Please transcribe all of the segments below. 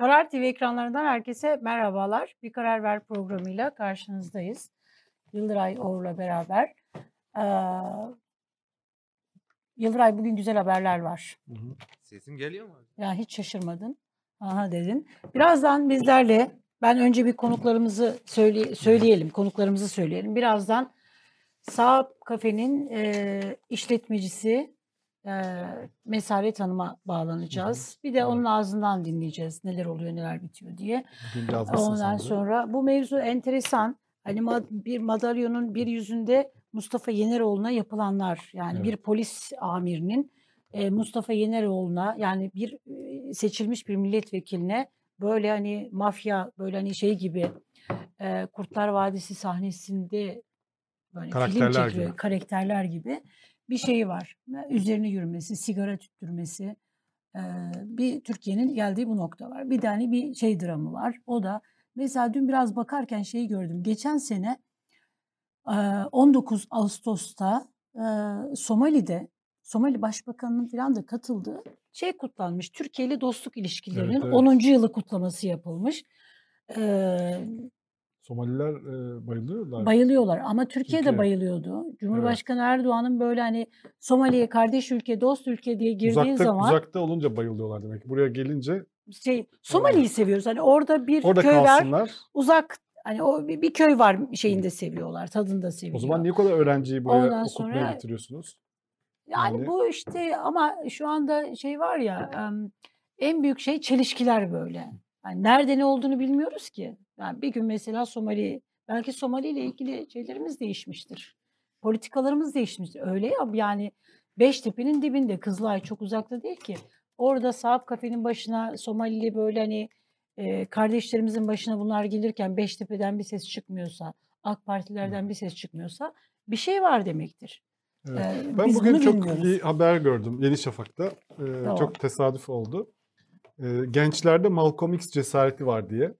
Karar TV ekranlarından herkese merhabalar. Bir Karar Ver programıyla karşınızdayız. Yıldıray Oğur'la beraber. Ee, Yıldıray bugün güzel haberler var. Hı hı. Sesim geliyor mu? Ya hiç şaşırmadın. Aha dedin. Birazdan bizlerle ben önce bir konuklarımızı söyle, söyleyelim. Konuklarımızı söyleyelim. Birazdan Sağ Kafe'nin e, işletmecisi e, Mesaret Hanım'a bağlanacağız. Bir de onun ağzından dinleyeceğiz neler oluyor neler bitiyor diye. Ondan sonra bu mevzu enteresan. Hani ma- bir madalyonun bir yüzünde Mustafa Yeneroğlu'na yapılanlar yani Evet. bir polis amirinin e, Mustafa Yeneroğlu'na yani bir seçilmiş bir milletvekiline böyle hani mafya böyle hani şey gibi e, Kurtlar Vadisi sahnesinde böyle film Karakterler çekiyor gibi. karakterler gibi bir şey var. Üzerine yürümesi, sigara tüttürmesi, e, bir Türkiye'nin geldiği bu nokta var. Bir tane bir şey dramı var. O da mesela dün biraz bakarken şeyi gördüm. Geçen sene e, 19 Ağustos'ta e, Somali'de Somali Başbakanı'nın falan da katıldığı şey kutlanmış. Türkiye ile dostluk ilişkilerinin Evet, evet. 10. yılı kutlaması yapılmış. E, Somaliler e, bayılıyorlar. Bayılıyorlar ama Türkiye de Türkiye. bayılıyordu. Cumhurbaşkanı Erdoğan'ın böyle hani Somali'ye kardeş ülke, dost ülke diye girdiği uzakta, zaman uzakta olunca bayılıyorlar demek. Buraya gelince şey Somali'yi seviyoruz. Hani orada bir orada köy var, kalsınlar. uzak hani o bir, bir köy var şeyinde seviyorlar, tadında seviyor. O zaman niye kadar öğrenciyi buraya Ondan okutmaya sonra- getiriyorsunuz? yani, yani- bu işte ama şu anda şey var ya en büyük şey çelişkiler böyle. Yani nerede ne olduğunu bilmiyoruz ki. Yani bir gün mesela Somali belki Somali ile ilgili şeylerimiz değişmiştir. Politikalarımız değişmiştir. Öyle ya yani Beştepe'nin dibinde Kızılay çok uzakta değil ki. Orada Saap Kafe'nin başına Somalili böyle hani e, kardeşlerimizin başına bunlar gelirken Beştepe'den bir ses çıkmıyorsa, AK Partilerden bir ses çıkmıyorsa bir şey var demektir. Evet. Ee, Ben bugün çok bilmiyoruz. iyi haber gördüm Yeni Şafak'ta. Ee, Tamam. Çok tesadüf oldu. Ee, gençlerde Malcolm X cesareti var diye.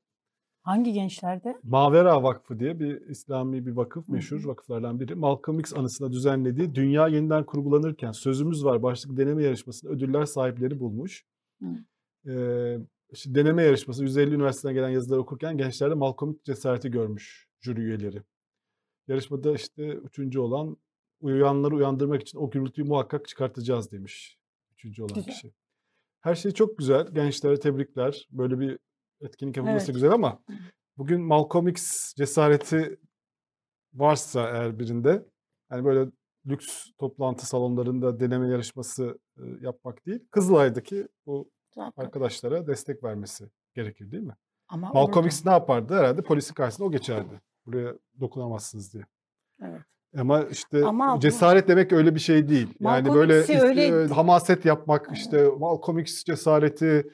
Hangi gençlerde? Mavera Vakfı diye bir İslami bir vakıf, meşhur vakıflardan biri. Malcolm X anısına düzenlediği Dünya Yeniden Kurgulanırken Sözümüz Var başlıklı deneme yarışmasında ödüller sahipleri bulmuş. Hı. Ee, işte deneme yarışması 150 üniversiteden gelen yazıları okurken gençlerde Malcolm X cesareti görmüş jüri üyeleri. Yarışmada işte üçüncü olan uyanları uyandırmak için o gürültüyü muhakkak çıkartacağız demiş. Üçüncü olan Güzel. kişi. Her şey çok güzel. Gençlere tebrikler. Böyle bir etkinlik yapılması Evet. güzel ama bugün Malcolm X cesareti varsa eğer birinde yani böyle lüks toplantı salonlarında deneme yarışması yapmak değil, Kızılay'daki bu Zaten. arkadaşlara destek vermesi gerekir değil mi? Ama Malcolm orada- X ne yapardı? Herhalde polisin karşısında o geçerdi. Buraya dokunamazsınız diye. Evet. Ama işte Ama bu- cesaret demek öyle bir şey değil. Yani Malcolm böyle X'i is- öyle- e, hamaset yapmak işte Malcolm X cesareti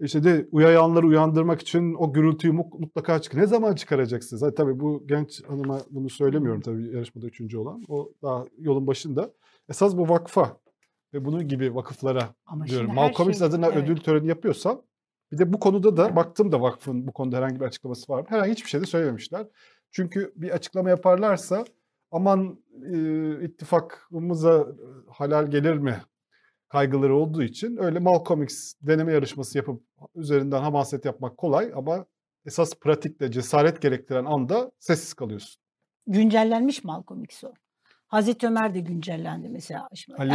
işte de uyayanları uyandırmak için o gürültüyü mu- mutlaka çıkar. Ne zaman çıkaracaksınız? Ha, tabii bu genç hanıma bunu söylemiyorum tabii yarışmada üçüncü olan. O daha yolun başında. Esas bu vakfa ve bunun gibi vakıflara Ama diyorum. Malcolm X şey- adına evet. ödül töreni yapıyorsa bir de bu konuda da baktım da vakfın bu konuda herhangi bir açıklaması var. mı? Herhangi hiçbir şey de söylememişler. Çünkü bir açıklama yaparlarsa aman e, ittifakımıza e, halal gelir mi kaygıları olduğu için öyle Malcolm X deneme yarışması yapıp üzerinden hamaset yapmak kolay ama esas pratikte cesaret gerektiren anda sessiz kalıyorsun. Güncellenmiş Malcolm X o. Hazreti Ömer de güncellendi mesela. Şimdi Ali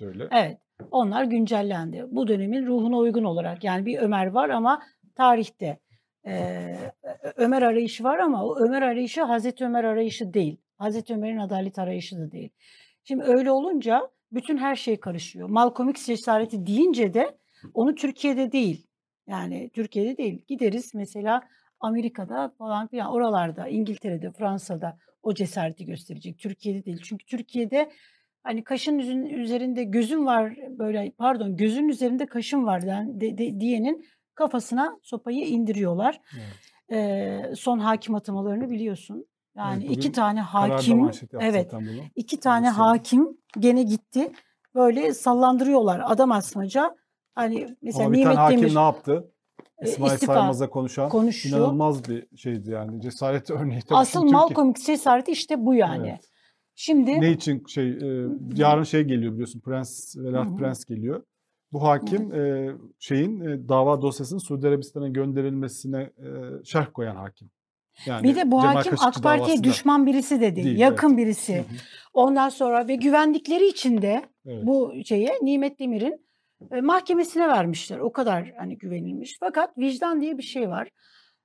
de öyle. Evet. Onlar güncellendi. Bu dönemin ruhuna uygun olarak. Yani bir Ömer var ama tarihte eee, Ömer arayışı var ama o Ömer arayışı Hazreti Ömer arayışı değil. Hazreti Ömer'in adalet arayışı da değil. Şimdi öyle olunca bütün her şey karışıyor. Malcolm X cesareti deyince de onu Türkiye'de değil. Yani Türkiye'de değil. Gideriz mesela Amerika'da falan filan oralarda, İngiltere'de, Fransa'da o cesareti gösterecek. Türkiye'de değil. Çünkü Türkiye'de hani kaşın üzerinde gözün var böyle pardon gözün üzerinde kaşın var den- de- de- diyenin kafasına sopayı indiriyorlar. Evet. Ee, son hakim atamalarını biliyorsun. Yani Evet, iki tane hakim evet iki tane Dolayısıyla- hakim gene gitti. Böyle sallandırıyorlar adam asmaca. Hani mesela Ama bir tane Nimet hakim Demir ne yaptı? e, İsmail istifa Saymaz'a konuşan konuşuyor. inanılmaz bir şeydi yani. Cesaret örneği. Tabii Asıl Malcolm X cesareti işte bu yani. Evet. Şimdi Ne için şey e, yarın şey geliyor biliyorsun Prens hı. Prens geliyor. Bu hakim e, şeyin e, dava dosyasının Suudi Arabistan'a gönderilmesine e, şerh koyan hakim. Yani bir de bu hakim AK Parti'ye düşman birisi de değil, Değil, yakın evet. birisi. Hı hı, Ondan sonra ve güvendikleri için de evet. bu şeye Nimet Demir'in e, mahkemesine vermişler. O kadar hani güvenilmiş. Fakat vicdan diye bir şey var.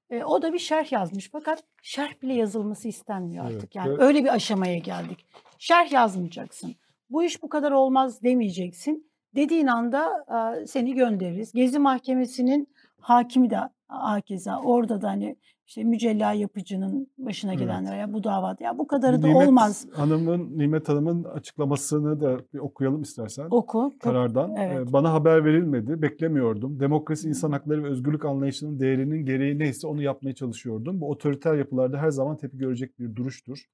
E, o da bir şerh yazmış. Fakat şerh bile yazılması istenmiyor Evet, artık. Yani ve- öyle bir aşamaya geldik. Şerh yazmayacaksın. Bu iş bu kadar olmaz demeyeceksin. Dediğin anda e, seni göndeririz. Gezi Mahkemesi'nin hakimi de hakeza orada da hani işte mücella yapıcının başına Evet. gelenler ya bu davada ya bu kadarı da Nimet olmaz. Hanım'ın Nimet Hanım'ın açıklamasını da bir okuyalım istersen. Oku. Karardan. evet. Ee, Bana haber verilmedi, beklemiyordum. Demokrasi, insan hakları ve özgürlük anlayışının değerinin gereği neyse onu yapmaya çalışıyordum. Bu otoriter yapılarda her zaman tepki görecek bir duruştur.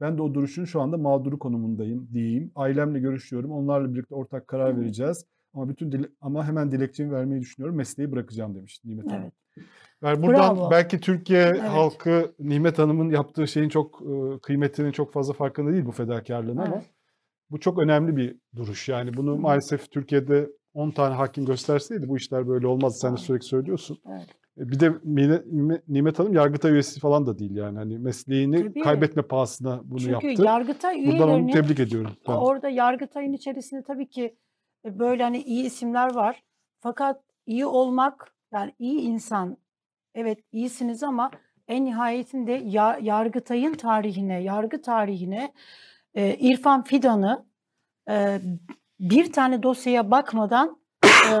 Ben de o duruşun şu anda mağduru konumundayım diyeyim. Ailemle görüşüyorum. Onlarla birlikte ortak karar Hı. vereceğiz. Ama bütün dile- ama hemen dilekçemi vermeyi düşünüyorum. Mesleği bırakacağım demiş Nimet Hanım. Evet. Yani buradan Bravo. belki Türkiye Evet. halkı Nimet Hanım'ın yaptığı şeyin çok e, kıymetinin çok fazla farkında değil bu fedakarlığın ama Evet. bu çok önemli bir duruş. Yani bunu maalesef Türkiye'de 10 tane hakim gösterseydi bu işler böyle olmazdı. Sen de sürekli söylüyorsun. Evet. E, Bir de Nimet Hanım Yargıtay üyesi falan da değil yani. Hani mesleğini Tabii. kaybetme pahasına bunu Çünkü yaptı. Yargıtay Buradan onu üyelerinin tebrik ediyorum. Ben. orada Yargıtay'ın içerisinde tabii ki e, böyle hani iyi isimler var. Fakat iyi olmak yani iyi insan evet iyisiniz ama en nihayetinde ya, Yargıtay'ın tarihine, yargı tarihine e, İrfan Fidan'ı e, bir tane dosyaya bakmadan e,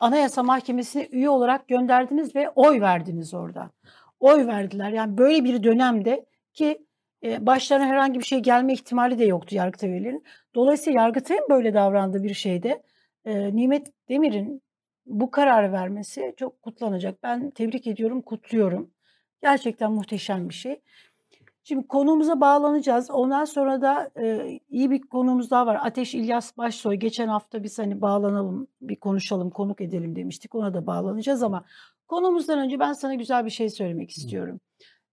Anayasa Mahkemesi'ne üye olarak gönderdiniz ve oy verdiniz orada. Oy verdiler. Yani böyle bir dönemde ki e, başlarına herhangi bir şey gelme ihtimali de yoktu Yargıtay üyelerinin. Dolayısıyla Yargıtay'ın böyle davrandığı bir şeyde e, Nimet Demir'in bu kararı vermesi çok kutlanacak. Ben tebrik ediyorum, kutluyorum. Gerçekten muhteşem bir şey. Şimdi konumuza bağlanacağız. Ondan sonra da e, iyi bir konumuz daha var. Ateş İlyas Başsoy. Geçen hafta biz hani bağlanalım, bir konuşalım, konuk edelim demiştik. Ona da bağlanacağız ama konumuzdan önce ben sana güzel bir şey söylemek istiyorum.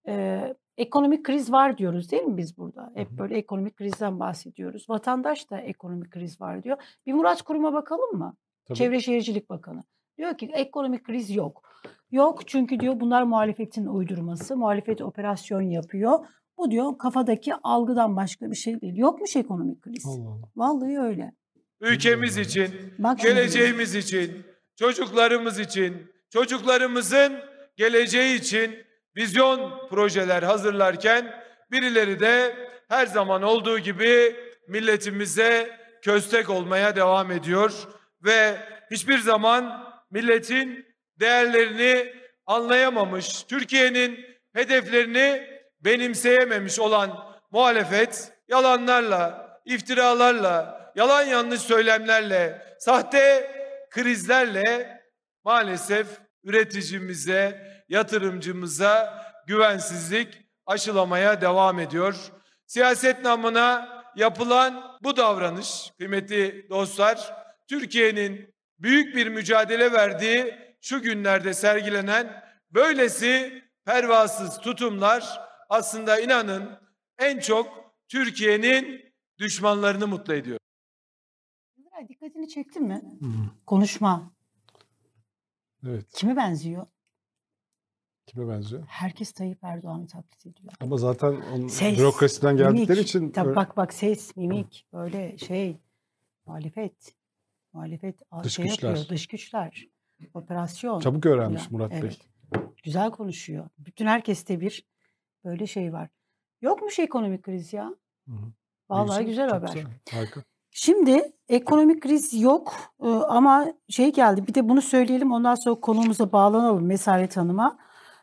E, ekonomik kriz var diyoruz değil mi biz burada? Hep böyle ekonomik krizden bahsediyoruz. Vatandaş da ekonomik kriz var diyor. Bir Murat Kurum'a bakalım mı? Tabii. Çevre Şehircilik Bakanı. Diyor ki ekonomik kriz yok. Yok çünkü diyor bunlar muhalefetin uydurması. Muhalefet operasyon yapıyor. Bu diyor kafadaki algıdan başka bir şey değil. Yokmuş ekonomik kriz. Allah Allah. Vallahi öyle. Ülkemiz için, Bak şimdi. geleceğimiz için, çocuklarımız için, çocuklarımızın geleceği için vizyon projeler hazırlarken birileri de her zaman olduğu gibi milletimize köstek olmaya devam ediyor ve hiçbir zaman milletin değerlerini anlayamamış, Türkiye'nin hedeflerini benimseyememiş olan muhalefet yalanlarla, iftiralarla, yalan yanlış söylemlerle, sahte krizlerle maalesef üreticimize, yatırımcımıza güvensizlik aşılamaya devam ediyor. Siyaset namına yapılan bu davranış kıymetli dostlar Türkiye'nin büyük bir mücadele verdiği şu günlerde sergilenen böylesi pervasız tutumlar aslında inanın en çok Türkiye'nin düşmanlarını mutlu ediyor. Dikkatini çekti mi? Hı. Konuşma. Evet. Kime benziyor? Kime benziyor? Herkes Tayyip Erdoğan'ı taklit ediyor. Ama zaten onun Ses, bürokrasiden geldikleri mimik. için Tabii öyle- bak bak ses, mimik böyle şey muhalefet. Muhalefet Dış şey yapıyor, güçler. dış güçler. Operasyon. çabuk öğrenmiş Ya, Murat Bey. evet. Güzel konuşuyor. Bütün herkeste bir böyle şey var. Yokmuş ekonomik kriz ya. Hı hı. Vallahi güzel çok haber. güzel, Harika. Şimdi ekonomik kriz yok e, ama şey geldi bir de bunu söyleyelim ondan sonra konumuza bağlanalım Mesaret Hanım'a.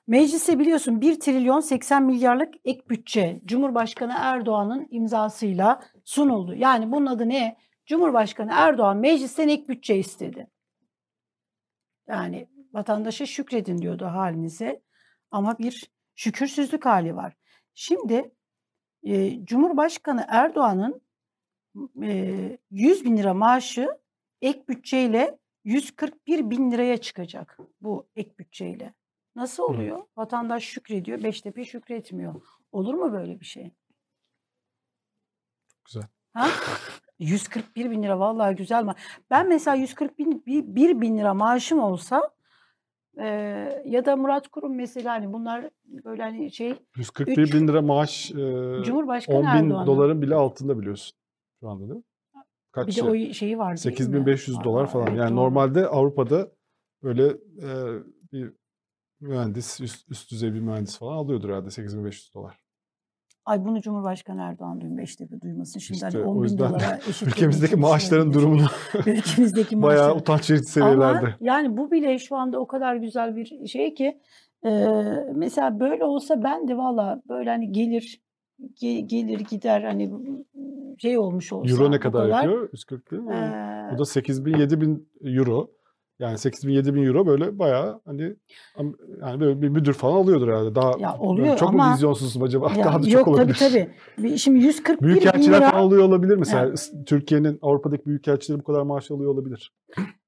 Meclise biliyorsun 1 trilyon 80 milyarlık ek bütçe Cumhurbaşkanı Erdoğan'ın imzasıyla sunuldu. Yani bunun adı ne? Cumhurbaşkanı Erdoğan meclisten ek bütçe istedi. Yani vatandaşa şükredin diyordu halinize ama bir şükürsüzlük hali var. Şimdi e, Cumhurbaşkanı Erdoğan'ın e, 100 bin lira maaşı ek bütçeyle 141 bin liraya çıkacak bu ek bütçeyle. Nasıl oluyor? Vatandaş şükrediyor, Beştepe şükretmiyor. Olur mu böyle bir şey? Güzel. Ha? 141 bin lira vallahi güzel ma Ben mesela 141 bin, lira maaşım olsa e, ya da Murat Kurum mesela hani bunlar böyle hani şey 141 Üç- bin lira maaş e, Cumhurbaşkanı 10 bin Erdoğan'ın doların bile altında biliyorsun şu anda değil mi? Kaç bir de şey? o şeyi var değil mi? 8500 dolar falan. evet, Yani doğru. normalde Avrupa'da böyle e, bir mühendis, üst, üst düzey bir mühendis falan alıyordur herhalde 8500 dolar. Ay bunu Cumhurbaşkanı Erdoğan duyun beşte bir duymasın. Şimdi İşte hani o 10 bin dolara eşit Ülkemizdeki maaşların durumunu Ülkemizdeki bayağı utanç verici seviyelerde. Ama yani bu bile şu anda o kadar güzel bir şey ki e, mesela böyle olsa ben de valla böyle hani gelir ge- gelir gider hani şey olmuş olsa Euro ne bu kadar yapıyor? 140 değil mi? e, O da 8000 7000 euro. Yani 8000 7000 euro böyle bayağı hani yani böyle bir müdür falan alıyordur herhalde. Daha Ya oluyor çok mu ama- vizyonsuzum acaba? ya Daha da yok çok olabilir. tabii tabii. Şimdi 141 bin Büyükelçiler lira falan alıyor olabilir mesela. S- Türkiye'nin Avrupa'daki büyükelçileri bu kadar maaş alıyor olabilir.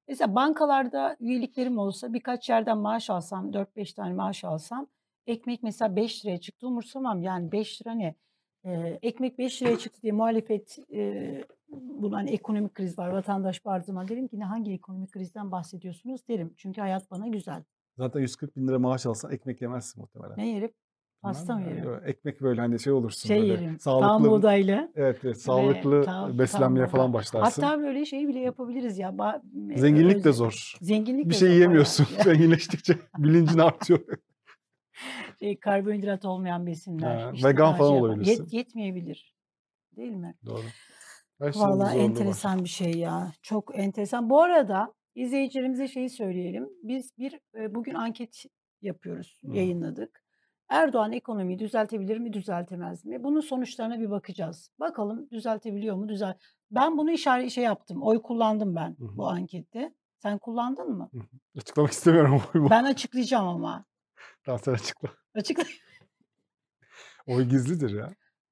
Mesela bankalarda üyeliklerim olsa birkaç yerden maaş alsam 4-5 tane maaş alsam ekmek mesela 5 liraya çıktı umursamam yani 5 lira ne? Ee, ekmek 5 liraya çıktı diye muhalefet e, bunu hani ekonomik kriz var vatandaş bağırdığı zaman derim ki ne hangi ekonomik krizden bahsediyorsunuz derim. Çünkü hayat bana güzel. Zaten 140 bin lira maaş alsan ekmek yemezsin muhtemelen. Ne yerim? Pasta mı yerim? Ekmek böyle hani şey olursun. Şey böyle yerim. Tam Sağlıklı, buğdaylı. evet, evet, sağlıklı tam- beslenmeye tam falan başlarsın. Hatta böyle şey bile yapabiliriz ya. Ba- e, Zenginlik de zor. Zenginlik Bir de şey zor yiyemiyorsun. bayağı. Zenginleştikçe bilincin artıyor. şey, karbonhidrat olmayan besinler. Ha, işte vegan falan şey olabilirsin. Yet, yetmeyebilir. Değil mi? Doğru. Her Vallahi zorluğu var. enteresan bir şey ya. Çok enteresan. Bu arada izleyicilerimize şeyi söyleyelim. Biz bir bugün anket yapıyoruz. Hı. Yayınladık. Erdoğan ekonomiyi düzeltebilir mi, düzeltemez mi? Bunun sonuçlarına bir bakacağız. Bakalım düzeltebiliyor mu, düzelt. Ben bunu işaret şey yaptım. Oy kullandım ben Hı hı. bu ankette. Sen kullandın mı? Açıklamak istemiyorum. Ben açıklayacağım ama. Tamam sen açıkla. Açıkla. Oy gizlidir ya.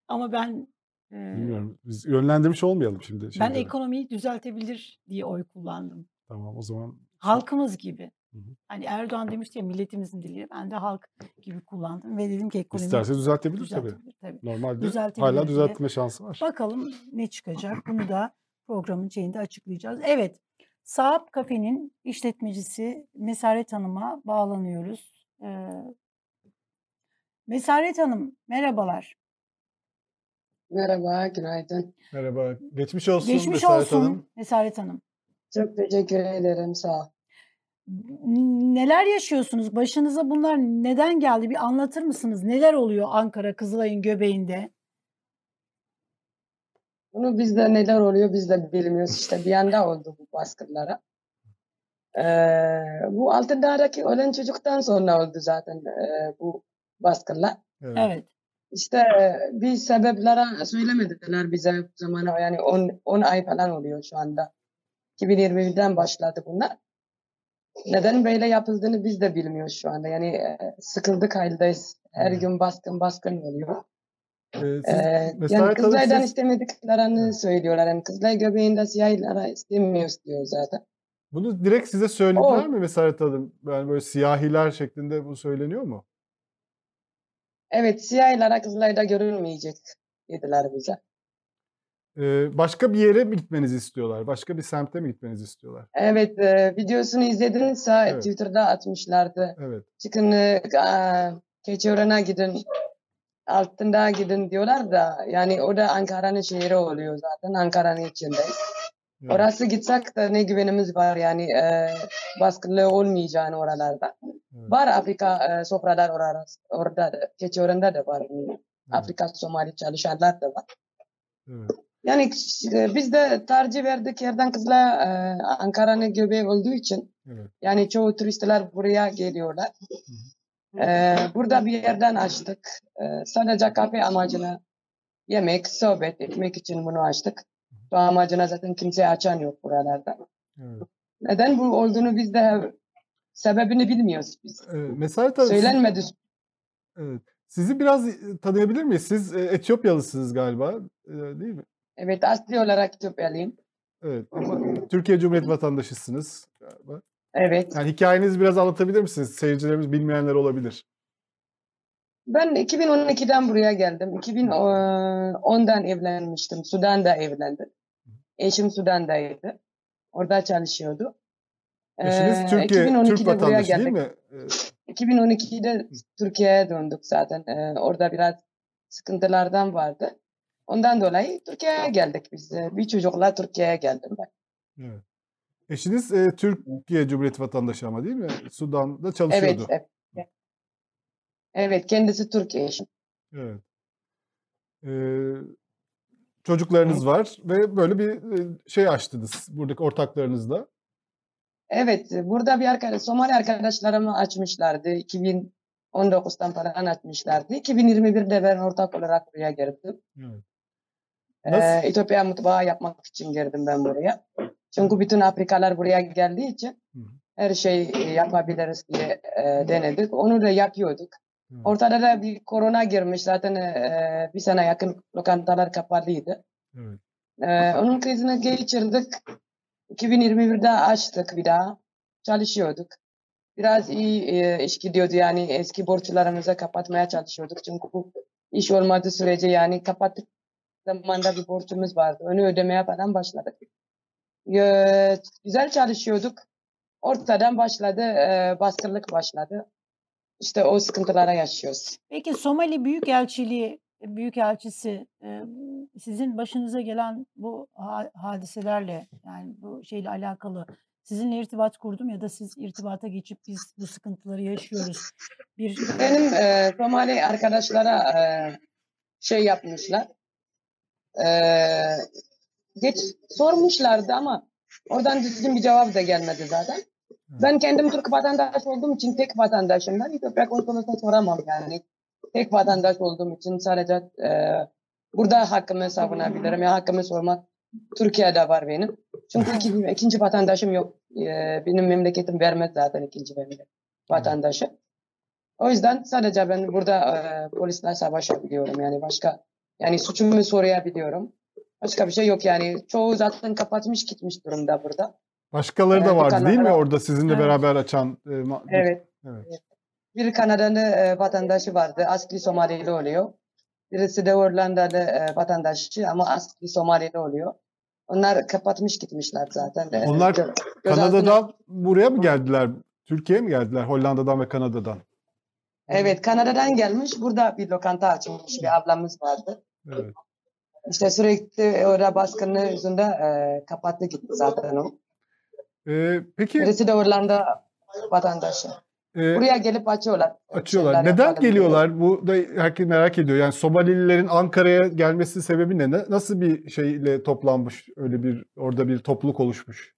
Ama ben e, Bilmiyorum. Biz yönlendirmiş olmayalım şimdi. ben şeyleri. ekonomiyi düzeltebilir diye oy kullandım. Tamam o zaman. Halkımız gibi. Hı hı. Hani Erdoğan demişti ya milletimizin dili. Ben de halk gibi kullandım ve dedim ki ekonomi İsterse düzeltebilir tabii. düzeltebilir tabii. Normalde Düzeltebilir hala diye. düzeltme şansı var. Bakalım ne çıkacak. Bunu da programın şeyinde açıklayacağız. Evet. Saap Kafe'nin işletmecisi Mesaret Hanım'a bağlanıyoruz. Ee, Mesaret Hanım merhabalar. Merhaba, günaydın. Merhaba. Geçmiş olsun Geçmiş Mesaret olsun Hanım. Mesaret Hanım. Çok teşekkür ederim, sağ ol. Neler yaşıyorsunuz? Başınıza bunlar neden geldi? Bir anlatır mısınız? Neler oluyor Ankara Kızılay'ın göbeğinde? Bunu bizde neler oluyor biz de bilmiyoruz. İşte bir anda oldu bu baskınlara. Ee, bu Altındağ'daki ölen çocuktan sonra oldu zaten e, bu baskınlar. Evet. Evet. İşte bir sebeplere söylemediler bize bu zamana yani 10 10 ay falan oluyor şu anda. 2021'den başladı bunlar. Neden böyle yapıldığını biz de bilmiyoruz şu anda. Yani e, sıkıldık haldeyiz. Her Evet. gün baskın baskın oluyor. Ee, siz, Ee, yani Kızılay'dan siz, istemediklerini söylüyorlar. Yani Kızılay göbeğinde siyahlara istemiyoruz diyor zaten. Bunu direkt size söylediler O- mi Mesaret Hanım? Yani böyle siyahiler şeklinde bu söyleniyor mu? Evet siyahlara Kızılay'da görülmeyecek dediler bize. Ee, başka bir yere mi gitmenizi istiyorlar? Başka bir semte mi gitmenizi istiyorlar? Evet e, videosunu izledinizse Evet. Twitter'da atmışlardı. Evet. Çıkın e, Keçiören'e gidin. Altındağ'a gidin diyorlar da yani o da Ankara'nın şehri oluyor zaten. Ankara'nın içindeyiz. Orası gitsek de ne güvenimiz var yani e, baskınlığı olmayacağını oralarda. Evet. Var Afrika e, sofralar orada, orada da, Keçiören'de de var. Evet. Afrika Somali çalışanlar da var. Evet. Yani e, biz de tercih verdik yerden kızla e, Ankara'nın göbeği olduğu için Evet. yani çoğu turistler buraya geliyorlar. E, burada bir yerden açtık. E, sadece kafe amacına yemek, sohbet etmek için bunu açtık. Bu amacına zaten kimse açan yok buralarda. evet. Neden bu olduğunu biz de sebebini bilmiyoruz biz. Mesaret Hanım, siz- Söylenmedi. evet. sizi biraz e, tanıyabilir miyiz? Siz e, Etiyopyalısınız galiba, e, değil mi? Evet asli olarak Etiyopyalıyım. Evet. Ama Türkiye Cumhuriyeti vatandaşısınız galiba. Evet. Yani hikayenizi biraz anlatabilir misiniz? Seyircilerimiz bilmeyenler olabilir. Ben 2012'den buraya geldim. 2010'dan evlenmiştim. Sudan'da evlendim. Eşim Sudan'daydı. Orada çalışıyordu. Eşiniz Ee, Türkiye, 2012'de Türk vatandaşı değil geldik. mi? Ee, 2012'de Türkiye'ye döndük zaten. Ee, orada biraz sıkıntılardan vardı. Ondan dolayı Türkiye'ye geldik biz. Ee, Bir çocukla Türkiye'ye geldim ben. Evet. Eşiniz e, Türkiye Cumhuriyeti vatandaşı ama değil mi? Sudan'da çalışıyordu. Evet, evet. Evet, kendisi Türk eşim. Evet. Ee, çocuklarınız var ve böyle bir e, şey açtınız buradaki ortaklarınızla. Evet, burada bir arkadaş, Somali arkadaşlarımı açmışlardı. 2019'dan falan açmışlardı. 2021'de ben ortak olarak buraya girdim. Evet. Ee? Etiyopya mutfağı yapmak için girdim ben buraya. Çünkü bütün Afrikalar buraya geldiği için her şey yapabiliriz diye e, denedik. Onu da yapıyorduk. Ortada da bir korona girmiş. Zaten e, bir sene yakın lokantalar kapalıydı. Evet. Ee, onun krizini geçirdik. 2021'de açtık bir daha. Çalışıyorduk. Biraz iyi e, iş gidiyordu yani eski borçlarımızı kapatmaya çalışıyorduk. Çünkü bu iş olmadığı sürece yani kapattık zamanda bir borcumuz vardı. Onu ödemeye falan başladık. Ee, güzel çalışıyorduk. Ortadan başladı, e, baskırlık başladı. İşte o sıkıntılara yaşıyoruz. Peki Somali Büyükelçiliği Büyükelçisi sizin başınıza gelen bu ha- hadiselerle yani bu şeyle alakalı sizinle irtibat kurdum ya da siz irtibata geçip biz bu sıkıntıları yaşıyoruz. Bir Benim e, Somali arkadaşlara e, şey yapmışlar. E, geç sormuşlardı ama oradan düzgün bir cevap da gelmedi zaten. Ben kendim Türk vatandaş olduğum için tek vatandaşımdan Etiyopya konsolosuna soramam yani. Tek vatandaş olduğum için sadece e, burada hakkımı savunabilirim. Ya hakkımı sormak Türkiye'de var benim. Çünkü iki, ikinci vatandaşım yok. E, benim memleketim vermez zaten ikinci memleket vatandaşı. O yüzden sadece ben burada e, polisle savaşabiliyorum yani başka yani suçumu soruyabiliyorum. Başka bir şey yok yani. Çoğu zaten kapatmış gitmiş durumda burada. Başkaları da Evet, vardı değil mi orada sizinle Evet. beraber açan? e, Evet. Evet. Bir Kanadalı e, vatandaşı vardı. Asli Somalili oluyor. Birisi de Hollandalı e, vatandaşı ama asli Somalili oluyor. Onlar kapatmış gitmişler zaten. E, Onlar gö- Kanada'dan buraya mı geldiler? Türkiye'ye mi geldiler? Hollanda'dan ve Kanada'dan. Evet Kanada'dan gelmiş. Burada bir lokanta açılmış bir ablamız vardı. Evet. İşte sürekli orada baskının yüzünde e, kapattı gitti zaten o. Ee, peki Birisi de Hollanda vatandaşı. e, Buraya gelip açıyorlar. açıyorlar. Neden geliyorlar? Bu da herkes merak ediyor. Yani Somalililerin Ankara'ya gelmesi sebebi ne? Nasıl bir şeyle toplanmış? Öyle bir orada bir topluluk oluşmuş.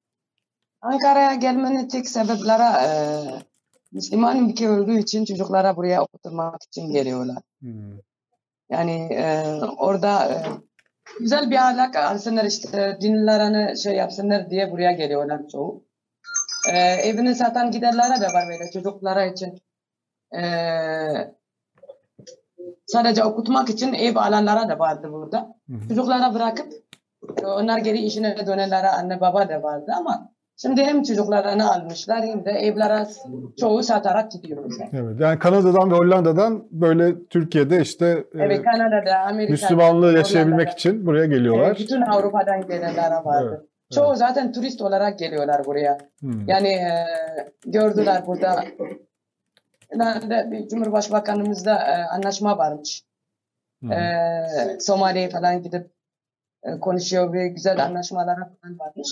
Ankara'ya gelmenin tek sebepleri e, Müslüman ülke olduğu için çocuklara buraya okutulmak için geliyorlar. Hmm. Yani e, orada e, güzel bir ahlak alsınlar işte dinlerini şey yapsınlar diye buraya geliyorlar çoğu. E, evini satan giderlere de var böyle çocuklara için. E, sadece okutmak için ev alanlara da vardı burada. Hı hı. Çocuklara bırakıp onlar geri işine dönenlere anne baba da vardı ama şimdi hem çocuklarını almışlar hem de evlere çoğu satarak gidiyoruz. Evet. Yani Kanada'dan ve Hollanda'dan böyle Türkiye'de işte e, Evet Kanada'da, Amerika'da, Müslümanlığı yaşayabilmek Hollanda'da. için buraya geliyorlar. Evet, bütün Avrupa'dan gelenler vardı. Evet, Çoğu zaten turist olarak geliyorlar buraya. Hmm. Yani e, gördüler burada. Bir Cumhurbaşkanımızda e, anlaşma varmış. Hmm. E, Somali'ye falan gidip e, konuşuyor ve güzel anlaşmalara falan varmış.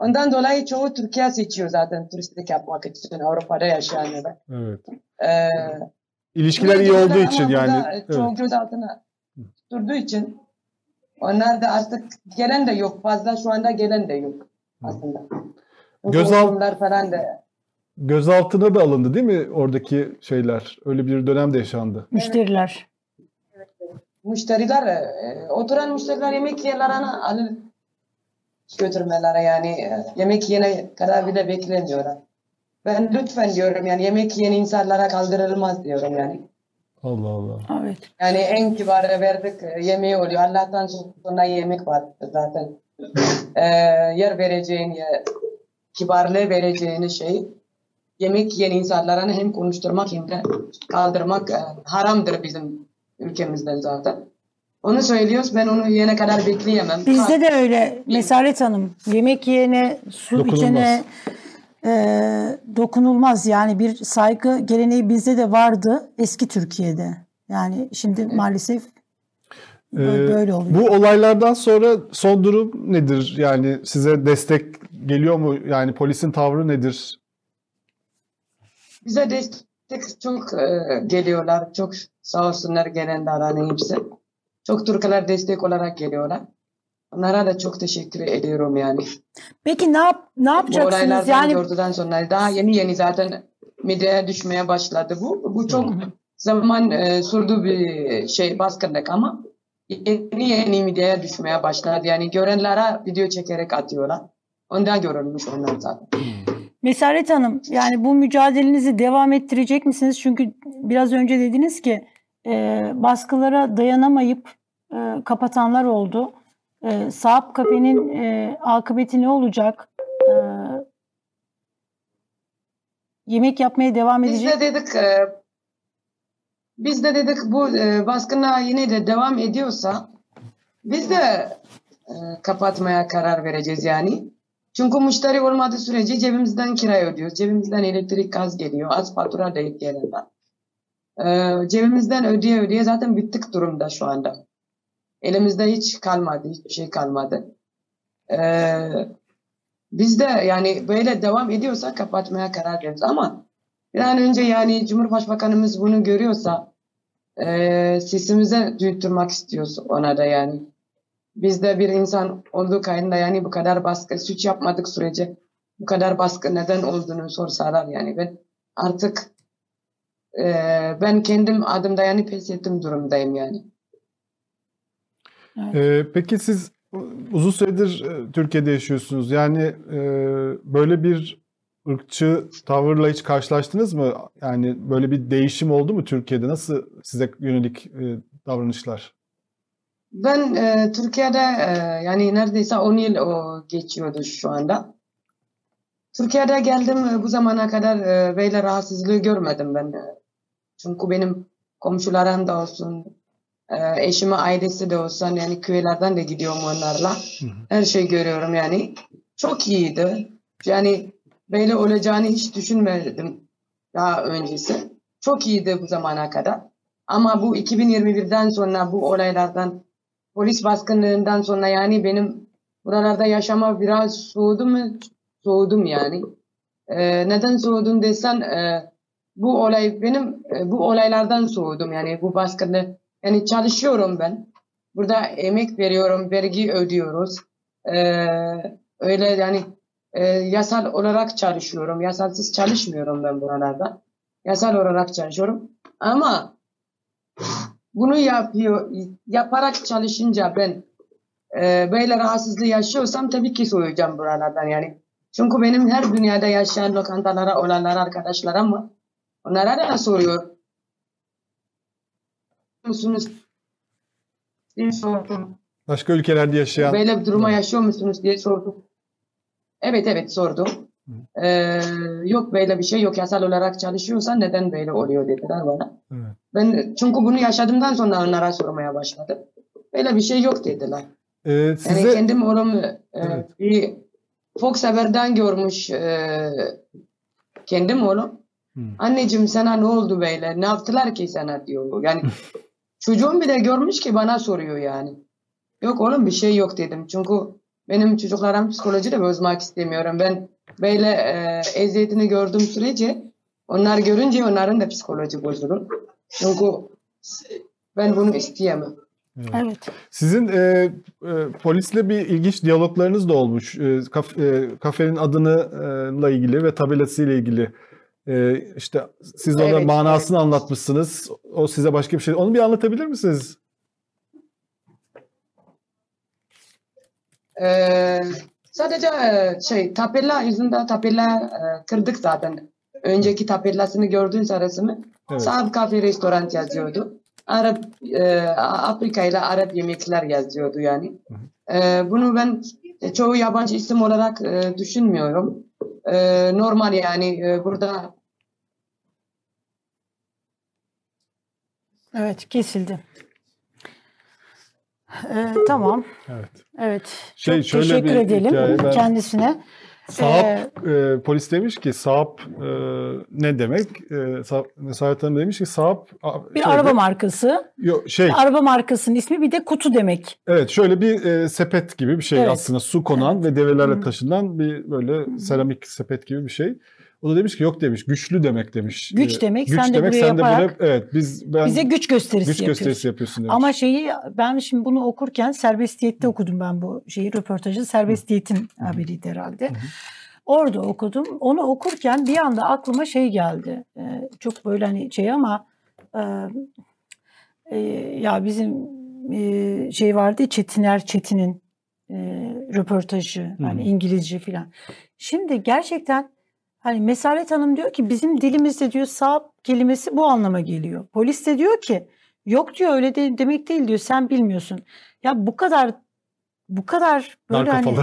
Ondan dolayı çoğu Türkiye seçiyor zaten turistlik yapmak için Avrupa'da yaşayanlar. Evet. E, İlişkiler iyi olduğu için yani. Evet. Çoğu gözaltına durduğu için onlar da artık gelen de yok. Fazla şu anda gelen de yok aslında. Gözalt- Gözaltlar falan da. Gözaltına da alındı değil mi oradaki şeyler? Öyle bir dönem de yaşandı. müşteriler. Müşteriler, e, oturan müşteriler yemek yerlerine alıp götürmeleri yani e, yemek yene kadar bile beklemiyorlar. Ben lütfen diyorum yani yemek yiyen insanlara kaldırılmaz diyorum yani. Allah Allah. Evet. Yani en kibarı verdik e, yemeği oluyor. Allah'tan sonra yemek var zaten. Ee, yer vereceğin, ya, kibarlığı vereceğin şey yemek yiyen insanlara hem konuşturmak hem de kaldırmak e, haramdır bizim ülkemizde zaten. Onu söylüyoruz. Ben onu yiyene kadar bekleyemem. Bizde de öyle Mesaret Hanım. Yemek yiyene, su Dokunulmaz. içene e, dokunulmaz. Yani bir saygı geleneği bizde de vardı eski Türkiye'de. Yani şimdi maalesef Ee, böyle oluyor. Bu olaylardan sonra son durum nedir? Yani size destek geliyor mu? Yani polisin tavrı nedir? Bize destek çok e, geliyorlar. Çok sağ olsunlar gelenler hani hepsi. Çok Türkler destek olarak geliyorlar. Onlara da çok teşekkür ediyorum yani. Peki ne yap ne yapacaksınız? olaylardan Yani gördükten sonra daha yeni yeni zaten medyaya düşmeye başladı bu. Bu çok zaman e, sürdü bir şey baskınlık ama yeni yeni medyaya düşmeye başladı. Yani görenlere video çekerek atıyorlar. Ondan görülmüş onlar zaten. Mesaret Hanım, yani bu mücadelenizi devam ettirecek misiniz? Çünkü biraz önce dediniz ki e, baskılara dayanamayıp e, kapatanlar oldu. E, Saap Kafe'nin e, akıbeti ne olacak? E, yemek yapmaya devam Biz edecek. de dedik e, biz de dedik bu e, baskınlar yine de devam ediyorsa biz de e, kapatmaya karar vereceğiz yani. Çünkü müşteri olmadığı sürece cebimizden kira ödüyoruz. Cebimizden elektrik gaz geliyor. Az fatura denk gelenler. E, cebimizden ödeye ödeye zaten bittik durumda şu anda. Elimizde hiç kalmadı. Hiçbir şey kalmadı. E, biz de yani böyle devam ediyorsa kapatmaya karar veririz ama bir an önce yani Cumhurbaşkanımız bunu görüyorsa e, sesimize duyurtmak istiyoruz ona da yani. Biz de bir insan olduğu kaydında yani bu kadar baskı, suç yapmadık sürece bu kadar baskı neden olduğunu sorsalar yani ben artık e, ben kendim adımda yani pes ettim durumdayım yani. Ee, peki siz uzun süredir e, Türkiye'de yaşıyorsunuz. Yani e, böyle bir ırkçı tavırla hiç karşılaştınız mı? Yani böyle bir değişim oldu mu Türkiye'de? Nasıl size yönelik e, davranışlar? Ben e, Türkiye'de e, yani neredeyse 10 yıl o geçiyordu şu anda. Türkiye'de geldim e, bu zamana kadar e, böyle rahatsızlığı görmedim ben. E, Çünkü benim komşularım da olsun, e, eşime ailesi de olsun yani köylerden de gidiyorum onlarla. Her şey görüyorum yani. Çok iyiydi. Yani böyle olacağını hiç düşünmedim daha öncesi. Çok iyiydi bu zamana kadar. Ama bu 2021'den sonra bu olaylardan polis baskınlığından sonra yani benim buralarda yaşama biraz soğudu mu? Soğudum yani. Ee, neden soğudum desen e, bu olay benim e, bu olaylardan soğudum yani bu baskını yani çalışıyorum ben. Burada emek veriyorum, vergi ödüyoruz. Ee, öyle yani e, yasal olarak çalışıyorum. Yasalsız çalışmıyorum ben buralarda. Yasal olarak çalışıyorum. Ama bunu yapıyor, yaparak çalışınca ben e, böyle rahatsızlığı yaşıyorsam tabii ki soğuyacağım buralardan yani. Çünkü benim her dünyada yaşayan lokantalara olanlar arkadaşlarım var. Onlara da soruyor. Musunuz? diye sordum. Başka ülkelerde yaşayan Böyle bir duruma yaşıyor musunuz diye sordum. Evet evet sordum. Ee, yok böyle bir şey yok yasal olarak çalışıyorsan neden böyle oluyor dediler bana. Evet. Ben çünkü bunu yaşadığımdan sonra onlara sormaya başladım. Böyle bir şey yok dediler. Ee, Yani size kendim oğlum e, Evet. bir Fox Haber'den görmüş e, kendim oğlum. Hı. Anneciğim sana ne oldu böyle? Ne yaptılar ki sana diyor. Yani çocuğum bile görmüş ki bana soruyor yani. Yok oğlum bir şey yok dedim. Çünkü benim çocuklarım psikoloji de bozmak istemiyorum. Ben böyle e, eziyetini gördüğüm sürece onlar görünce onların da psikoloji bozulur. Çünkü ben bunu isteyemem. Evet. Sizin e, e, polisle bir ilginç diyaloglarınız da olmuş. E, kaf- e, kafenin adınıyla ilgili ve tabelasıyla ilgili. E, işte siz ona Evet, manasını anlatmışsınız. O size başka bir şey. Onu bir anlatabilir misiniz? Ee, sadece e, şey tapella yüzünde tapella e, kırdık zaten. Önceki tapellasını gördüğün resmi. Evet. Saab Cafe Restoran yazıyordu. Arap e, Afrika ile Arap yemekler yazıyordu yani. E, bunu ben e, çoğu yabancı isim olarak e, düşünmüyorum. E, normal yani e, burada Evet kesildi. Ee, tamam. Evet. Evet. Şey, Çok şöyle teşekkür bir edelim ben- kendisine. Saap e, polis demiş ki Saap e, ne demek? E, Saap, Hanım demiş ki Saap Bir şöyle- araba markası. Yok şey Araba markasının ismi bir de kutu demek. evet şöyle bir e, sepet gibi bir şey Evet. aslında su konan ve develerle taşınan bir böyle seramik sepet gibi bir şey. O da demiş ki yok demiş güçlü demek demiş. Güç E, demek, güç sen de demek buraya sen de yaparak böyle evet biz ben Bize güç gösterisi güç gösterisi yapıyorsun demiş. Ama şeyi ben şimdi bunu okurken serbestiyette okudum ben bu şeyi röportajı. Serbestiyetin haberiydi herhalde. Hı hı. Orada okudum. Onu okurken bir anda aklıma şey geldi. Ee, çok böyle hani şey ama e, e, ya bizim e, şey vardı Çetiner Çetin'in e, röportajı Hı. hani İngilizce filan. Şimdi gerçekten hani Mesaret Hanım diyor ki bizim dilimizde diyor sağ kelimesi bu anlama geliyor. Polis de diyor ki yok diyor öyle de, demek değil diyor sen bilmiyorsun. Ya bu kadar bu kadar böyle hani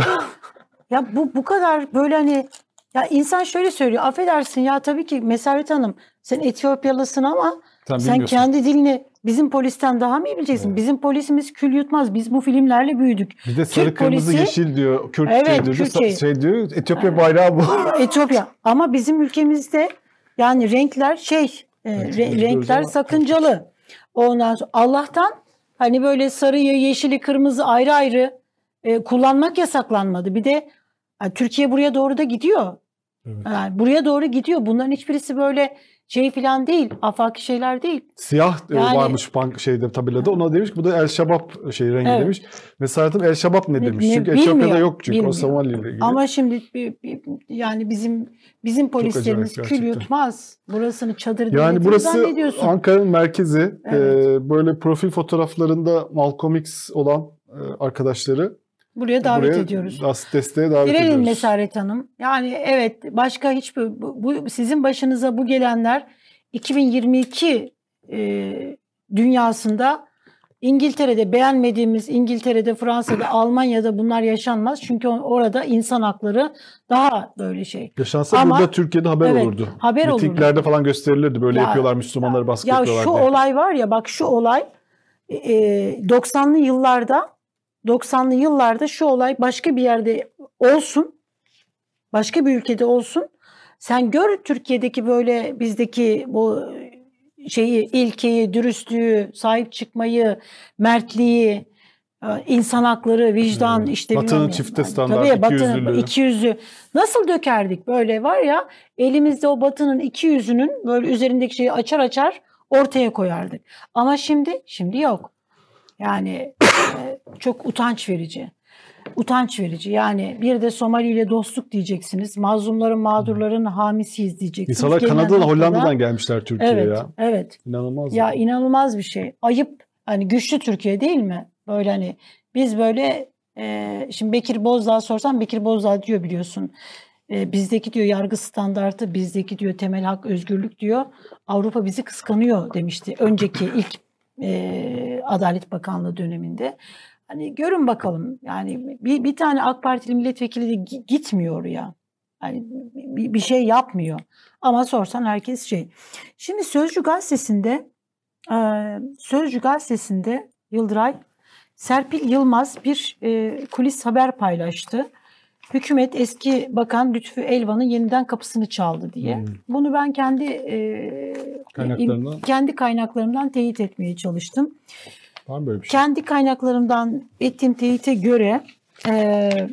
ya bu bu kadar böyle hani ya insan şöyle söylüyor affedersin ya tabii ki Mesaret Hanım sen Etiyopyalısın ama sen, sen kendi dilini bizim polisten daha mı iyi bileceksin? Evet. Bizim polisimiz kül yutmaz. Biz bu filmlerle büyüdük. Bir de sarı Türk kırmızı polisi- yeşil diyor. Kürt Evet, şey diyor. Türkiye. Şey diyor Etiyopya bayrağı bu. Etiyopya. Ama bizim ülkemizde yani renkler şey e, Evet, re- renkler ama- sakıncalı. Ondan sonra Allah'tan hani böyle sarıyı, yeşili, kırmızı ayrı ayrı e, kullanmak yasaklanmadı. Bir de yani Türkiye buraya doğru da gidiyor. Evet. Yani buraya doğru gidiyor. Bunların hiçbirisi böyle şey falan değil. Afaki şeyler değil. Siyah e, Yani- varmış bank şeyde tabelada. Ona demiş ki bu da El Şabab şey rengi Evet. demiş. Mesela El Şabab ne demiş? ne- çünkü Etiyopya'da yok çünkü bilmiyor. o Somali ile ilgili. Ama şimdi yani bizim bizim polislerimiz kül yutmaz. Burasını çadır yani burası? Ankara'nın merkezi. Evet. E, böyle profil fotoğraflarında Malcolm X olan e, arkadaşları Buraya davet buraya ediyoruz. as- desteğe davet Girelim ediyoruz. Mesaret Hanım. Yani evet başka hiçbir bu, bu- sizin başınıza bu gelenler 2022 e, dünyasında İngiltere'de beğenmediğimiz İngiltere'de, Fransa'da, Almanya'da bunlar yaşanmaz. Çünkü orada insan hakları daha böyle şey. Yaşansa Ama- burada Türkiye'de haber Evet, olurdu. haber olurdu. Mitinglerde falan gösterilirdi. Böyle Ya- yapıyorlar Müslümanları baskı Ya yapıyorlar şu diye. olay var ya bak şu olay e, 90'lı yıllarda 90'lı yıllarda şu olay başka bir yerde olsun. Başka bir ülkede olsun. Sen gör Türkiye'deki böyle bizdeki bu şeyi, ilkeyi, dürüstlüğü, sahip çıkmayı, mertliği, e, insan hakları, vicdan Evet. işte Batı'nın çifte Yani standart, tabii Batı'nın ikiyüzlülüğü. ikiyüzlü. Nasıl dökerdik böyle var ya elimizde o Batı'nın iki yüzünün böyle üzerindeki şeyi açar açar ortaya koyardık. Ama şimdi şimdi yok. Yani çok utanç verici. Utanç verici. Yani bir de Somali ile dostluk diyeceksiniz. Mazlumların, mağdurların hamisiyiz diyeceksiniz. İnsanlar Kanada'dan, Hollanda'dan gelmişler Türkiye'ye Evet, ya. evet. İnanılmaz. Ya inanılmaz bir şey. Ayıp. Hani güçlü Türkiye değil mi? Böyle hani biz böyle e, şimdi Bekir Bozdağ sorsam Bekir Bozdağ diyor biliyorsun. E, bizdeki diyor yargı standartı, bizdeki diyor temel hak özgürlük diyor. Avrupa bizi kıskanıyor demişti. Önceki ilk e, Adalet Bakanlığı döneminde. Hani görün bakalım. Yani bir, bir tane AK Partili milletvekili de gi- gitmiyor ya. Yani bir, bir şey yapmıyor. Ama sorsan herkes şey. Şimdi Sözcü gazetesinde eee, Sözcü gazetesinde Yıldıray Serpil Yılmaz bir eee, kulis haber paylaştı. Hükümet eski bakan Lütfü Elvan'ın yeniden kapısını çaldı diye. Hmm. Bunu ben kendi eee, Kaynaklarından. kendi kaynaklarımdan teyit etmeye çalıştım. Var mı böyle bir şey? Kendi kaynaklarımdan ettiğim teyite göre eee,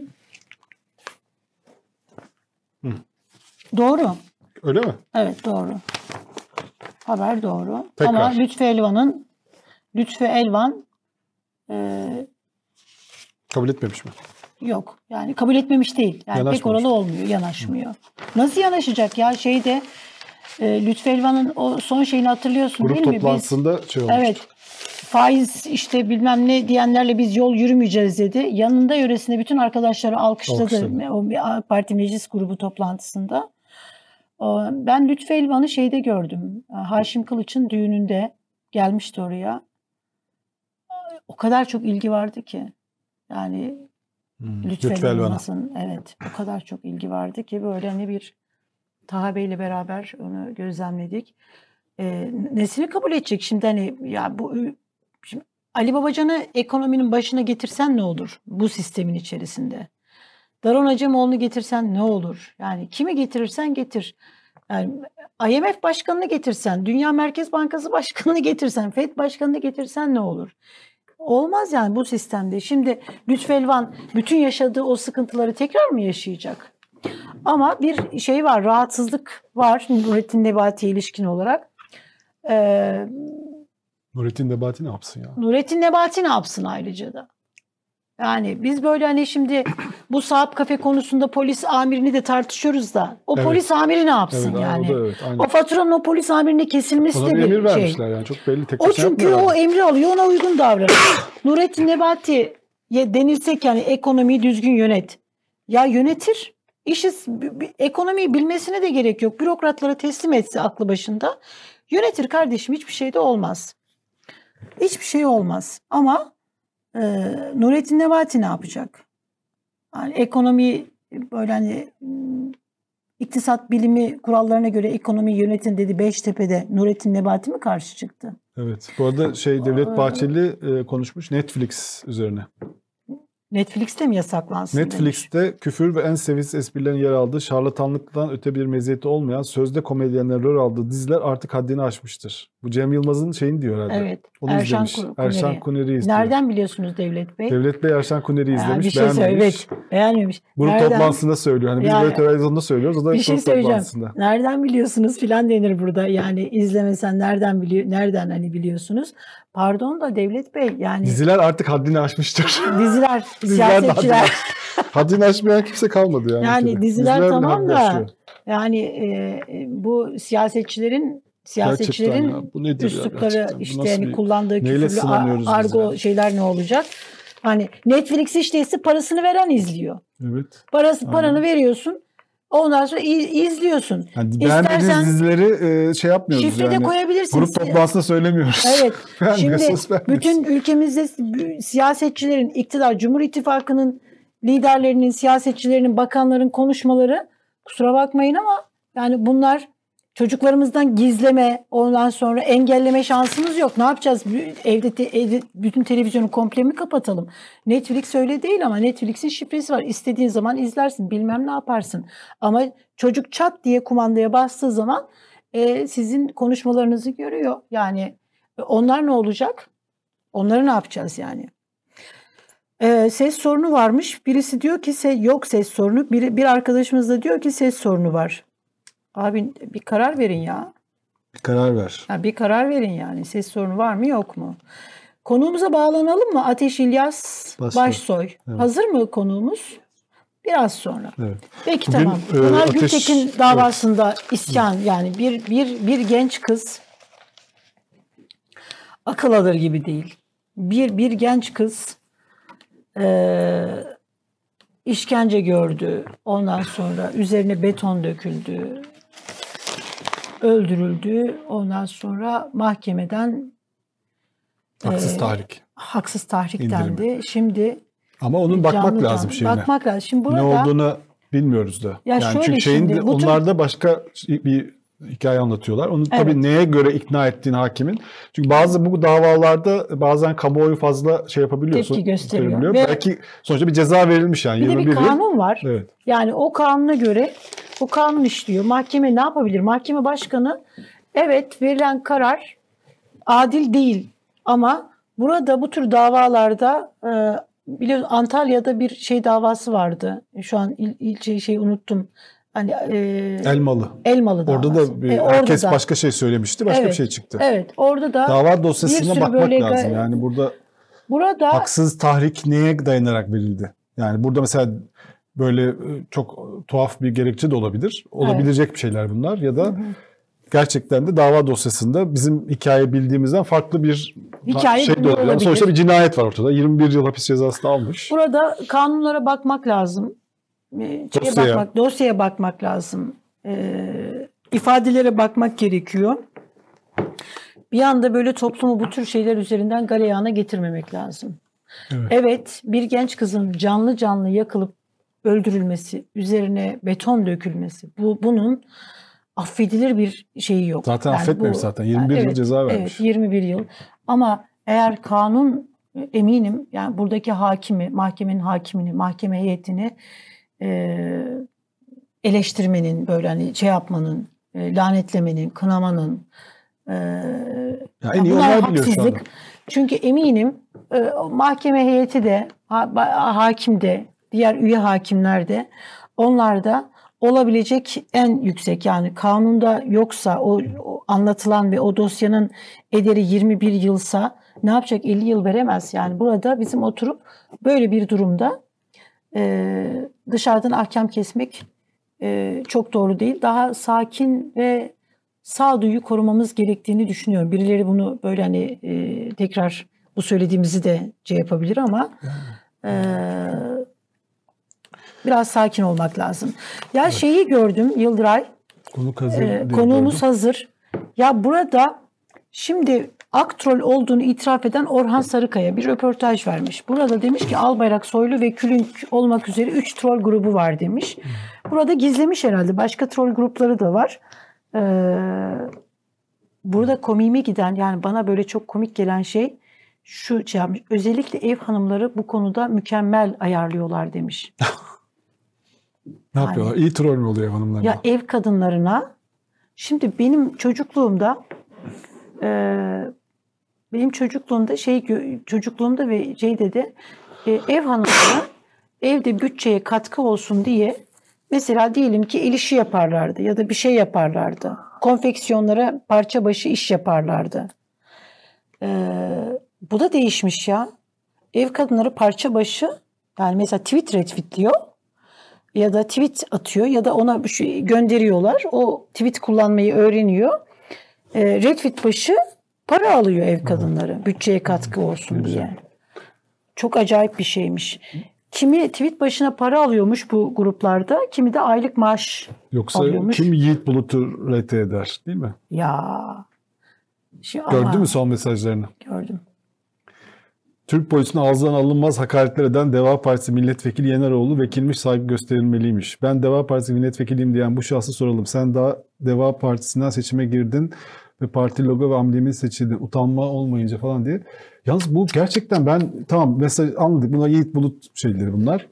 Hı. doğru. Öyle mi? Evet doğru. Haber doğru. Tekrar. Ama Lütfü Elvan'ın Lütfü Elvan eee, Kabul etmemiş mi? Yok. Yani kabul etmemiş değil. Yani pek oralı olmuyor. Yanaşmıyor. Nasıl yanaşacak ya şeyde e, Lütfü Elvan'ın o son şeyini hatırlıyorsun Grup değil mi? Biz, toplantısında şey olmuş. evet faiz işte bilmem ne diyenlerle biz yol yürümeyeceğiz dedi. Yanında yöresinde bütün arkadaşları alkışladı. Alkışladı. O bir parti meclis grubu toplantısında. Ben Lütfü Elvan'ı şeyde gördüm. Haşim Kılıç'ın düğününde gelmişti oraya. O kadar çok ilgi vardı ki. Yani Hmm. Lütfü Elvan'a. Elvan'ın evet o kadar çok ilgi vardı ki böyle hani bir Taha Bey'le beraber onu gözlemledik. Ee, nesini kabul edecek şimdi hani ya bu şimdi Ali Babacan'ı ekonominin başına getirsen ne olur bu sistemin içerisinde? Daron Acemoğlu'nu getirsen ne olur? Yani kimi getirirsen getir. Yani IMF başkanını getirsen, Dünya Merkez Bankası başkanını getirsen, FED başkanını getirsen ne olur? Olmaz yani bu sistemde. Şimdi Lütfü Elvan bütün yaşadığı o sıkıntıları tekrar mı yaşayacak? Ama bir şey var, rahatsızlık var Nurettin Nebati'ye ilişkin olarak. Ee, Nurettin Nebati ne yapsın ya? Nurettin Nebati ne yapsın ayrıca da? Yani biz böyle hani şimdi bu Saap Kafe konusunda polis amirini de tartışıyoruz da o Evet. polis amiri ne yapsın Evet, yani? o da evet. Aynen. O faturanın o polis amirine kesilmesi Ona de bir emir şey. vermişler yani çok belli tek O çünkü o emri alıyor ona uygun davranıyor. Nurettin Nebati'ye denilsek yani ekonomiyi düzgün yönet. Ya yönetir. İşi, ekonomiyi bilmesine de gerek yok. Bürokratlara teslim etse aklı başında. Yönetir kardeşim hiçbir şey de olmaz. Hiçbir şey olmaz. Ama e, Nurettin Nebati ne yapacak? Yani ekonomi böyle hani m, iktisat bilimi kurallarına göre ekonomi yönetin dedi Beştepe'de Nurettin Nebati mi karşı çıktı? Evet. Bu arada şey Devlet. Bahçeli e, konuşmuş Netflix üzerine. Netflix'te mi yasaklansın? demiş. Netflix'te küfür ve en seviyesiz esprilerin yer aldığı şarlatanlıktan öte bir meziyeti olmayan sözde komedyenlerin rol aldığı diziler artık haddini aşmıştır. Bu Cem Yılmaz'ın şeyini diyor herhalde. Evet. Onu Erşan izlemiş. Ku- Erşan Kuneri. Kuneri izliyor. Nereden biliyorsunuz Devlet Bey? Devlet Bey Erşan Kuneri izlemiş. bir şey beğenmemiş. Evet. Beğenmemiş. Grup Nereden- toplantısında söylüyor. Hani biz Yani- böyle televizyonda söylüyoruz. O da Bir şey söyleyeceğim. Nereden biliyorsunuz filan denir burada. Yani izlemesen nereden biliyor nereden hani biliyorsunuz? Pardon da Devlet Bey yani Diziler artık haddini aşmıştır. diziler, Diziler siyasetçiler haddini aşmayan kimse kalmadı yani. Yani diziler bile tamam da aşıyor. yani e, bu siyasetçilerin siyasetçilerin ya, bu nedir ya üslupları işte hani bir- kullandığı küfürlü argo ya? şeyler ne olacak? Hani Netflix işte ise parasını veren izliyor. Evet. Parası Aynen. paranı veriyorsun. Ondan sonra izliyorsun. Yani İstersen beğenmediğiniz dizileri e, şey yapmıyoruz Şifre de yani. koyabilirsin. Grup toplantısında söylemiyoruz. Evet. Şimdi bütün ülkemizde siyasetçilerin, iktidar, Cumhur İttifakı'nın liderlerinin, siyasetçilerinin, bakanların konuşmaları kusura bakmayın ama yani bunlar çocuklarımızdan gizleme, ondan sonra engelleme şansımız yok. Ne yapacağız? Evde, te- evde bütün televizyonu komple mi kapatalım? Netflix öyle değil ama Netflix'in şifresi var. İstediğin zaman izlersin, bilmem ne yaparsın. Ama çocuk çat diye kumandaya bastığı zaman e, sizin konuşmalarınızı görüyor. Yani e, onlar ne olacak? Onları ne yapacağız yani? Ee, ses sorunu varmış. Birisi diyor ki se yok ses sorunu. Bir, bir arkadaşımız da diyor ki ses sorunu var. Abi bir karar verin ya. Bir karar ver. ya. Bir karar verin yani. Ses sorunu var mı yok mu? Konuğumuza bağlanalım mı? Ateş İlyas Başsoy. Başsoy. Evet. Hazır mı konuğumuz? Biraz sonra. Evet. Peki Bugün, tamam. e, Pınar Ateş- Gültekin davasında isyan yani bir bir bir genç kız akıl alır gibi değil. Bir bir genç kız e, işkence gördü. Ondan sonra üzerine beton döküldü. Öldürüldü. Ondan sonra mahkemeden Haksız Ee, tahrik. haksız tahrik dendi. Şimdi Ama onun bakmak canlı lazım canlı- şeyine. Bakmak lazım. Şimdi burada ne olduğunu bilmiyoruz da. Ya yani şöyle çünkü şeyin şimdi, bu tür- başka bir hikaye anlatıyorlar. Onu Evet. tabii neye göre ikna ettiğin hakimin. Çünkü bazı bu davalarda bazen kamuoyu fazla şey yapabiliyorsun. Tepki gösteriyor. Ve- Belki sonuçta bir ceza verilmiş yani. bir de 21 bir yıl. kanun var. Evet. Yani o kanuna göre bu kanun işliyor. Mahkeme ne yapabilir? Mahkeme başkanı evet verilen karar adil değil ama burada bu tür davalarda e, biliyorsun Antalya'da bir şey davası vardı. Şu an il, ilçe şey unuttum. Hani e, Elmalı. Elmalı davası. Orada da bir, E, orada herkes da. başka şey söylemişti. Başka Evet. bir şey çıktı. Evet, orada da Dava dosyasına bakmak böyle lazım. Yani burada burada haksız tahrik neye dayanarak verildi? Yani burada mesela böyle e, çok tuhaf bir gerekçe de olabilir. Olabilecek bir şeyler bunlar ya da gerçekten de dava dosyasında bizim hikaye bildiğimizden farklı bir Hikaye şey de olabilir. Sonuçta bir cinayet var ortada. 21 yıl hapis cezası almış. Burada kanunlara bakmak lazım. Şeye Dosyaya. bakmak, dosyaya bakmak lazım. Ee, ifadelere bakmak gerekiyor. Bir anda böyle toplumu bu tür şeyler üzerinden galeyana getirmemek lazım. Evet. Evet, bir genç kızın canlı canlı yakılıp öldürülmesi, üzerine beton dökülmesi, bu bunun affedilir bir şeyi yok. Zaten Yani affetmemiş bu- zaten. 21 yıl Evet, ceza vermiş. Evet, 21 yıl. Ama eğer kanun eminim yani buradaki hakimi, mahkemenin hakimini, mahkeme heyetini e, eleştirmenin, böyle hani şey yapmanın, e, lanetlemenin, kınamanın e, Ya en iyi onlar biliyor şu anda. haksızlık. Çünkü eminim e, mahkeme heyeti de, ha- hakim de, diğer üye hakimler de onlar da olabilecek en yüksek yani kanunda yoksa o, o anlatılan ve o dosyanın ederi 21 yılsa ne yapacak 50 yıl veremez yani burada bizim oturup böyle bir durumda e, dışarıdan ahkam kesmek e, çok doğru değil. Daha sakin ve sağduyu korumamız gerektiğini düşünüyorum. Birileri bunu böyle hani e, tekrar bu söylediğimizi de şey yapabilir ama e, biraz sakin olmak lazım. Ya şeyi gördüm Yıldıray, Konuk hazır. e, konuğumuz gördüm. hazır. Ya burada şimdi Aktrol olduğunu itiraf eden Orhan Sarıkaya bir röportaj vermiş. Burada demiş ki Albayrak, Soylu ve Külünk olmak üzere 3 troll grubu var demiş. Burada gizlemiş herhalde. Başka troll grupları da var. Ee, burada komiğime giden yani bana böyle çok komik gelen şey şu şey yapmış. Özellikle ev hanımları bu konuda mükemmel ayarlıyorlar demiş. Ne yapıyorlar? İyi troll mü oluyor hanımlar? Ya ev kadınlarına şimdi benim çocukluğumda e, benim çocukluğumda şey çocukluğumda ve şeyde de e, ev hanımları evde bütçeye katkı olsun diye mesela diyelim ki el işi yaparlardı ya da bir şey yaparlardı. Konfeksiyonlara parça başı iş yaparlardı. E, bu da değişmiş ya. Ev kadınları parça başı yani mesela tweet retweetliyor ya da tweet atıyor ya da ona şey gönderiyorlar. O tweet kullanmayı öğreniyor. E, retweet başı para alıyor ev kadınları bütçeye katkı olsun diye. Çok acayip bir şeymiş. Kimi tweet başına para alıyormuş bu gruplarda, kimi de aylık maaş. Yoksa alıyormuş. kim Yiğit Bulut'u RT eder değil mi? Ya. Şey, Gördün mü son mesajlarını? Gördüm. Türk polisine ağızdan alınmaz hakaretler eden Deva Partisi milletvekili Yeneroğlu vekilmiş saygı gösterilmeliymiş. Ben Deva Partisi milletvekiliyim diyen bu şahsı soralım. Sen daha Deva Partisi'nden seçime girdin ve parti logo ve amblemin seçildin. Utanma olmayınca falan diye. Yalnız bu gerçekten ben tamam mesaj anladık. Bunlar Yiğit Bulut şeyleri bunlar.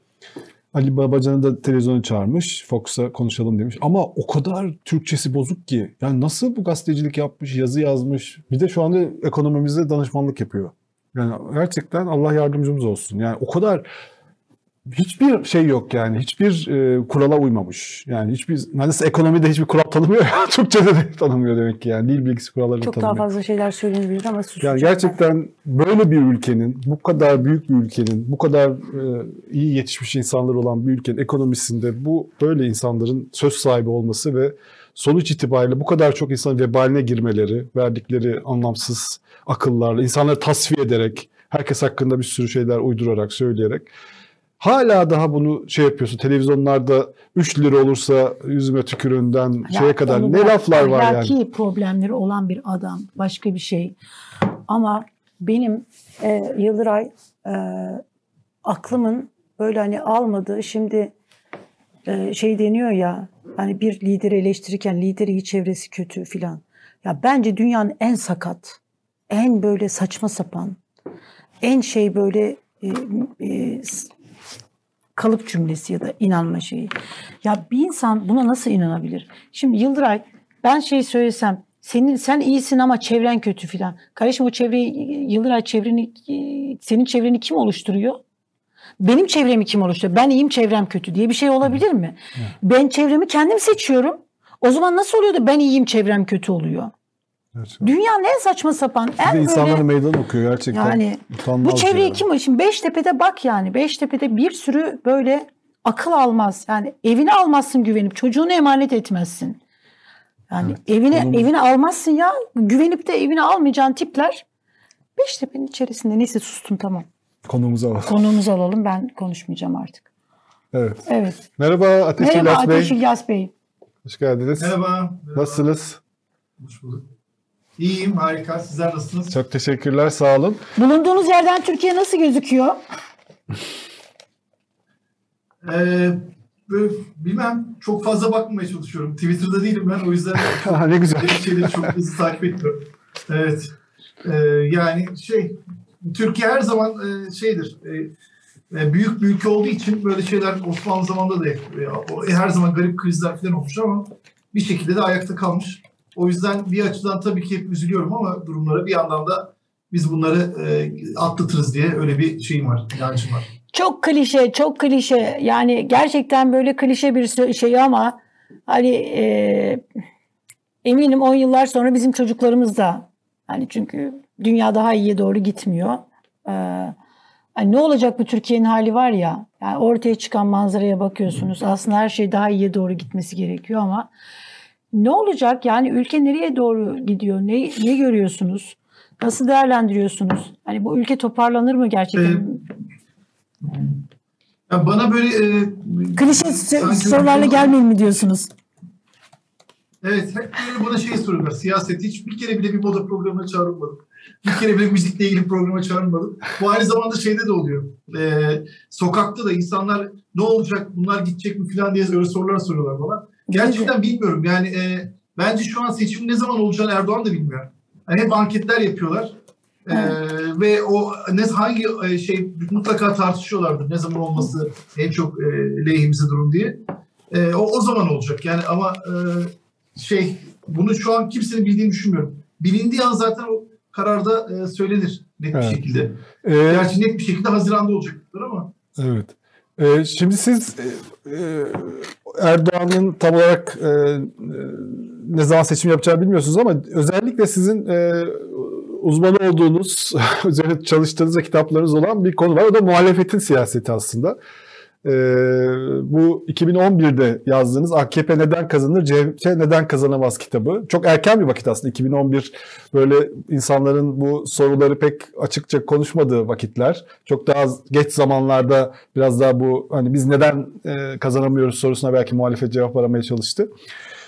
Ali Babacan'ı da televizyona çağırmış. Fox'a konuşalım demiş. Ama o kadar Türkçesi bozuk ki. Yani nasıl bu gazetecilik yapmış, yazı yazmış. Bir de şu anda ekonomimizde danışmanlık yapıyor. Yani gerçekten Allah yardımcımız olsun. Yani o kadar hiçbir şey yok yani. Hiçbir e, kurala uymamış. Yani hiçbir neredeyse ekonomide hiçbir kural tanımıyor. Türkçe'de de tanımıyor demek ki yani. Dil bilgisi kurallarını Çok daha tanımıyor. fazla şeyler söylenebilir ama susacağım. Yani ben. gerçekten böyle bir ülkenin, bu kadar büyük bir ülkenin, bu kadar e, iyi yetişmiş insanlar olan bir ülkenin ekonomisinde bu böyle insanların söz sahibi olması ve sonuç itibariyle bu kadar çok insanın vebaline girmeleri, verdikleri anlamsız akıllarla, insanları tasfiye ederek, herkes hakkında bir sürü şeyler uydurarak, söyleyerek hala daha bunu şey yapıyorsun. Televizyonlarda 3 lira olursa yüzüme tüküründen Ya şeye kadar ne laflar var yani. problemleri olan bir adam başka bir şey. Ama benim e, Yıldıray e, aklımın böyle hani almadığı şimdi e, şey deniyor ya hani bir lideri eleştirirken lideri iyi çevresi kötü filan. Ya bence dünyanın en sakat, en böyle saçma sapan, en şey böyle e, e, kalıp cümlesi ya da inanma şeyi. Ya bir insan buna nasıl inanabilir? Şimdi Yıldıray ben şey söylesem senin sen iyisin ama çevren kötü filan. Kardeşim o çevreyi Yıldıray çevreni senin çevreni kim oluşturuyor? Benim çevremi kim oluşturuyor? Ben iyiyim çevrem kötü diye bir şey olabilir mi? Ben çevremi kendim seçiyorum. O zaman nasıl oluyor da ben iyiyim çevrem kötü oluyor? Gerçekten. Dünyanın en saçma sapan, de en insanları böyle meydan okuyor gerçekten. yani Utanmaz bu çevreyi ya. kim Şimdi Beştepe'de bak yani. Beştepe'de bir sürü böyle akıl almaz. Yani evini almazsın güvenip çocuğunu emanet etmezsin. Yani evine konumuz- evine almazsın ya. Güvenip de evine almayacağın tipler Beştepe'nin içerisinde. Neyse sustum tamam. Konuğumuza bak. Konuğumuzu alalım. Ben konuşmayacağım artık. Evet. Evet. Merhaba Ateş Merhaba İlyas Bey. Ateş İlyas Bey. Hoş geldiniz. Merhaba. merhaba. Nasılsınız? Hoş bulduk. İyiyim, harika. Sizler nasılsınız? Çok teşekkürler, sağ olun. Bulunduğunuz yerden Türkiye nasıl gözüküyor? Ee, böyle, bilmem, çok fazla bakmamaya çalışıyorum. Twitter'da değilim ben, o yüzden Ha, ne güzel. şeyleri çok hızlı takip etmiyorum. Evet. Ee, yani şey, Türkiye her zaman e, şeydir. E, e, büyük bir ülke olduğu için böyle şeyler Osmanlı zamanında da hep, her zaman garip krizler falan olmuş ama bir şekilde de ayakta kalmış. O yüzden bir açıdan tabii ki hep üzülüyorum ama durumlara bir yandan da biz bunları atlatırız diye öyle bir şeyim var, inancım var. Çok klişe, çok klişe. Yani gerçekten böyle klişe bir şey ama hani e, eminim 10 yıllar sonra bizim çocuklarımız da hani çünkü dünya daha iyiye doğru gitmiyor. Ee, hani ne olacak bu Türkiye'nin hali var ya. Yani ortaya çıkan manzaraya bakıyorsunuz. Aslında her şey daha iyiye doğru gitmesi gerekiyor ama ne olacak? Yani ülke nereye doğru gidiyor? Ne, ne görüyorsunuz? Nasıl değerlendiriyorsunuz? Hani bu ülke toparlanır mı gerçekten? Yani bana böyle e, Klişe sorularla gelmeyin mi diyorsunuz? Evet, hep böyle bana şey soruyorlar. Siyaset hiç bir kere bile bir moda programına çağrılmadım. Bir kere bile müzikle ilgili programa çağrılmadım. Bu aynı zamanda şeyde de oluyor. Ee, sokakta da insanlar ne olacak, bunlar gidecek mi falan diye öyle sorular soruyorlar bana. Gerçekten bilmiyorum. Yani e, bence şu an seçim ne zaman olacağını Erdoğan da bilmiyor. Yani hep anketler yapıyorlar. Ee, ve o ne hangi e, şey mutlaka tartışıyorlardır ne zaman olması en çok e, lehimize durum diye. E, o, o zaman olacak yani ama e, şey bunu şu an kimsenin bildiğini düşünmüyorum. Bilindiği an zaten o kararda e, söylenir net Evet. bir şekilde. Ee, Gerçi net bir şekilde Haziran'da olacaktır ama Evet. Ee, şimdi siz e, e, Erdoğan'ın tam olarak e, e, ne zaman seçim yapacağını bilmiyorsunuz ama özellikle sizin e, uzman olduğunuz, üzerine çalıştığınız ve kitaplarınız olan bir konu var. O da muhalefetin siyaseti aslında. E, bu 2011'de yazdığınız AKP neden kazanır, CHP neden kazanamaz kitabı. Çok erken bir vakit aslında 2011 böyle insanların bu soruları pek açıkça konuşmadığı vakitler. Çok daha geç zamanlarda biraz daha bu hani biz neden e, kazanamıyoruz sorusuna belki muhalefet cevap aramaya çalıştı.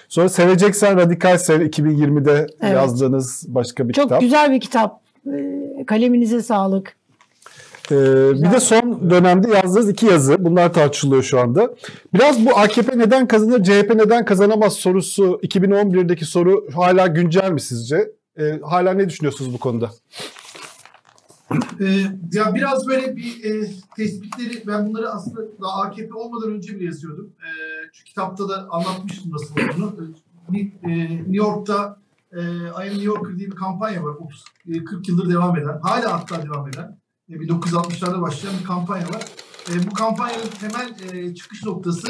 Sonra Seveceksen Radikal Sev 2020'de Evet. yazdığınız başka bir Çok kitap. güzel bir kitap. Ee, Kaleminize sağlık. Ee, bir de son dönemde yazdığınız iki yazı. Bunlar tartışılıyor şu anda. Biraz bu AKP neden kazanır, CHP neden kazanamaz sorusu 2011'deki soru hala güncel mi sizce? Ee, hala ne düşünüyorsunuz bu konuda? e, ya biraz böyle bir e, tespitleri ben bunları aslında daha AKP olmadan önce bile yazıyordum. E, şu kitapta da anlatmıştım nasıl olduğunu. E, New York'ta e, I Am New Yorker diye bir kampanya var. 30, e, 40 yıldır devam eden, hala hatta devam eden. E, 1960'larda başlayan bir kampanya var. E, bu kampanyanın temel e, çıkış noktası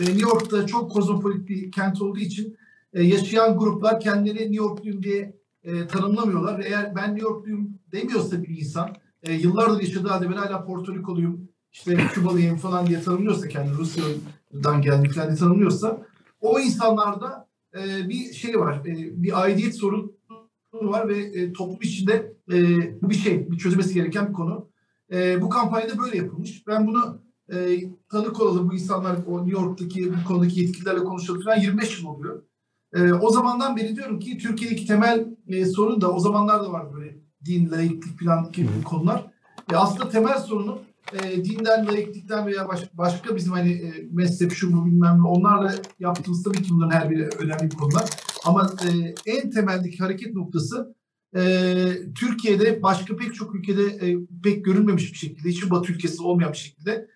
e, New York'ta çok kozmopolit bir kent olduğu için e, yaşayan gruplar kendileri New Yorkluyum diye e, tanımlamıyorlar. Eğer ben New Yorkluyum demiyorsa bir insan, e, yıllardır yaşadığı halde ben hala Porto Rikoluyum, işte Kübalıyım falan diye tanımlıyorsa kendini Rusya'dan geldi diye tanımlıyorsa o insanlarda e, bir şey var, e, bir aidiyet sorunu var ve e, toplum içinde e, bu bir şey, bir çözülmesi gereken bir konu. E, bu kampanyada böyle yapılmış. Ben bunu e, tanık olalım bu insanlar o New York'taki bu konudaki yetkililerle konuşalım falan 25 yıl oluyor. E, o zamandan beri diyorum ki Türkiye'deki temel e, sorun da o zamanlar da vardı böyle din, laiklik falan gibi konular. E, aslında temel sorunu e, dinden, laiklikten veya baş- başka bizim hani e, mezhep şu bu bilmem ne onlarla yaptığımız tabii ki bunların her biri önemli konular. Ama e, en temeldeki hareket noktası e, Türkiye'de başka pek çok ülkede e, pek görülmemiş bir şekilde, hiçbir batı ülkesi olmayan bir şekilde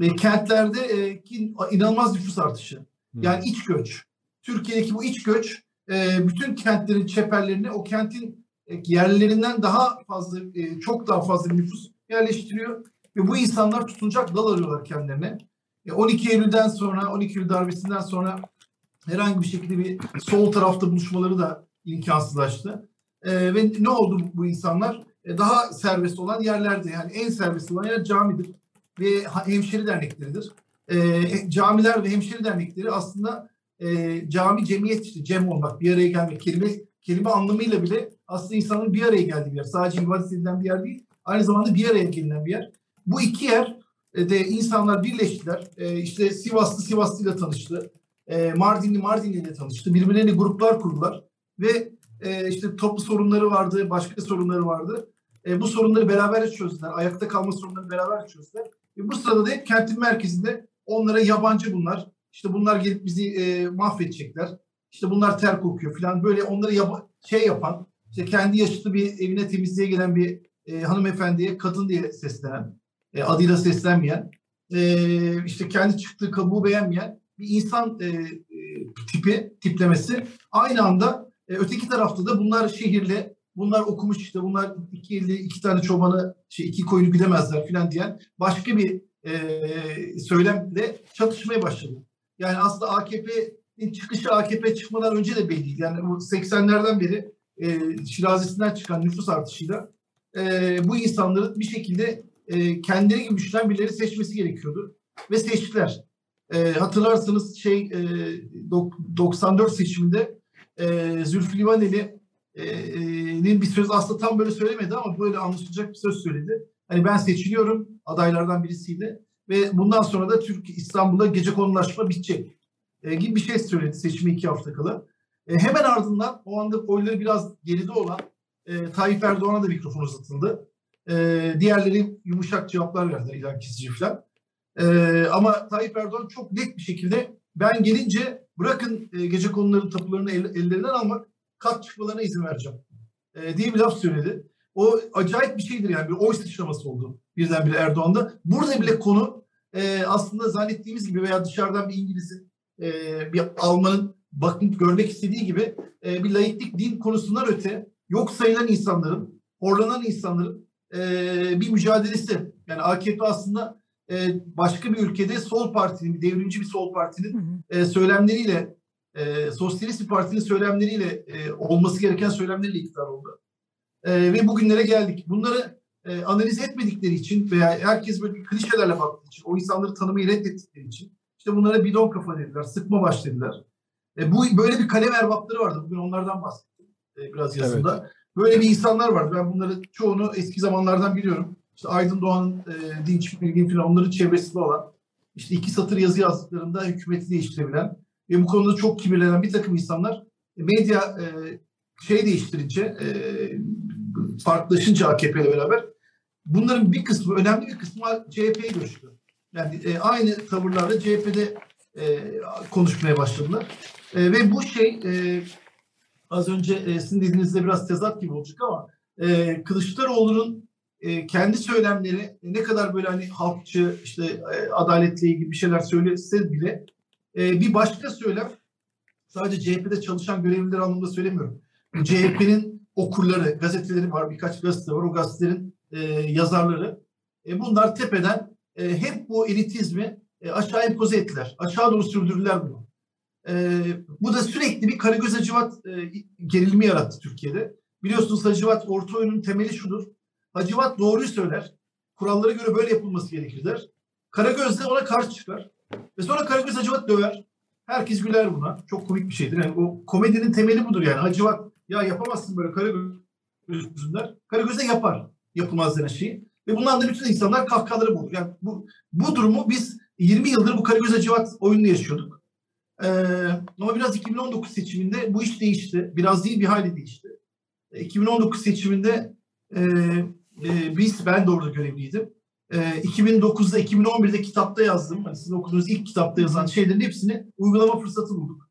e, kentlerde e, inanılmaz nüfus artışı. Yani iç göç. Türkiye'deki bu iç göç e, bütün kentlerin çeperlerine o kentin e, yerlilerinden daha fazla, e, çok daha fazla nüfus yerleştiriyor. Ve bu insanlar tutunacak dal arıyorlar kendilerine. E, 12 Eylül'den sonra, 12 Eylül darbesinden sonra herhangi bir şekilde bir sol tarafta buluşmaları da imkansızlaştı. E, ve ne oldu bu insanlar? E, daha serbest olan yerlerde yani en serbest olan yer camidir ve hemşeri dernekleridir. E, camiler ve hemşeri dernekleri aslında e, cami cemiyet işte cem olmak, bir araya gelmek kelime kelime anlamıyla bile aslında insanın bir araya geldiği bir yer. Sadece ibadet edilen bir yer değil, aynı zamanda bir araya gelinen bir yer. Bu iki yer e, de insanlar birleştiler. E, işte Sivaslı Sivaslı'yla tanıştı. E, Mardinli Mardinli'yle tanıştı. Birbirlerine gruplar kurdular ve e, işte toplu sorunları vardı, başka sorunları vardı. E, bu sorunları beraber çözdüler. Ayakta kalma sorunlarını beraber çözdüler. E, bu sırada da hep kentin merkezinde onlara yabancı bunlar. İşte bunlar gelip bizi e, mahvedecekler. İşte bunlar ter kokuyor falan. Böyle onları yaba- şey yapan, işte kendi yaşıtı bir evine temizliğe gelen bir e, hanımefendiye kadın diye seslenen, e, adıyla seslenmeyen, e, işte kendi çıktığı kabuğu beğenmeyen bir insan e, e, tipi, tiplemesi. Aynı anda e, öteki tarafta da bunlar şehirli, bunlar okumuş işte, bunlar iki elde iki tane çobanı, şey, iki koyunu güdemezler filan diyen başka bir e, söylemle çatışmaya başladı. Yani aslında AKP'nin çıkışı AKP çıkmadan önce de belliydi. Yani bu 80'lerden beri e, Şirazesi'nden çıkan nüfus artışıyla e, bu insanların bir şekilde e, kendileri gibi düşünen birileri seçmesi gerekiyordu. Ve seçtiler. E, hatırlarsanız şey e, 94 seçiminde e, Zülfü Livaneli'nin bir söz aslında tam böyle söylemedi ama böyle anlaşılacak bir söz söyledi. Hani ben seçiliyorum adaylardan birisiydi ve bundan sonra da Türk İstanbul'da gece konulaşma bitecek e, gibi bir şey söyledi seçimi iki hafta kala. E, hemen ardından o anda oyları biraz geride olan e, Tayyip Erdoğan'a da mikrofon uzatıldı. E, diğerleri yumuşak cevaplar verdiler ilan kesici falan. E, ama Tayyip Erdoğan çok net bir şekilde ben gelince bırakın e, gece konuların tapularını el, ellerinden almak kat çıkmalarına izin vereceğim e, diye bir laf söyledi. O acayip bir şeydir yani bir oy sıçraması oldu birdenbire Erdoğan'da. Burada bile konu e, aslında zannettiğimiz gibi veya dışarıdan bir İngiliz'in e, bir Alman'ın bakın görmek istediği gibi e, bir laiklik din konusundan öte yok sayılan insanların, horlanan insanların e, bir mücadelesi. Yani AKP aslında e, başka bir ülkede sol partinin, bir devrimci bir sol partinin e, söylemleriyle, e, sosyalist bir partinin söylemleriyle e, olması gereken söylemleriyle iktidar oldu. E, ve bugünlere geldik. Bunları e, analiz etmedikleri için veya herkes böyle klişelerle baktığı için, o insanları tanımayı reddettikleri için işte bunlara bidon kafa dediler, sıkma baş dediler. E, bu böyle bir kalem erbapları vardı. Bugün onlardan bahsettim e, biraz yazımda. Evet. Böyle bir insanlar vardı. Ben bunları çoğunu eski zamanlardan biliyorum. İşte Aydın Doğan, e, Dinç Bilgin falan onların çevresinde olan işte iki satır yazı yazdıklarında hükümeti değiştirebilen ve bu konuda çok kibirlenen bir takım insanlar medya e, şey değiştirince e, farklılaşınca AKP ile beraber bunların bir kısmı, önemli bir kısmı CHP'ye göçtü. Yani e, aynı tavırlarla CHP'de e, konuşmaya başladılar. E, ve bu şey e, az önce e, sizin dediğinizde biraz tezat gibi olacak ama e, Kılıçdaroğlu'nun e, kendi söylemleri ne kadar böyle hani halkçı işte e, adaletle ilgili bir şeyler söylese bile e, bir başka söylem sadece CHP'de çalışan görevliler anlamında söylemiyorum. CHP'nin okurları, gazeteleri var, birkaç gazete var. O gazetelerin e, yazarları. E, bunlar tepeden e, hep bu elitizmi e, aşağı empoze ettiler. Aşağı doğru sürdürdüler bunu. E, bu da sürekli bir Karagöz Hacivat e, gerilimi yarattı Türkiye'de. Biliyorsunuz Hacivat orta oyunun temeli şudur. Hacivat doğruyu söyler. Kurallara göre böyle yapılması gerekir der. Karagöz de ona karşı çıkar. Ve sonra Karagöz Hacivat döver. Herkes güler buna. Çok komik bir şeydir. Yani o komedinin temeli budur yani. Hacivat ya yapamazsın böyle Karagöz der. Karagöz de yapar yapılmaz denen şeyi. Ve bundan da bütün insanlar kahkahaları bulur. Yani bu, bu durumu biz 20 yıldır bu Karagöz Hacivat oyununu yaşıyorduk. Ee, ama biraz 2019 seçiminde bu iş değişti. Biraz değil bir hali değişti. 2019 seçiminde e, e, biz, ben de orada görevliydim. E, 2009'da, 2011'de kitapta yazdım. Hani sizin okuduğunuz ilk kitapta yazan şeylerin hepsini uygulama fırsatı bulduk.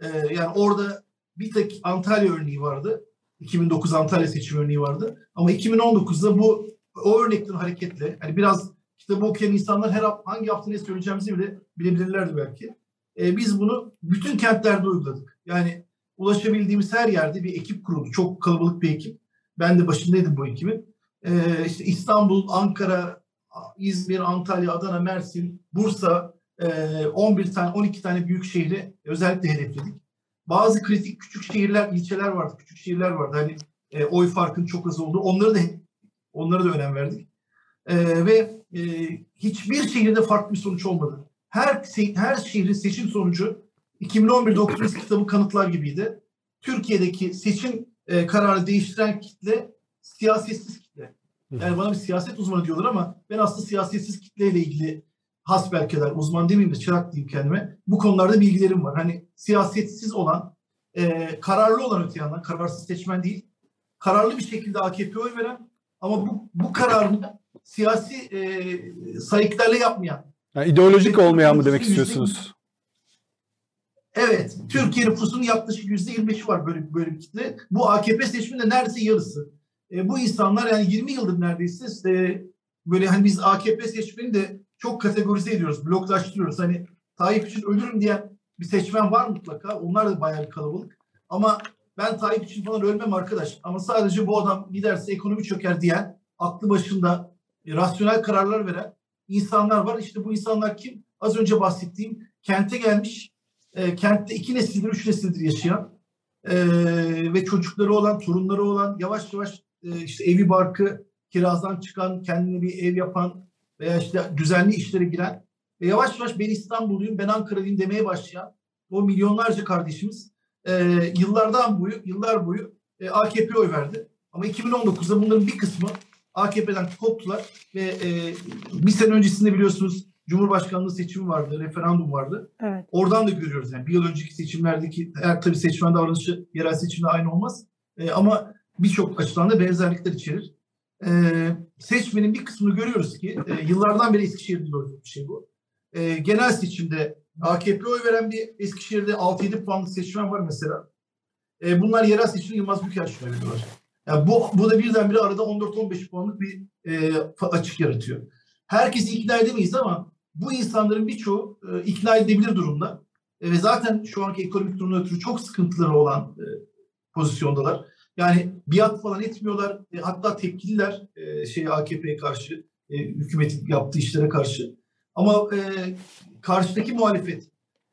E, yani orada bir tek Antalya örneği vardı. 2009 Antalya seçim örneği vardı. Ama 2019'da bu o örnekten hareketle hani biraz kitabı okuyan insanlar her hangi hafta ne söyleyeceğimizi bile bilebilirlerdi belki. E, biz bunu bütün kentlerde uyguladık. Yani ulaşabildiğimiz her yerde bir ekip kuruldu. Çok kalabalık bir ekip. Ben de başındaydım bu ekibin. E, işte İstanbul, Ankara, İzmir, Antalya, Adana, Mersin, Bursa, e, 11 tane, 12 tane büyük şehri özellikle hedefledik. Bazı kritik küçük şehirler, ilçeler vardı, küçük şehirler vardı. Hani e, oy farkının çok az olduğu. Onları da onlara da önem verdik. E, ve e, hiçbir şehirde farklı bir sonuç olmadı. Her her şehrin seçim sonucu 2011'de okuduğumuz kitabı kanıtlar gibiydi. Türkiye'deki seçim e, kararı değiştiren kitle siyasetsiz kitle. Yani bana bir siyaset uzmanı diyorlar ama ben aslında siyasetsiz kitleyle ilgili hasbelkader uzman demeyeyim de çırak diyeyim kendime. Bu konularda bilgilerim var. Hani siyasetsiz olan, e, kararlı olan öte yandan, kararsız seçmen değil, kararlı bir şekilde AKP oy veren ama bu, bu kararını siyasi e, sayıklarla yapmayan. Yani ideolojik olmayan mı demek istiyorsunuz? Evet. Türkiye nüfusunun yaklaşık yüzde yirmi var böyle, böyle bir kitle. Bu AKP seçiminde neredeyse yarısı. E, bu insanlar yani 20 yıldır neredeyse e, böyle hani biz AKP seçmeni de çok kategorize ediyoruz, bloklaştırıyoruz. Hani Tayyip için ölürüm diyen bir seçmen var mutlaka. Onlar da bayağı bir kalabalık. Ama ben Tayyip için falan ölmem arkadaş. Ama sadece bu adam giderse ekonomi çöker diyen, aklı başında e, rasyonel kararlar veren insanlar var. İşte bu insanlar kim? Az önce bahsettiğim kente gelmiş, e, kentte iki nesildir, üç nesildir yaşayan e, ve çocukları olan, torunları olan, yavaş yavaş e, işte evi barkı kirazdan çıkan, kendine bir ev yapan veya işte düzenli işlere giren ve yavaş yavaş ben İstanbulluyum, ben Ankara'lıyım demeye başlayan o milyonlarca kardeşimiz e, yıllardan boyu, yıllar boyu e, AKP'ye oy verdi. Ama 2019'da bunların bir kısmı AKP'den koptular ve e, bir sene öncesinde biliyorsunuz Cumhurbaşkanlığı seçimi vardı, referandum vardı. Evet. Oradan da görüyoruz yani bir yıl önceki seçimlerdeki eğer tabii seçmen davranışı yerel seçimde aynı olmaz. E, ama birçok açıdan da benzerlikler içerir. E, seçmenin bir kısmını görüyoruz ki e, yıllardan beri Eskişehir'de gördüğümüz bir şey bu. E, genel seçimde AKP oy veren bir Eskişehir'de 6-7 puanlık seçmen var mesela. E, bunlar yerel seçimde Yılmaz Büyükelçin'e veriyorlar. Yani bu, bu da birdenbire arada 14-15 puanlık bir e, açık yaratıyor. Herkesi ikna edemeyiz ama bu insanların birçoğu e, ikna edebilir durumda. E, ve zaten şu anki ekonomik durumda ötürü çok sıkıntıları olan e, pozisyondalar. Yani biat falan etmiyorlar. E, hatta tepkililer e, şey AKP'ye karşı, e, hükümetin yaptığı işlere karşı. Ama e, karşıdaki muhalefet,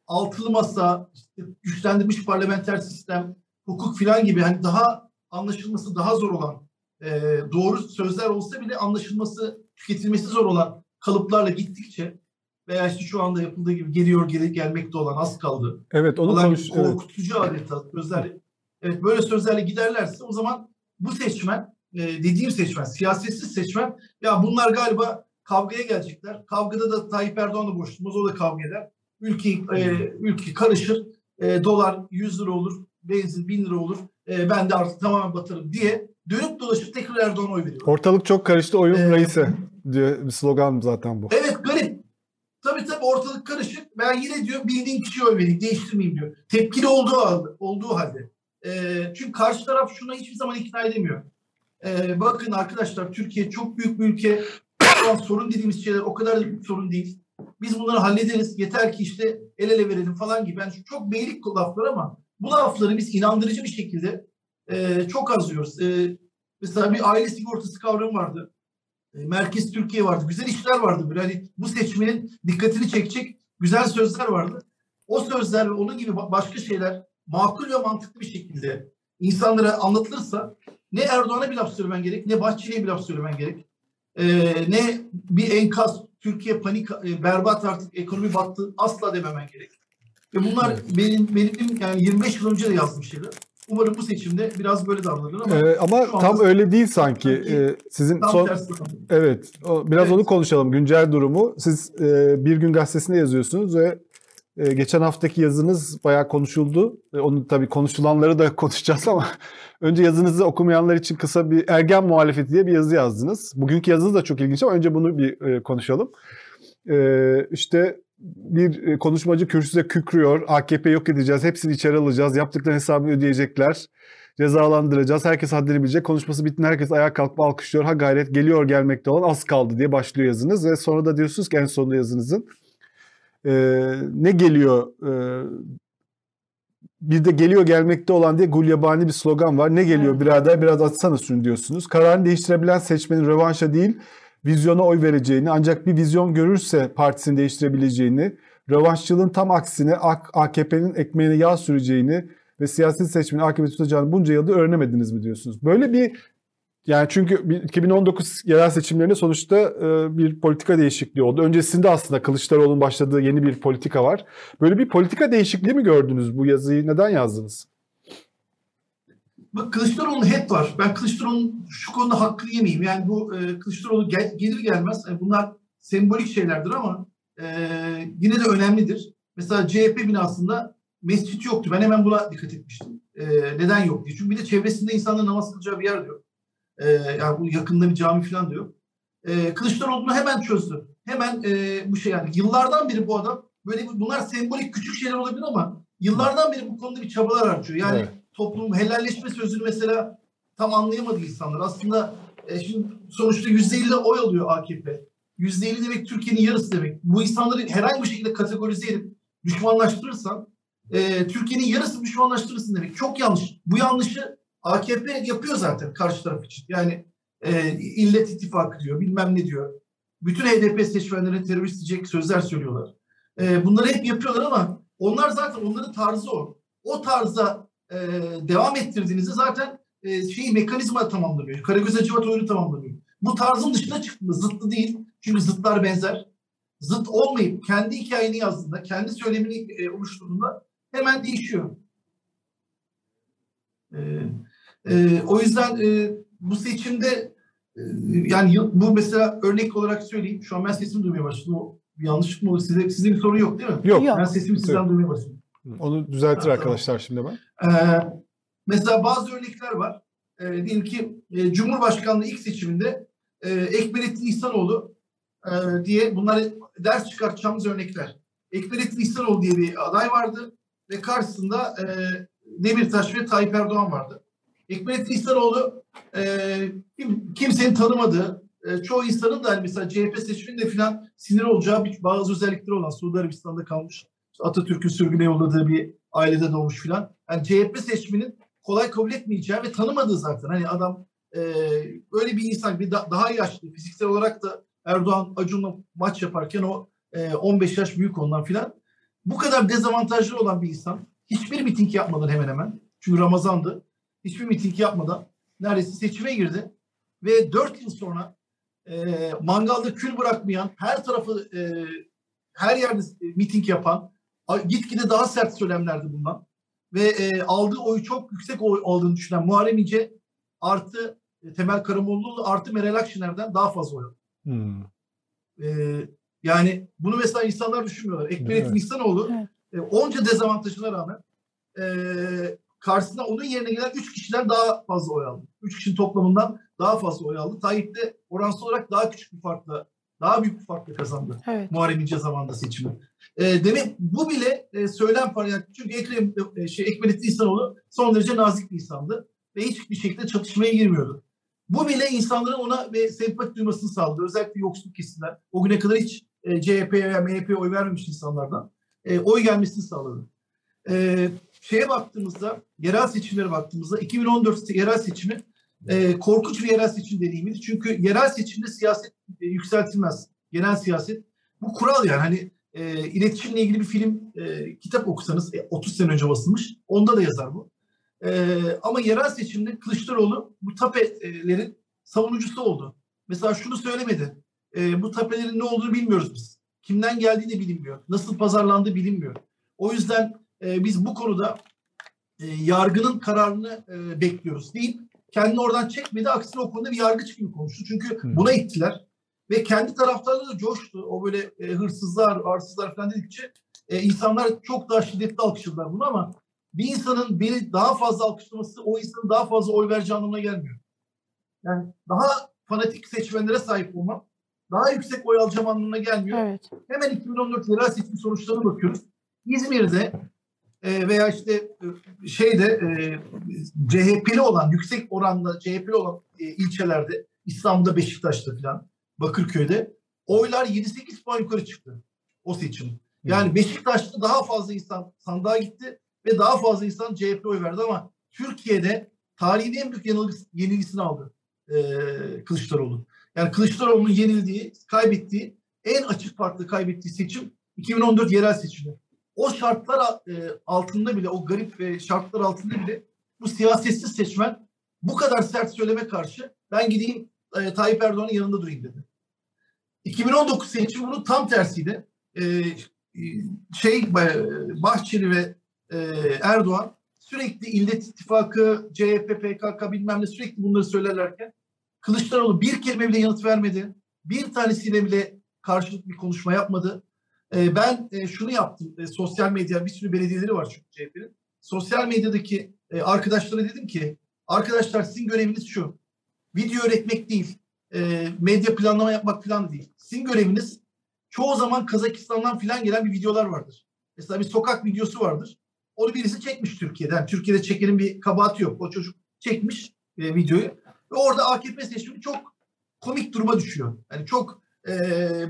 altılı masa, işte güçlendirilmiş parlamenter sistem, hukuk filan gibi hani daha anlaşılması daha zor olan e, doğru sözler olsa bile anlaşılması, tüketilmesi zor olan kalıplarla gittikçe veya işte şu anda yapıldığı gibi geliyor geri gelmekte olan az kaldı. Evet onu konuş. evet. korkutucu adeta sözler. Evet böyle sözlerle giderlerse o zaman bu seçmen e, dediğim seçmen, siyasetsiz seçmen ya bunlar galiba kavgaya gelecekler. Kavgada da Tayyip Erdoğan'la boş tutmaz. O da kavga eder. Ülke, e, ülke karışır. E, dolar 100 lira olur. Benzin 1000 lira olur. E, ben de artık tamamen batarım diye dönüp dolaşıp tekrar Erdoğan'a oy veriyor. Ortalık çok karıştı oyun Ee, reise diye bir slogan zaten bu. Evet garip. Tabii tabii ortalık karışık. Ben yine diyor bildiğin kişiye oy vereyim, değiştirmeyeyim diyor. Tepkili olduğu. Olduğu halde. Ee, çünkü karşı taraf şuna hiçbir zaman ikna edemiyor. Ee, bakın arkadaşlar Türkiye çok büyük bir ülke. Sorun dediğimiz şeyler o kadar da büyük sorun değil. Biz bunları hallederiz. Yeter ki işte el ele verelim falan gibi. Yani çok beylik laflar ama bu lafları biz inandırıcı bir şekilde e, çok az. E, mesela bir aile sigortası kavramı vardı. E, Merkez Türkiye vardı. Güzel işler vardı. Böyle hani bu seçmenin dikkatini çekecek güzel sözler vardı. O sözler ve onun gibi ba- başka şeyler makul ve mantıklı bir şekilde insanlara anlatılırsa ne Erdoğan'a bir laf söylemen gerek, ne Bahçeli'ye bir laf söylemen gerek. E, ne bir enkaz, Türkiye panik, e, berbat artık ekonomi battı asla dememen gerek. Ve bunlar benim benim yani 25 yıl önce de yazdığım şeyler. Umarım bu seçimde biraz böyle davranır ama Ee, ama tam öyle değil sanki. Ee, sizin tam son. Evet, o, biraz Evet. onu konuşalım güncel durumu. Siz e, Bir Gün Gazetesi'nde yazıyorsunuz ve e, geçen haftaki yazınız bayağı konuşuldu. E, onu tabii konuşulanları da konuşacağız ama önce yazınızı okumayanlar için kısa bir ergen muhalefeti diye bir yazı yazdınız. Bugünkü yazınız da çok ilginç ama önce bunu bir e, konuşalım. E, işte bir e, konuşmacı kürsüde kükrüyor. AKP yok edeceğiz, hepsini içeri alacağız, yaptıkları hesabını ödeyecekler cezalandıracağız. Herkes haddini bilecek. Konuşması bittiğinde herkes ayağa kalkıp alkışlıyor. Ha gayret geliyor gelmekte olan az kaldı diye başlıyor yazınız. Ve sonra da diyorsunuz ki en sonunda yazınızın e, ne geliyor e, bir de geliyor gelmekte olan diye gulyabani bir slogan var. Ne geliyor birader biraz açsana şunu diyorsunuz. Kararını değiştirebilen seçmenin rövanşa değil vizyona oy vereceğini ancak bir vizyon görürse partisini değiştirebileceğini, rövanşçılığın tam aksine AKP'nin ekmeğine yağ süreceğini ve siyasi seçmenin AKP tutacağını bunca yılda öğrenemediniz mi diyorsunuz? Böyle bir yani çünkü bir 2019 yerel seçimlerinde sonuçta e, bir politika değişikliği oldu. Öncesinde aslında Kılıçdaroğlu'nun başladığı yeni bir politika var. Böyle bir politika değişikliği mi gördünüz bu yazıyı? Neden yazdınız? Bak Kılıçdaroğlu'nun hep var. Ben Kılıçdaroğlu'nun şu konuda hakkını yemeyeyim. Yani bu e, Kılıçdaroğlu gel, gelir gelmez e, bunlar sembolik şeylerdir ama e, yine de önemlidir. Mesela CHP binasında mescit yoktu. Ben hemen buna dikkat etmiştim. E, neden yok diye. Çünkü bir de çevresinde insanların namaz kılacağı bir yer diyor. E, yani bu yakında bir cami falan diyor. E, Kılıçdaroğlu bunu hemen çözdü. Hemen e, bu şey yani yıllardan beri bu adam böyle bunlar sembolik küçük şeyler olabilir ama yıllardan beri bu konuda bir çabalar harcıyor. Yani Evet. toplum helalleşme sözünü mesela tam anlayamadı insanlar. Aslında e, şimdi sonuçta %50 oy alıyor AKP. %50 demek Türkiye'nin yarısı demek. Bu insanları herhangi bir şekilde kategorize edip düşmanlaştırırsan e, Türkiye'nin yarısı düşmanlaştırırsın demek. Çok yanlış. Bu yanlışı AKP yapıyor zaten karşı taraf için. Yani e, illet ittifakı diyor, bilmem ne diyor. Bütün HDP seçmenlerine terörist diyecek sözler söylüyorlar. E, bunları hep yapıyorlar ama onlar zaten onların tarzı o. O tarza e, devam ettirdiğinizde zaten e, şeyi mekanizma tamamlanıyor. Karagöz Hacivat oyunu tamamlanıyor. Bu tarzın dışına çıktığında zıttı değil. Çünkü zıtlar benzer. Zıt olmayıp kendi hikayeni yazdığında, kendi söylemini e, oluşturduğunda hemen değişiyor. E, e, o yüzden e, bu seçimde e, yani bu mesela örnek olarak söyleyeyim. Şu an ben sesimi duymaya başladım. Yanlışlık mı olur? Size, sizde bir sorun yok değil mi? Yok. Ben sesimi sizden Yok. duymaya başladım. Onu düzeltir Tamam. arkadaşlar şimdi ben. Ee, mesela bazı örnekler var. Ee, diyelim ki e, Cumhurbaşkanlığı ilk seçiminde e, Ekmelettin İhsanoğlu e, diye bunları ders çıkartacağımız örnekler. Ekmelettin İhsanoğlu diye bir aday vardı ve karşısında e, Demirtaş ve Tayyip Erdoğan vardı. Ekmelettin İhsanoğlu e, kim, kimsenin tanımadığı, e, çoğu insanın da hani mesela CHP seçiminde falan sinir olacağı bir, bazı özellikleri olan Suudi Arabistan'da kalmış. İşte Atatürk'ün sürgüne yolladığı bir ailede doğmuş filan. Yani CHP seçmenin kolay kabul etmeyeceği ve tanımadığı zaten. Hani adam e, öyle bir insan, bir da- daha yaşlı, fiziksel olarak da Erdoğan Acun'la maç yaparken o e, 15 yaş büyük ondan filan. Bu kadar dezavantajlı olan bir insan hiçbir miting yapmadan hemen hemen. Çünkü Ramazan'dı. Hiçbir miting yapmadan neredeyse seçime girdi. Ve 4 yıl sonra e, mangalda kül bırakmayan, her tarafı e, her yerde e, miting yapan, gitgide daha sert söylemlerdi bundan. Ve e, aldığı oyu çok yüksek oy aldığını düşünen Muharrem İnce artı e, Temel Karamollaoğlu artı Meral Akşener'den daha fazla oy aldı. Hmm. E, yani bunu mesela insanlar düşünmüyorlar. Ekmelettin Evet. İhsanoğlu Evet. e, onca dezavantajına rağmen e, karşısına onun yerine gelen 3 kişiden daha fazla oy aldı. 3 kişinin toplamından daha fazla oy aldı. Tayyip de oransal olarak daha küçük bir farkla, daha büyük bir farkla kazandı. Evet. Muharrem İnce zamanında seçimi. E, demek bu bile e, söylem. Yani çünkü Ekrem e, şey, Ekmelettin İhsanoğlu son derece nazik bir insandı. Ve hiçbir şekilde çatışmaya girmiyordu. Bu bile insanların ona ve sempati duymasını sağladı. Özellikle yoksul kesimler. O güne kadar hiç e, CHP'ye veya MHP'ye oy vermemiş insanlardan e, oy gelmesini sağladı. E, şeye baktığımızda, yerel seçimlere baktığımızda 2014 yerel seçimi e, korkunç bir yerel seçim deneyimiydi. Çünkü yerel seçimde siyaset e, yükseltilmez. Genel siyaset. Bu kural yani. Hani e, iletişimle ilgili bir film, e, kitap okusanız e, 30 sene önce basılmış. Onda da yazar bu. E, ama yerel seçimde Kılıçdaroğlu bu tapelerin savunucusu oldu. Mesela şunu söylemedi. E, bu tapelerin ne olduğunu bilmiyoruz biz. Kimden geldiği de bilinmiyor. Nasıl pazarlandığı bilinmiyor. O yüzden e, biz bu konuda e, yargının kararını e, bekliyoruz deyip kendini oradan çekmedi. Aksine o konuda bir yargıç gibi konuştu. Çünkü Hı. buna ittiler. Ve kendi taraftarları da coştu. O böyle e, hırsızlar, arsızlar falan dedikçe e, insanlar çok daha şiddetli alkışladılar bunu ama bir insanın beni daha fazla alkışlaması o insanın daha fazla oy vereceği anlamına gelmiyor. Yani daha fanatik seçmenlere sahip olmam daha yüksek oy alacağım anlamına gelmiyor. Evet. Hemen 2014 yerel seçim sonuçlarına bakıyoruz. İzmir'de e, veya işte e, şeyde e, CHP'li olan yüksek oranda CHP'li olan e, ilçelerde İstanbul'da Beşiktaş'ta falan Bakırköy'de oylar 7-8 puan yukarı çıktı o seçim. Yani Beşiktaş'ta daha fazla insan sandığa gitti ve daha fazla insan CHP oy verdi ama Türkiye'de tarihin en büyük yenilgisi, yenilgisini aldı e, Kılıçdaroğlu. Yani Kılıçdaroğlu'nun yenildiği, kaybettiği, en açık farklı kaybettiği seçim 2014 yerel seçimi. O şartlar e, altında bile, o garip e, şartlar altında bile bu siyasetsiz seçmen bu kadar sert söyleme karşı ben gideyim e, Tayyip Erdoğan'ın yanında durayım dedi. 2019 seçimi bunun tam tersiydi. Şey Bahçeli ve Erdoğan sürekli İllet İttifakı, CHP, PKK bilmem ne sürekli bunları söylerlerken Kılıçdaroğlu bir kelime bile yanıt vermedi. Bir tanesiyle bile karşılıklı bir konuşma yapmadı. E, ben e, şunu yaptım. E, sosyal medya bir sürü belediyeleri var çünkü CHP'nin. Sosyal medyadaki e, arkadaşlara dedim ki arkadaşlar sizin göreviniz şu. Video üretmek değil. Medya planlama yapmak falan değil. Sizin göreviniz çoğu zaman Kazakistan'dan falan gelen bir videolar vardır. Mesela bir sokak videosu vardır. Onu birisi çekmiş Türkiye'den. Türkiye'de çekenin bir kabahati yok. O çocuk çekmiş. videoyu. Ve orada AKP seçmeni çok komik duruma düşüyor. Yani çok e,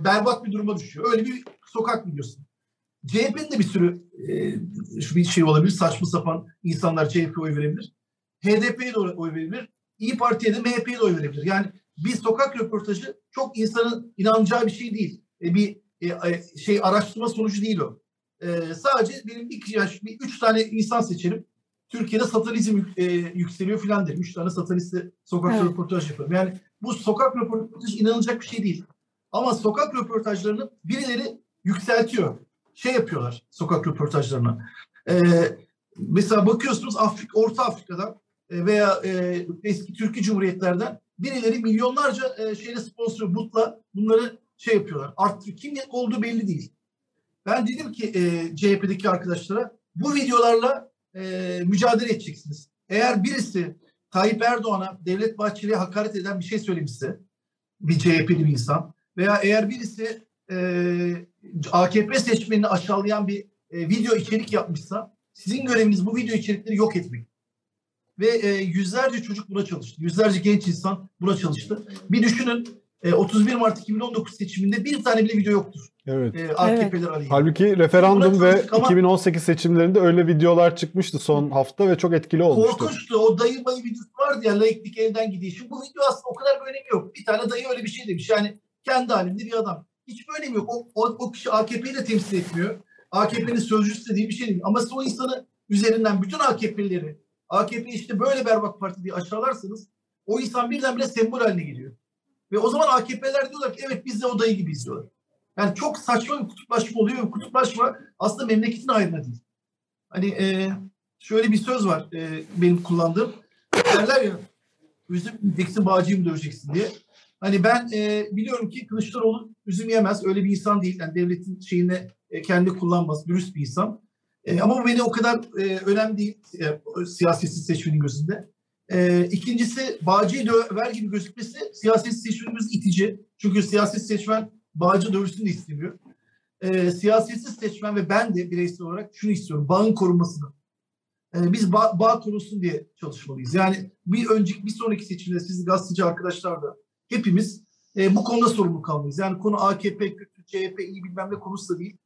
berbat bir duruma düşüyor. Öyle bir sokak videosu. CHP'nin de bir sürü e, bir şey olabilir. Saçma sapan insanlar CHP'ye oy verebilir. HDP'ye de oy verebilir. İyi Parti'ye de MHP'ye de oy verebilir. Yani bir sokak röportajı çok insanın inanacağı bir şey değil. E, bir e, şey araştırma sonucu değil o. E, sadece benim bir, yaş, bir üç tane insan seçerim. Türkiye'de satanizm e, yükseliyor filan derim. Üç tane sataniste sokak evet. röportaj yapıyorum. Yani bu sokak röportajı inanılacak bir şey değil. Ama sokak röportajlarını birileri yükseltiyor. Şey yapıyorlar sokak röportajlarına. E, mesela bakıyorsunuz Afrika, Orta Afrika'dan e, veya e, eski Türkiye Cumhuriyetlerden birileri milyonlarca e, şeyle sponsor butla bunları şey yapıyorlar. Arttırıyor. Kim olduğu belli değil. Ben dedim ki e, CHP'deki arkadaşlara bu videolarla e, mücadele edeceksiniz. Eğer birisi Tayyip Erdoğan'a, Devlet Bahçeli'ye hakaret eden bir şey söylemişse bir CHP'li bir insan veya eğer birisi e, AKP seçmenini aşağılayan bir e, video içerik yapmışsa sizin göreviniz bu video içerikleri yok etmek. Ve e, yüzlerce çocuk buna çalıştı. Yüzlerce genç insan buna çalıştı. Bir düşünün e, 31 Mart 2019 seçiminde bir tane bile video yoktur. Evet. E, AKP'ler evet. Halbuki referandum ve 2018 seçimlerinde öyle videolar çıkmıştı son hafta ve çok etkili olmuştu. Korkunçtu. O dayı bayı videosu vardı ya laiklik elden gidiyor. Şimdi bu video aslında o kadar bir önemi yok. Bir tane dayı öyle bir şey demiş. Yani kendi halinde bir adam. Hiçbir önemi yok. O, o, o kişi AKP'yi de temsil etmiyor. AKP'nin sözcüsü dediği bir şey değil. Ama siz o insanı üzerinden bütün AKP'lileri AKP işte böyle berbat parti diye aşağılarsanız o insan birdenbire sembol haline geliyor. Ve o zaman AKP'ler diyorlar ki evet biz de o dayı gibi izliyorlar. Yani çok saçma bir kutuplaşma oluyor. Kutuplaşma aslında memleketin hayrına değil. Hani e, şöyle bir söz var e, benim kullandığım. Derler ya üzüm yiyeceksin bağcıyı mı döveceksin diye. Hani ben e, biliyorum ki Kılıçdaroğlu üzüm yemez. Öyle bir insan değil. Yani devletin şeyine e, kendi kullanmaz. Dürüst bir insan. E, ama bu beni o kadar e, önemli değil e, siyaseti seçmenin gözünde. E, ikincisi Bağcı'yı döver gibi gözükmesi siyasi seçmenimiz itici. Çünkü siyasi seçmen Bağcı dövüşsün de istemiyor. E, siyasiyetsiz seçmen ve ben de bireysel olarak şunu istiyorum. Bağın korunmasını. E, biz bağ, bağ korunsun diye çalışmalıyız. Yani bir önceki, bir sonraki seçimde siz gazeteci arkadaşlar da hepimiz e, bu konuda sorumlu kalmayız. Yani konu AKP, kötü, CHP, iyi bilmem ne konusu da değil.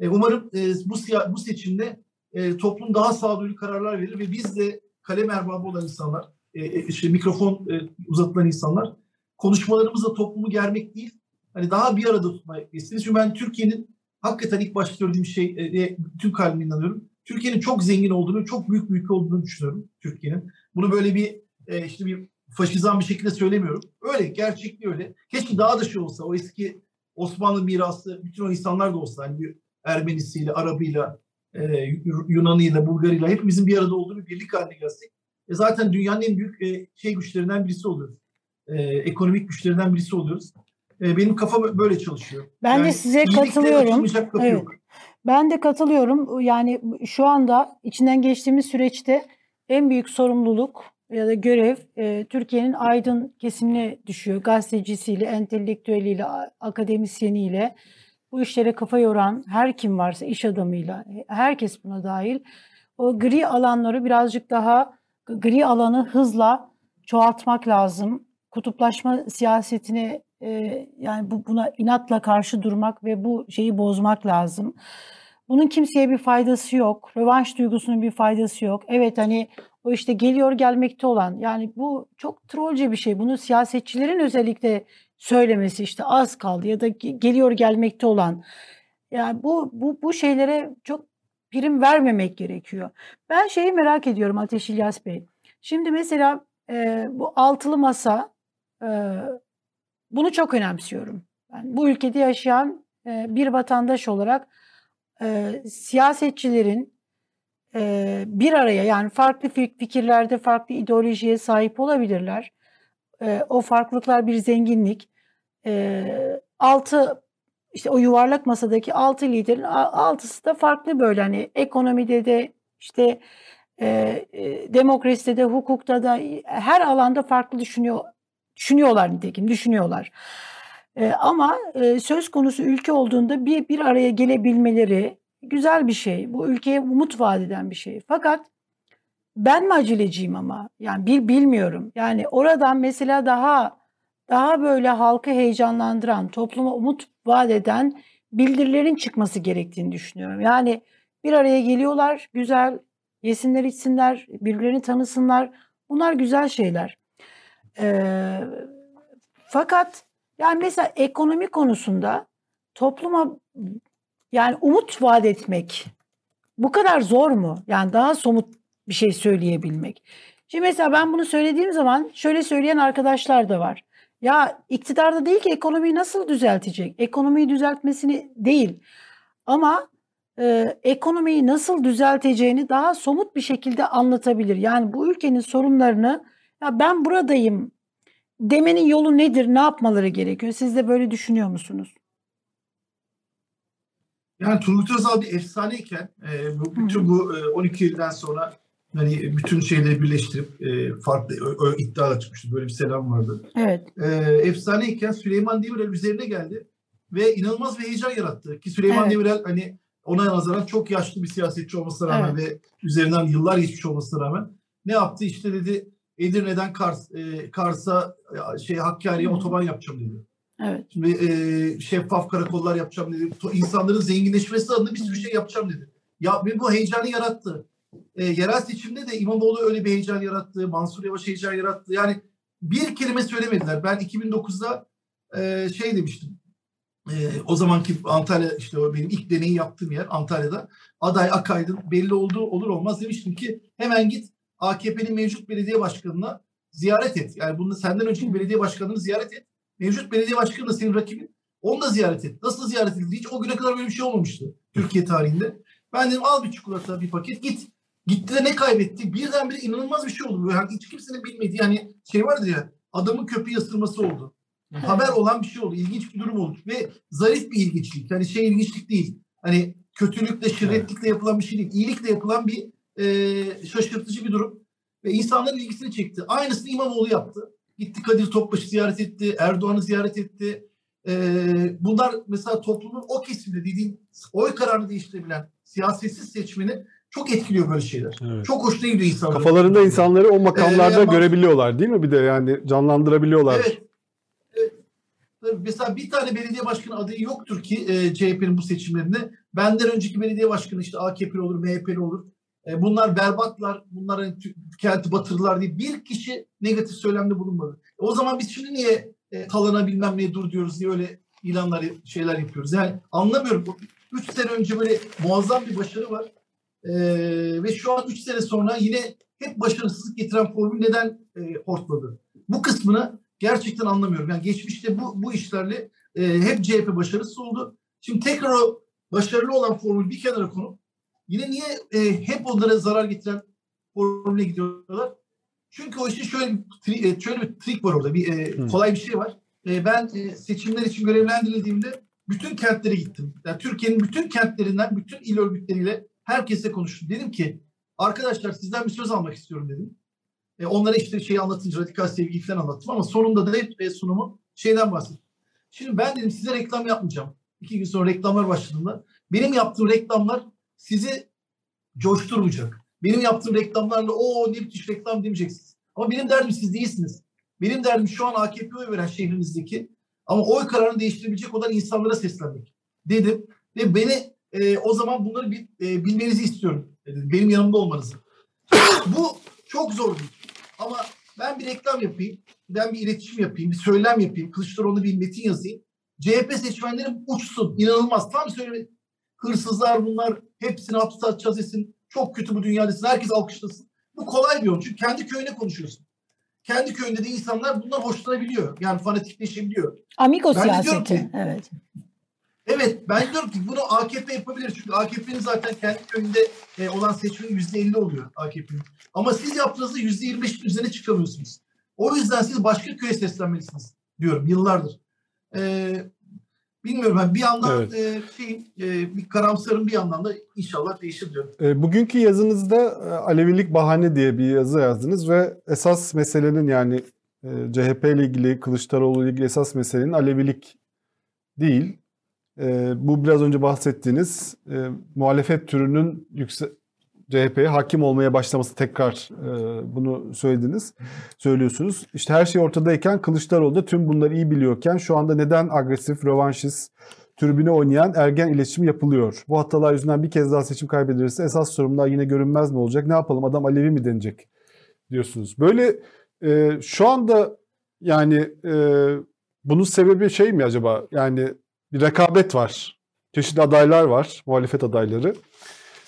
E, umarım e, bu, bu seçimde e, toplum daha sağduyulu kararlar verir ve biz de kalem erbabı olan insanlar, e, e, işte mikrofon e, uzatılan insanlar konuşmalarımızla toplumu germek değil, hani daha bir arada tutmayı istiyoruz. Çünkü ben Türkiye'nin hakikaten ilk başta söylediğim şey, e, bütün kalbimle inanıyorum. Türkiye'nin çok zengin olduğunu, çok büyük bir ülke olduğunu düşünüyorum Türkiye'nin. Bunu böyle bir e, işte bir faşizan bir şekilde söylemiyorum. Öyle, gerçekliği öyle. Keşke daha da şey olsa, o eski Osmanlı mirası, bütün o insanlar da olsa, hani bir Ermenisiyle, Arabıyla, e, Yunanıyla, Bulgarıyla hepimizin bir arada olduğu bir birlik haline gelsek e zaten dünyanın en büyük e, şey güçlerinden birisi oluyoruz. E, ekonomik güçlerinden birisi oluyoruz. E, benim kafam böyle çalışıyor. Ben yani de size katılıyorum. Evet. Yok. Ben de katılıyorum. Yani şu anda içinden geçtiğimiz süreçte en büyük sorumluluk ya da görev e, Türkiye'nin aydın kesimine düşüyor. Gazetecisiyle, entelektüeliyle, akademisyeniyle, bu işlere kafa yoran her kim varsa iş adamıyla, herkes buna dahil o gri alanları birazcık daha gri alanı hızla çoğaltmak lazım. Kutuplaşma siyasetine e, yani bu, buna inatla karşı durmak ve bu şeyi bozmak lazım. Bunun kimseye bir faydası yok. Rövanş duygusunun bir faydası yok. Evet hani o işte geliyor gelmekte olan yani bu çok trollce bir şey. Bunu siyasetçilerin özellikle söylemesi işte az kaldı ya da geliyor gelmekte olan. Yani bu bu bu şeylere çok prim vermemek gerekiyor. Ben şeyi merak ediyorum Ateş İlyas Bey. Şimdi mesela e, bu altılı masa e, bunu çok önemsiyorum. Yani bu ülkede yaşayan e, bir vatandaş olarak e, siyasetçilerin e, bir araya yani farklı fikirlerde farklı ideolojiye sahip olabilirler. E, o farklılıklar bir zenginlik. E, altı işte o yuvarlak masadaki altı liderin altısı da farklı böyle hani ekonomide de işte e, e, demokraside de hukukta da her alanda farklı düşünüyor düşünüyorlar nitekim düşünüyorlar. E, ama e, söz konusu ülke olduğunda bir bir araya gelebilmeleri güzel bir şey. Bu ülkeye umut vaat eden bir şey. Fakat ben mi aceleciyim ama? Yani bil, bilmiyorum. Yani oradan mesela daha daha böyle halkı heyecanlandıran, topluma umut vaat eden bildirilerin çıkması gerektiğini düşünüyorum. Yani bir araya geliyorlar, güzel yesinler, içsinler, birbirlerini tanısınlar. Bunlar güzel şeyler. Ee, fakat yani mesela ekonomi konusunda topluma yani umut vaat etmek bu kadar zor mu? Yani daha somut bir şey söyleyebilmek. Şimdi mesela ben bunu söylediğim zaman şöyle söyleyen arkadaşlar da var. Ya iktidarda değil ki ekonomiyi nasıl düzeltecek? Ekonomiyi düzeltmesini değil. Ama e, ekonomiyi nasıl düzelteceğini daha somut bir şekilde anlatabilir. Yani bu ülkenin sorunlarını ya ben buradayım demenin yolu nedir? Ne yapmaları gerekiyor? Siz de böyle düşünüyor musunuz? Yani Turgut Özal bir efsaneyken e, bu, bütün bu e, 12 yıldan sonra hani bütün şeyleri birleştirip e, farklı ö, ö, iddialar çıkmıştı. Böyle bir selam vardı. Evet. E, efsaneyken Süleyman Demirel üzerine geldi ve inanılmaz bir heyecan yarattı. Ki Süleyman Evet. Demirel hani ona nazaran çok yaşlı bir siyasetçi olmasına rağmen ve üzerinden yıllar geçmiş olmasına rağmen ne yaptı? İşte dedi Edirne'den Kars, e, Kars'a e, şey Hakkari'ye otoban yapacağım dedi. Evet. Şimdi e, şeffaf karakollar yapacağım dedi. İnsanların zenginleşmesi adına bir sürü şey yapacağım dedi. Ya ve bu heyecanı yarattı. E, yerel seçimde de İmamoğlu öyle bir heyecan yarattı. Mansur Yavaş heyecan yarattı. Yani bir kelime söylemediler. Ben 2009'da e, şey demiştim. E, o zamanki Antalya işte o benim ilk deneyi yaptığım yer Antalya'da. Aday Akaydın belli olduğu olur olmaz demiştim ki hemen git AKP'nin mevcut belediye başkanına ziyaret et. Yani bunu senden önceki belediye başkanını ziyaret et. Mevcut belediye başkanı da senin rakibin. Onu da ziyaret et. Nasıl ziyaret edildi? Hiç o güne kadar böyle bir şey olmamıştı Türkiye tarihinde. Ben dedim al bir çikolata bir paket git. Gitti de ne kaybetti? Birdenbire inanılmaz bir şey oldu. Yani hiç kimsenin bilmediği hani şey vardı ya adamın köpeği ısırması oldu. Haber olan bir şey oldu. İlginç bir durum oldu. Ve zarif bir ilginçlik. Hani şey ilginçlik değil. Hani kötülükle, şirretlikle yapılan bir şey değil. İyilikle yapılan bir e, şaşırtıcı bir durum. Ve insanların ilgisini çekti. Aynısını İmamoğlu yaptı. Gitti Kadir Topbaş'ı ziyaret etti. Erdoğan'ı ziyaret etti. Ee, bunlar mesela toplumun o kesimde dediğim oy kararını değiştirebilen siyasetsiz seçmeni çok etkiliyor böyle şeyler. Evet. Çok hoşuna gidiyor insanlar. Kafalarında insanları o makamlarda Ee, görebiliyorlar değil mi? Bir de yani canlandırabiliyorlar. Evet. Evet. Mesela bir tane belediye başkanı adayı yoktur ki e, CHP'nin bu seçimlerinde. Benden önceki belediye başkanı işte AKP'li olur, MHP'li olur. E, bunlar berbatlar, bunlar tü- kenti batırdılar diye bir kişi negatif söylemde bulunmadı. O zaman biz şimdi niye e, talana bilmem neye dur diyoruz diye öyle ilanlar, şeyler yapıyoruz. Yani anlamıyorum. Üç sene önce böyle muazzam bir başarı var. E, ve şu an üç sene sonra yine hep başarısızlık getiren formül neden e, hortladı? Bu kısmını gerçekten anlamıyorum. Yani geçmişte bu bu işlerle e, hep CHP başarısız oldu. Şimdi tekrar o başarılı olan formül bir kenara konup yine niye e, hep onlara zarar getiren formüle gidiyorlar? Çünkü o işin şöyle bir, e, şöyle bir trik var orada. Bir e, kolay bir şey var. E, ben e, seçimler için görevlendirildiğimde bütün kentlere gittim. Yani Türkiye'nin bütün kentlerinden, bütün il örgütleriyle herkese konuştum. Dedim ki arkadaşlar sizden bir söz almak istiyorum dedim. E, onlara işte şeyi anlatınca radikal sevgiyi falan anlattım ama sonunda da hep e, sunumu şeyden bahsettim. Şimdi ben dedim size reklam yapmayacağım. İki gün sonra reklamlar başladığında benim yaptığım reklamlar sizi coşturmayacak. Benim yaptığım reklamlarla o ne müthiş reklam demeyeceksiniz. Ama benim derdim siz değilsiniz. Benim derdim şu an AKP'ye oy veren şehrinizdeki ama oy kararını değiştirebilecek olan insanlara seslenmek dedim. Ve beni e, o zaman bunları bil- e, bilmenizi istiyorum. dedim. Benim yanımda olmanızı. Bu çok zor değil. Ama ben bir reklam yapayım, ben bir iletişim yapayım, bir söylem yapayım, Kılıçdaroğlu'na bir metin yazayım. CHP seçmenleri uçsun, inanılmaz. Tam söyleme. Hırsızlar bunlar, hepsini hapse atacağız desin. Çok kötü bu dünya desin, herkes alkışlasın. Bu kolay bir yol çünkü kendi köyüne konuşuyorsun. Kendi köyünde de insanlar bundan hoşlanabiliyor. Yani fanatikleşebiliyor. Amigo Ben siyaseti. ki- Evet. Evet ben diyorum ki bunu AKP yapabilir. Çünkü AKP'nin zaten kendi köyünde e, olan seçmenin yüzde elli oluyor AKP'nin. Ama siz yaptığınızda yüzde yirmi beşin üzerine çıkamıyorsunuz. O yüzden siz başka köye seslenmelisiniz diyorum yıllardır. Ee, bilmiyorum ben bir yandan Evet. e, şeyim, e, bir karamsarım bir yandan da inşallah değişir diyorum. E, Bugünkü yazınızda e, Alevilik bahane diye bir yazı yazdınız ve esas meselenin yani e, CHP ile ilgili, Kılıçdaroğlu ile ilgili esas meselenin Alevilik değil. E, Bu biraz önce bahsettiğiniz e, muhalefet türünün yükse CHP'ye hakim olmaya başlaması tekrar e, bunu söylediniz, söylüyorsunuz. İşte her şey ortadayken Kılıçdaroğlu da tüm bunları iyi biliyorken şu anda neden agresif, rövanşist, türbüne oynayan ergen iletişim yapılıyor? Bu hatalar yüzünden bir kez daha seçim kaybedilirse esas sorumlular yine görünmez mi olacak? Ne yapalım adam Alevi mi denecek diyorsunuz. Böyle e, şu anda yani e, bunun sebebi şey mi acaba? Yani bir rekabet var. Çeşitli adaylar var, muhalefet adayları.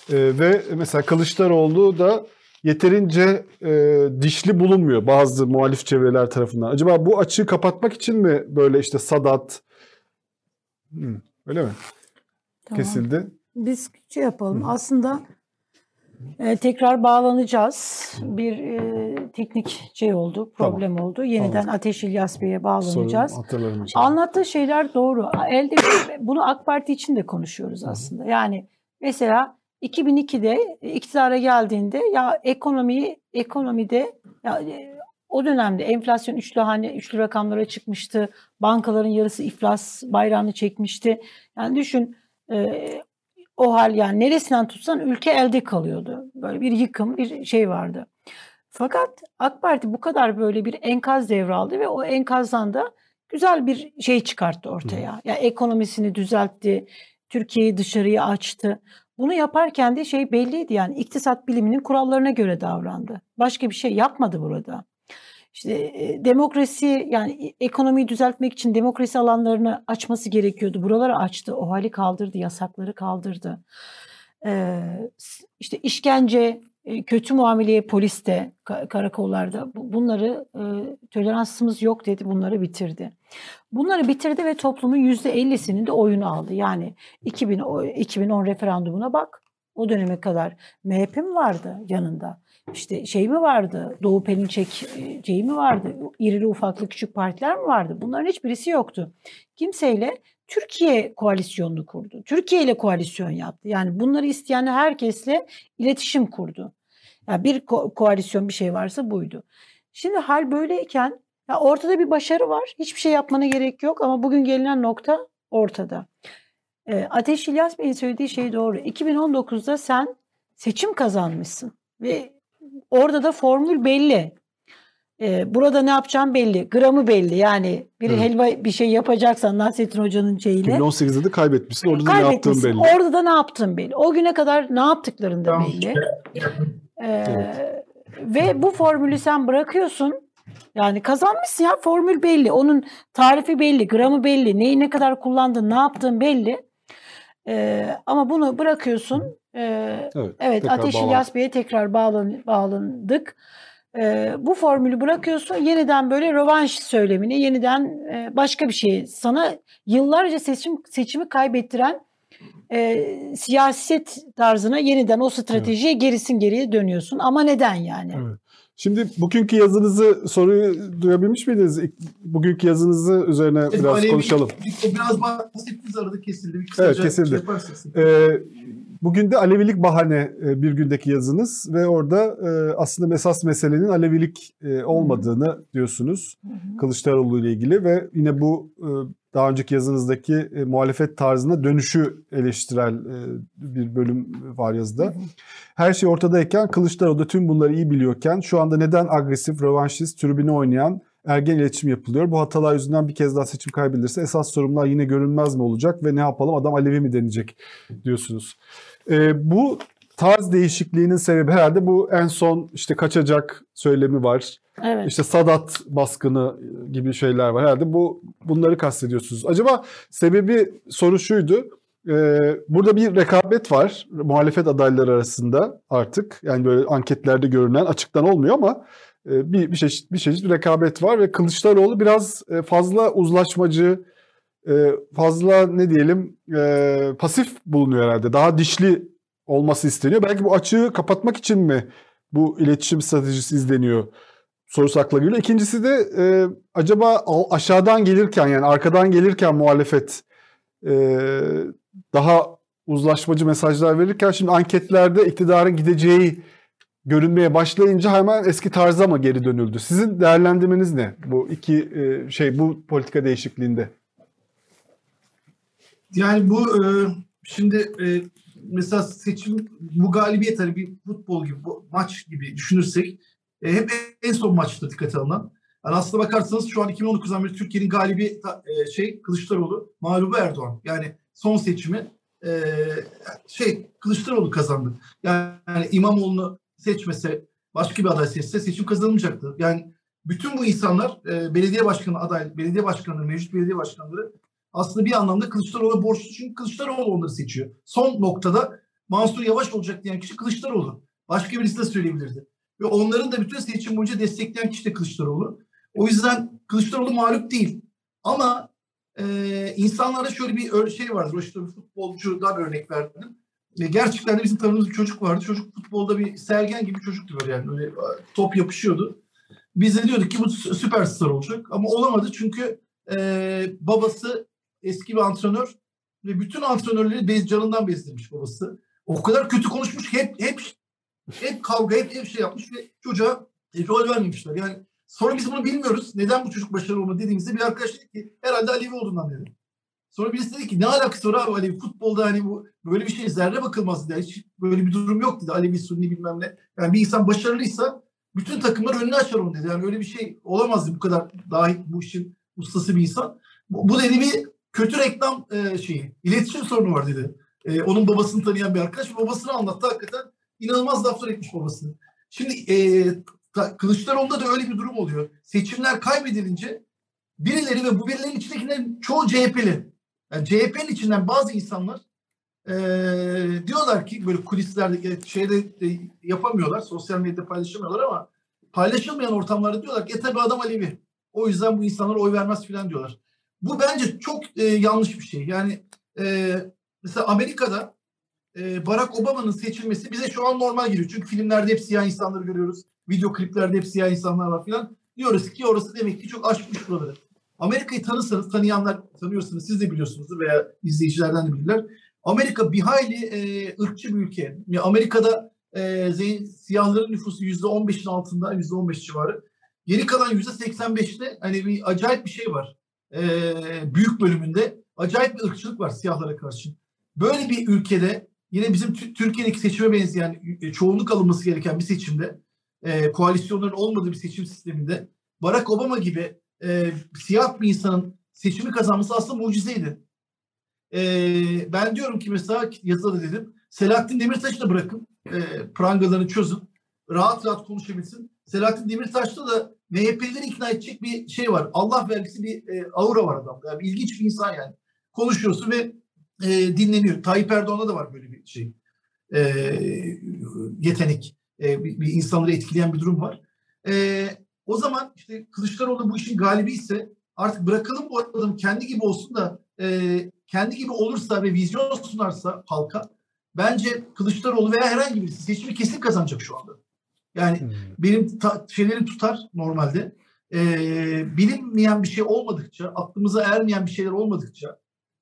E, ve mesela Kılıçdaroğlu da yeterince e, dişli bulunmuyor bazı muhalif çevreler tarafından. Acaba bu açığı kapatmak için mi böyle işte Sadat, Hmm, öyle mi? Tamam. Kesildi. Biz şey yapalım. Aslında e, tekrar bağlanacağız. Bir e, teknik şey oldu, problem oldu. Yeniden Tamam. Ateş İlyas Bey'e Sorun bağlanacağız. inşallah. Anlattığı şeyler doğru. Elde bunu AK Parti için de konuşuyoruz aslında. Yani mesela 2002'de iktidara geldiğinde ya ekonomiyi ekonomide ya e, o dönemde enflasyon üçlü hane üçlü rakamlara çıkmıştı. Bankaların yarısı iflas bayrağını çekmişti. Yani düşün e, o hal yani neresinden tutsan ülke elde kalıyordu. Böyle bir yıkım, bir şey vardı. Fakat AK Parti bu kadar böyle bir enkaz devraldı ve o enkazdan da güzel bir şey çıkarttı ortaya. Yani ekonomisini düzeltti, Türkiye'yi dışarıya açtı. Bunu yaparken de şey belliydi yani iktisat biliminin kurallarına göre davrandı. Başka bir şey yapmadı burada. İşte e, demokrasi yani ekonomiyi düzeltmek için demokrasi alanlarını açması gerekiyordu. Buraları açtı, o hali kaldırdı, yasakları kaldırdı. Ee, işte işkence, e, kötü muameleye poliste, ka- karakollarda bu- bunları e, toleransımız yok dedi, bunları bitirdi. Bunları bitirdi ve toplumun %50'sinin de oyunu aldı. Yani 2000, o- 2010 referandumuna bak. O döneme kadar MHP mi vardı yanında? İşte şey mi vardı? Doğu Perinçek şeyi mi vardı? İrili ufaklı küçük partiler mi vardı? Bunların hiçbirisi yoktu. Kimseyle Türkiye koalisyonunu kurdu. Türkiye ile koalisyon yaptı. Yani bunları isteyen herkesle iletişim kurdu. Yani bir ko- koalisyon bir şey varsa buydu. Şimdi hal böyleyken ya ortada bir başarı var. Hiçbir şey yapmana gerek yok ama bugün gelinen nokta ortada. Ee, Ateş İlyas Bey'in söylediği şey doğru. 2019'da sen seçim kazanmışsın ve orada da formül belli. Ee, burada ne yapacağım belli. Gramı belli. Yani bir Evet. helva bir şey yapacaksan Nasrettin Hoca'nın şeyiyle. 2018'de de kaybetmişsin. Orada da ne yaptığın Kaybetmişsin. belli. Orada da ne yaptın belli. O güne kadar ne yaptıkların da belli. Ee, Ve bu formülü sen bırakıyorsun. Yani kazanmışsın ya formül belli. Onun tarifi belli, gramı belli. Neyi ne kadar kullandın, ne yaptığın belli. Ee, ama bunu bırakıyorsun. Ee, Evet, evet Ateş İlyas Bey'e tekrar bağlan, bağlandık. Ee, bu formülü bırakıyorsun. Yeniden böyle rövanş söylemini, yeniden e, başka bir şey. Sana yıllarca seçim seçimi kaybettiren e, siyaset tarzına yeniden o stratejiye gerisin geriye dönüyorsun. Ama neden yani? Evet. Şimdi bugünkü yazınızı soruyu duyabilmiş miydiniz? Bugünkü yazınızı üzerine biraz Alevi- konuşalım. O biraz bahsettiniz arada kesildi. Bir Evet, kesildi. şey. Ee, bugün de Alevilik bahane e, bir gündeki yazınız ve orada e, aslında esas meselenin Alevilik e, olmadığını diyorsunuz Kılıçdaroğlu ile ilgili ve yine bu daha önceki yazınızdaki muhalefet tarzına dönüşü eleştirel bir bölüm var yazıda. Her şey ortadayken Kılıçdaroğlu da tüm bunları iyi biliyorken şu anda neden agresif, rövanşist, tribüne oynayan ergen iletişim yapılıyor? Bu hatalar yüzünden bir kez daha seçim kaybedilirse esas sorumlular yine görünmez mi olacak ve ne yapalım adam Alevi mi denecek diyorsunuz. Ee, bu tarz değişikliğinin sebebi herhalde bu en son işte kaçacak söylemi var. Evet. İşte Sadat baskını gibi şeyler var. Herhalde bu bunları kastediyorsunuz. Acaba sebebi soru şuydu. Ee, burada bir rekabet var muhalefet adayları arasında artık. Yani böyle anketlerde görünen açıktan olmuyor ama e, bir bir çeşit bir çeşit bir rekabet var ve Kılıçdaroğlu biraz e, fazla uzlaşmacı, e, fazla ne diyelim e, pasif bulunuyor herhalde. Daha dişli olması isteniyor. Belki bu açığı kapatmak için mi bu iletişim stratejisi izleniyor? sorusu akla geliyor. İkincisi de acaba aşağıdan gelirken yani arkadan gelirken muhalefet daha uzlaşmacı mesajlar verirken şimdi anketlerde iktidarın gideceği görünmeye başlayınca hemen eski tarza mı geri dönüldü? Sizin değerlendirmeniz ne bu iki e, şey bu politika değişikliğinde? Yani bu e, şimdi e, mesela seçim bu galibiyet hani bir futbol gibi bu maç gibi düşünürsek hep en son maçta dikkate alınan. Yani aslına bakarsanız şu an 2019'dan beri Türkiye'nin galibi e, şey Kılıçdaroğlu, mağlubu Erdoğan. Yani son seçimi e, şey Kılıçdaroğlu kazandı. Yani, yani İmamoğlu'nu seçmese, başka bir aday seçse seçim kazanılmayacaktı. Yani bütün bu insanlar e, belediye başkanı aday, belediye başkanları, mevcut belediye başkanları aslında bir anlamda Kılıçdaroğlu'na borçlu çünkü Kılıçdaroğlu onları seçiyor. Son noktada Mansur Yavaş olacak diyen kişi Kılıçdaroğlu. Başka birisi de söyleyebilirdi. Ve onların da bütün seçim boyunca destekleyen kişi de Kılıçdaroğlu. O yüzden Kılıçdaroğlu mağlup değil. Ama e, insanlarda şöyle bir şey vardır. O işte bir örnek verdim. E, gerçekten de bizim tanıdığımız bir çocuk vardı. Çocuk futbolda bir Sergen gibi çocuktu böyle yani. Öyle top yapışıyordu. Biz de diyorduk ki bu süperstar olacak. Ama olamadı çünkü e, babası eski bir antrenör ve bütün antrenörleri bez, canından bezdirmiş babası. O kadar kötü konuşmuş hep hep hep kavga hep, hep şey yapmış ve çocuğa e, rol vermemişler. Yani sonra biz bunu bilmiyoruz. Neden bu çocuk başarılı olmadı dediğimizde bir arkadaş dedi ki herhalde Alevi olduğundan dedi. Sonra birisi dedi ki ne alakası var abi Alevi futbolda hani bu böyle bir şey zerre bakılmaz dedi. Hiç böyle bir durum yok dedi. Alevi Sunni bilmem ne. Yani bir insan başarılıysa bütün takımlar önünü açar onu dedi. Yani öyle bir şey olamazdı bu kadar dahi bu işin ustası bir insan. Bu, bu dedi bir kötü reklam e, şeyi. İletişim sorunu var dedi. E, onun babasını tanıyan bir arkadaş babasını anlattı. Hakikaten inanılmaz laflar etmiş babasını. Şimdi e, Kılıçdaroğlu'nda da öyle bir durum oluyor. Seçimler kaybedilince birileri ve bu birilerin içindekilerin çoğu CHP'li. Yani CHP'nin içinden bazı insanlar e, diyorlar ki böyle kulislerde şeyde e, yapamıyorlar. Sosyal medyada paylaşamıyorlar ama paylaşılmayan ortamlarda diyorlar ki e tabi adam Alevi. O yüzden bu insanlar oy vermez filan diyorlar. Bu bence çok e, yanlış bir şey. Yani e, mesela Amerika'da e, Barack Obama'nın seçilmesi bize şu an normal geliyor. Çünkü filmlerde hep siyah insanları görüyoruz. Video kliplerde hep siyah insanlar var filan. Diyoruz ki orası demek ki çok aşmış buraları. Amerika'yı tanırsanız, tanıyanlar tanıyorsunuz, siz de biliyorsunuzdur veya izleyicilerden de bilirler. Amerika bir hayli e, ırkçı bir ülke. Yani Amerika'da e, siyahların nüfusu yüzde on beşin altında, yüzde on beş civarı. Geri kalan yüzde seksen beşte hani bir acayip bir şey var. E, büyük bölümünde acayip bir ırkçılık var siyahlara karşı. Böyle bir ülkede yine bizim Türkiye'deki seçime benzeyen e, çoğunluk alınması gereken bir seçimde e, koalisyonların olmadığı bir seçim sisteminde Barack Obama gibi e, siyah bir insanın seçimi kazanması aslında mucizeydi. E, ben diyorum ki mesela yazıda dedim Selahattin Demirtaş'ı da bırakın e, prangalarını çözün rahat rahat konuşabilsin. Selahattin Demirtaş'ta da MHP'lileri ikna edecek bir şey var. Allah vergisi bir e, aura var adamda. Yani ilginç bir insan yani. Konuşuyorsun ve e, dinleniyor. Tayyip Erdoğan'da da var böyle bir şey. E, yetenek. E, bir, bir insanları etkileyen bir durum var. E, o zaman işte Kılıçdaroğlu bu işin galibi ise artık bırakalım bu adam kendi gibi olsun da e, kendi gibi olursa ve vizyon sunarsa halka bence Kılıçdaroğlu veya herhangi birisi seçimi kesin kazanacak şu anda. Yani hmm. benim ta- şeylerim tutar normalde. Ee, bilinmeyen bir şey olmadıkça, aklımıza ermeyen bir şeyler olmadıkça,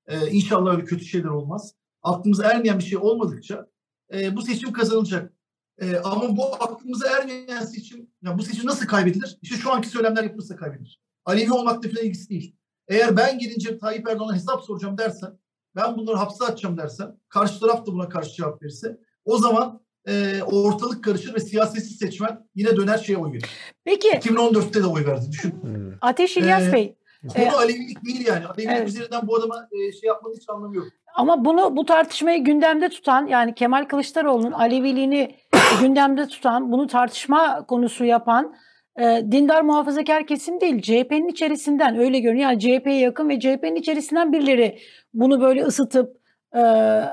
e, inşallah öyle kötü şeyler olmaz. Aklımıza ermeyen bir şey olmadıkça e, bu seçim kazanılacak. E, ama bu aklımıza ermeyen seçim, ya bu seçim nasıl kaybedilir? İşte şu anki söylemler yapılırsa kaybedilir. Alevi olmakla falan ilgisi değil. Eğer ben gelince Tayyip Erdoğan'a hesap soracağım dersen, ben bunları hapse atacağım dersen, karşı taraf da buna karşı cevap verirse, o zaman e, ortalık karışır ve siyasi seçmen yine döner şeye oy verir. Peki. 2014'te de oy verdi düşün. Hmm. Ateş İlyas ee, Bey. Konu e, Alevilik değil yani. Alevilik evet. üzerinden bu adama e, şey yapmanın hiç anlamı yok. Ama bunu bu tartışmayı gündemde tutan yani Kemal Kılıçdaroğlu'nun Aleviliğini gündemde tutan, bunu tartışma konusu yapan e, dindar muhafazakar kesim değil. CHP'nin içerisinden öyle görünüyor. Yani CHP'ye yakın ve CHP'nin içerisinden birileri bunu böyle ısıtıp e,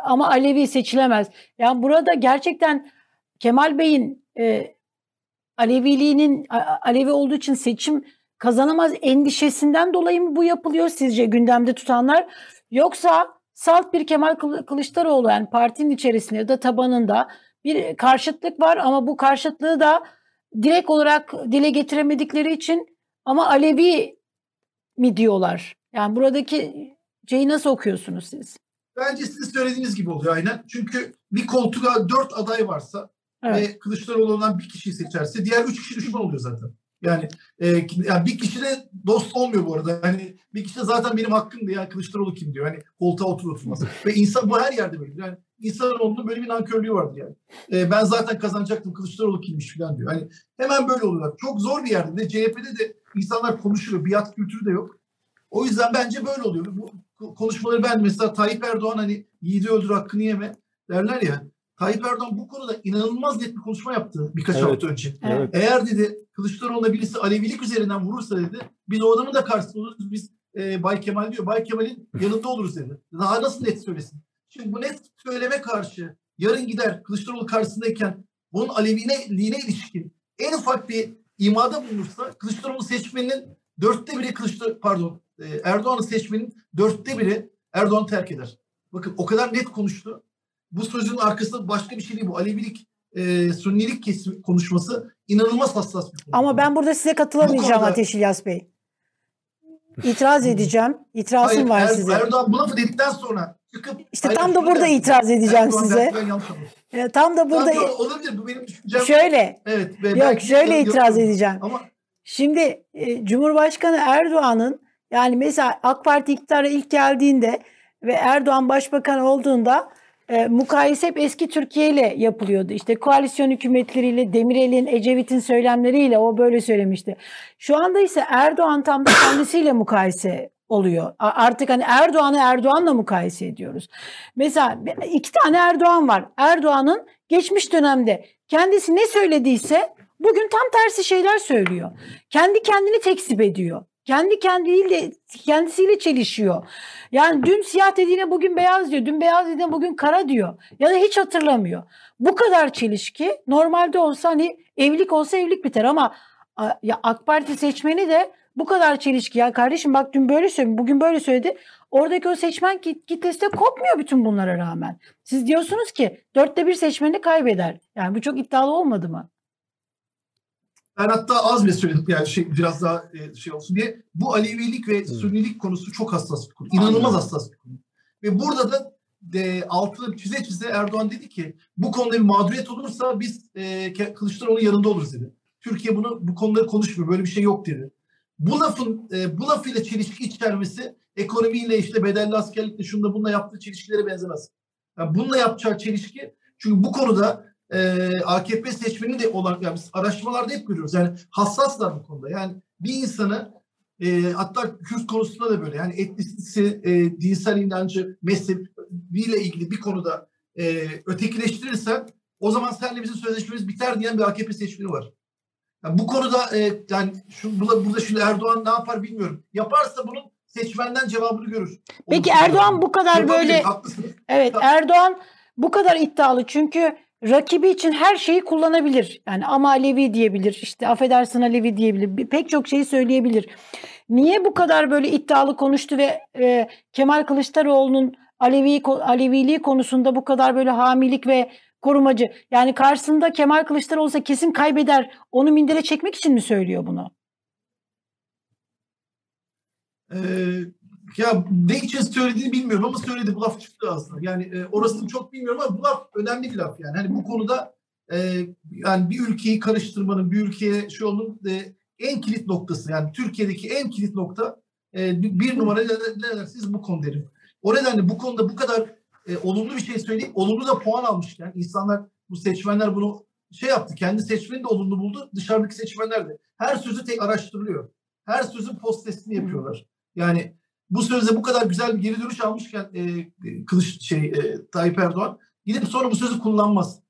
ama Alevi seçilemez. Yani burada gerçekten Kemal Bey'in e, Aleviliğinin Alevi olduğu için seçim kazanamaz endişesinden dolayı mı bu yapılıyor sizce gündemde tutanlar? Yoksa salt bir Kemal Kılıçdaroğlu yani partinin içerisinde ya da tabanında bir karşıtlık var ama bu karşıtlığı da direkt olarak dile getiremedikleri için ama Alevi mi diyorlar? Yani buradaki şeyi nasıl okuyorsunuz siz? Bence sizin söylediğiniz gibi oluyor aynen. Çünkü bir koltuğa dört aday varsa evet. ve Kılıçdaroğlu'ndan bir kişiyi seçerse diğer üç kişi düşman oluyor zaten. Yani, e, yani bir kişi de dost olmuyor bu arada. Hani bir kişi de zaten benim hakkımdı yani Kılıçdaroğlu kim diyor. Hani koltuğa otur oturmaz. ve insan bu her yerde böyle. Yani İnsanoğlu'nun böyle bir nankörlüğü vardır yani. E, ben zaten kazanacaktım Kılıçdaroğlu kimmiş falan diyor. Hani hemen böyle oluyorlar. Çok zor bir yerde de CHP'de de insanlar konuşuyor. Biat kültürü de yok. O yüzden bence böyle oluyor. Bu konuşmaları ben mesela Tayyip Erdoğan hani yiğidi öldür hakkını yeme derler ya. Tayyip Erdoğan bu konuda inanılmaz net bir konuşma yaptı birkaç Evet. hafta önce. Evet. Eğer dedi Kılıçdaroğlu'na birisi Alevilik üzerinden vurursa dedi biz o adamın da karşısında oluruz. Biz e, Bay Kemal diyor. Bay Kemal'in yanında oluruz dedi. Daha nasıl net söylesin? Şimdi bu net söyleme karşı yarın gider Kılıçdaroğlu karşısındayken bunun Aleviliğine ilişkin en ufak bir imada bulunursa Kılıçdaroğlu seçmeninin dörtte biri Kılıçdaroğlu pardon e, Erdoğan'ın seçmenin dörtte biri Erdoğan'ı terk eder. Bakın o kadar net konuştu. Bu sözün arkasında başka bir şey değil bu. Alevilik, e, Sünnilik kesim konuşması inanılmaz hassas bir konu. Ama ben burada size katılamayacağım Bu konuda- Ateş İlyas Bey. İtiraz edeceğim. İtirazım Hayır, var Er- size. Erdoğan bu lafı dedikten sonra çıkıp... İşte Hayır, tam da burada dersin. itiraz edeceğim Erdoğan size. ben. E, Tam da burada Tamam, olabilir bu benim düşüncem. şöyle Evet. ve yok şöyle itiraz edeceğim. Ama Şimdi e, Cumhurbaşkanı Erdoğan'ın yani mesela AK Parti iktidara ilk geldiğinde ve Erdoğan başbakan olduğunda e, mukayese hep eski Türkiye ile yapılıyordu. İşte koalisyon hükümetleriyle, Demirel'in, Ecevit'in söylemleriyle o böyle söylemişti. Şu anda ise Erdoğan tam da kendisiyle mukayese oluyor. Artık hani Erdoğan'ı Erdoğan'la mukayese ediyoruz. Mesela iki tane Erdoğan var. Erdoğan'ın geçmiş dönemde kendisi ne söylediyse bugün tam tersi şeyler söylüyor. Kendi kendini tekzip ediyor. Kendi kendiyle kendisiyle çelişiyor. Yani dün siyah dediğine bugün beyaz diyor. Dün beyaz dediğine bugün kara diyor. Ya da hiç hatırlamıyor. Bu kadar çelişki normalde olsa hani evlilik olsa evlilik biter ama ya AK Parti seçmeni de bu kadar çelişki. Ya kardeşim bak dün böyle söyledi, bugün böyle söyledi. Oradaki o seçmen kit- kitlesi de kopmuyor bütün bunlara rağmen. Siz diyorsunuz ki dörtte bir seçmeni kaybeder. Yani bu çok iddialı olmadı mı? Ben hatta az bile söyledim yani şey biraz daha e, şey olsun diye. Bu Alevilik ve Sünnilik konusu çok hassas bir konu. İnanılmaz hassas bir konu. Ve burada da de, altını çize çize Erdoğan dedi ki bu konuda bir mağduriyet olursa biz e, Kılıçdaroğlu'nun yanında oluruz dedi. Türkiye bunu bu konuları konuşmuyor. Böyle bir şey yok dedi. Bu lafın e, bu lafıyla çelişki içermesi ekonomiyle işte bedelli askerlikle şunda bununla yaptığı çelişkilere benzemez. Yani bununla yapacağı çelişki çünkü bu konuda e, AKP seçmeni de olan yani biz araştırmalarda hep görüyoruz. Yani hassaslar bu konuda. Yani bir insanı e, hatta Kürt konusunda da böyle yani etnisitesi, e, dinsel inancı, mezhebiyle ilgili bir konuda e, ötekileştirirsen o zaman seninle bizim sözleşmemiz biter diyen bir AKP seçmeni var. Yani bu konuda e, yani şu, burada, burada şimdi Erdoğan ne yapar bilmiyorum. Yaparsa bunun seçmenden cevabını görür. Peki Onu- Erdoğan bu kadar böyle haklısınız. Evet Erdoğan bu kadar iddialı çünkü rakibi için her şeyi kullanabilir. Yani ama Alevi diyebilir, işte affedersin Alevi diyebilir, pek çok şeyi söyleyebilir. Niye bu kadar böyle iddialı konuştu ve e, Kemal Kılıçdaroğlu'nun Alevi Aleviliği konusunda bu kadar böyle hamilik ve korumacı. Yani karşısında Kemal Kılıçdaroğlu olsa kesin kaybeder. Onu mindere çekmek için mi söylüyor bunu? Ee, ya ne için söylediğini bilmiyorum ama söyledi. Bu laf çıktı aslında. Yani e, orasını çok bilmiyorum ama bu laf önemli bir laf yani. Hani bu konuda e, yani bir ülkeyi karıştırmanın, bir ülkeye şu onun e, en kilit noktası yani Türkiye'deki en kilit nokta e, bir bir numara ne, ne dersiniz bu konu derim. O nedenle bu konuda bu kadar e, olumlu bir şey söyleyip olumlu da puan almışken insanlar bu seçmenler bunu şey yaptı. Kendi seçmeni de olumlu buldu. Dışarıdaki seçmenler de. Her sözü tek araştırılıyor. Her sözün post testini yapıyorlar. Yani bu sözde bu kadar güzel bir geri dönüş almışken e, e, Kılıç şey e, Tayyip Erdoğan gidip sonra bu sözü kullanmaz.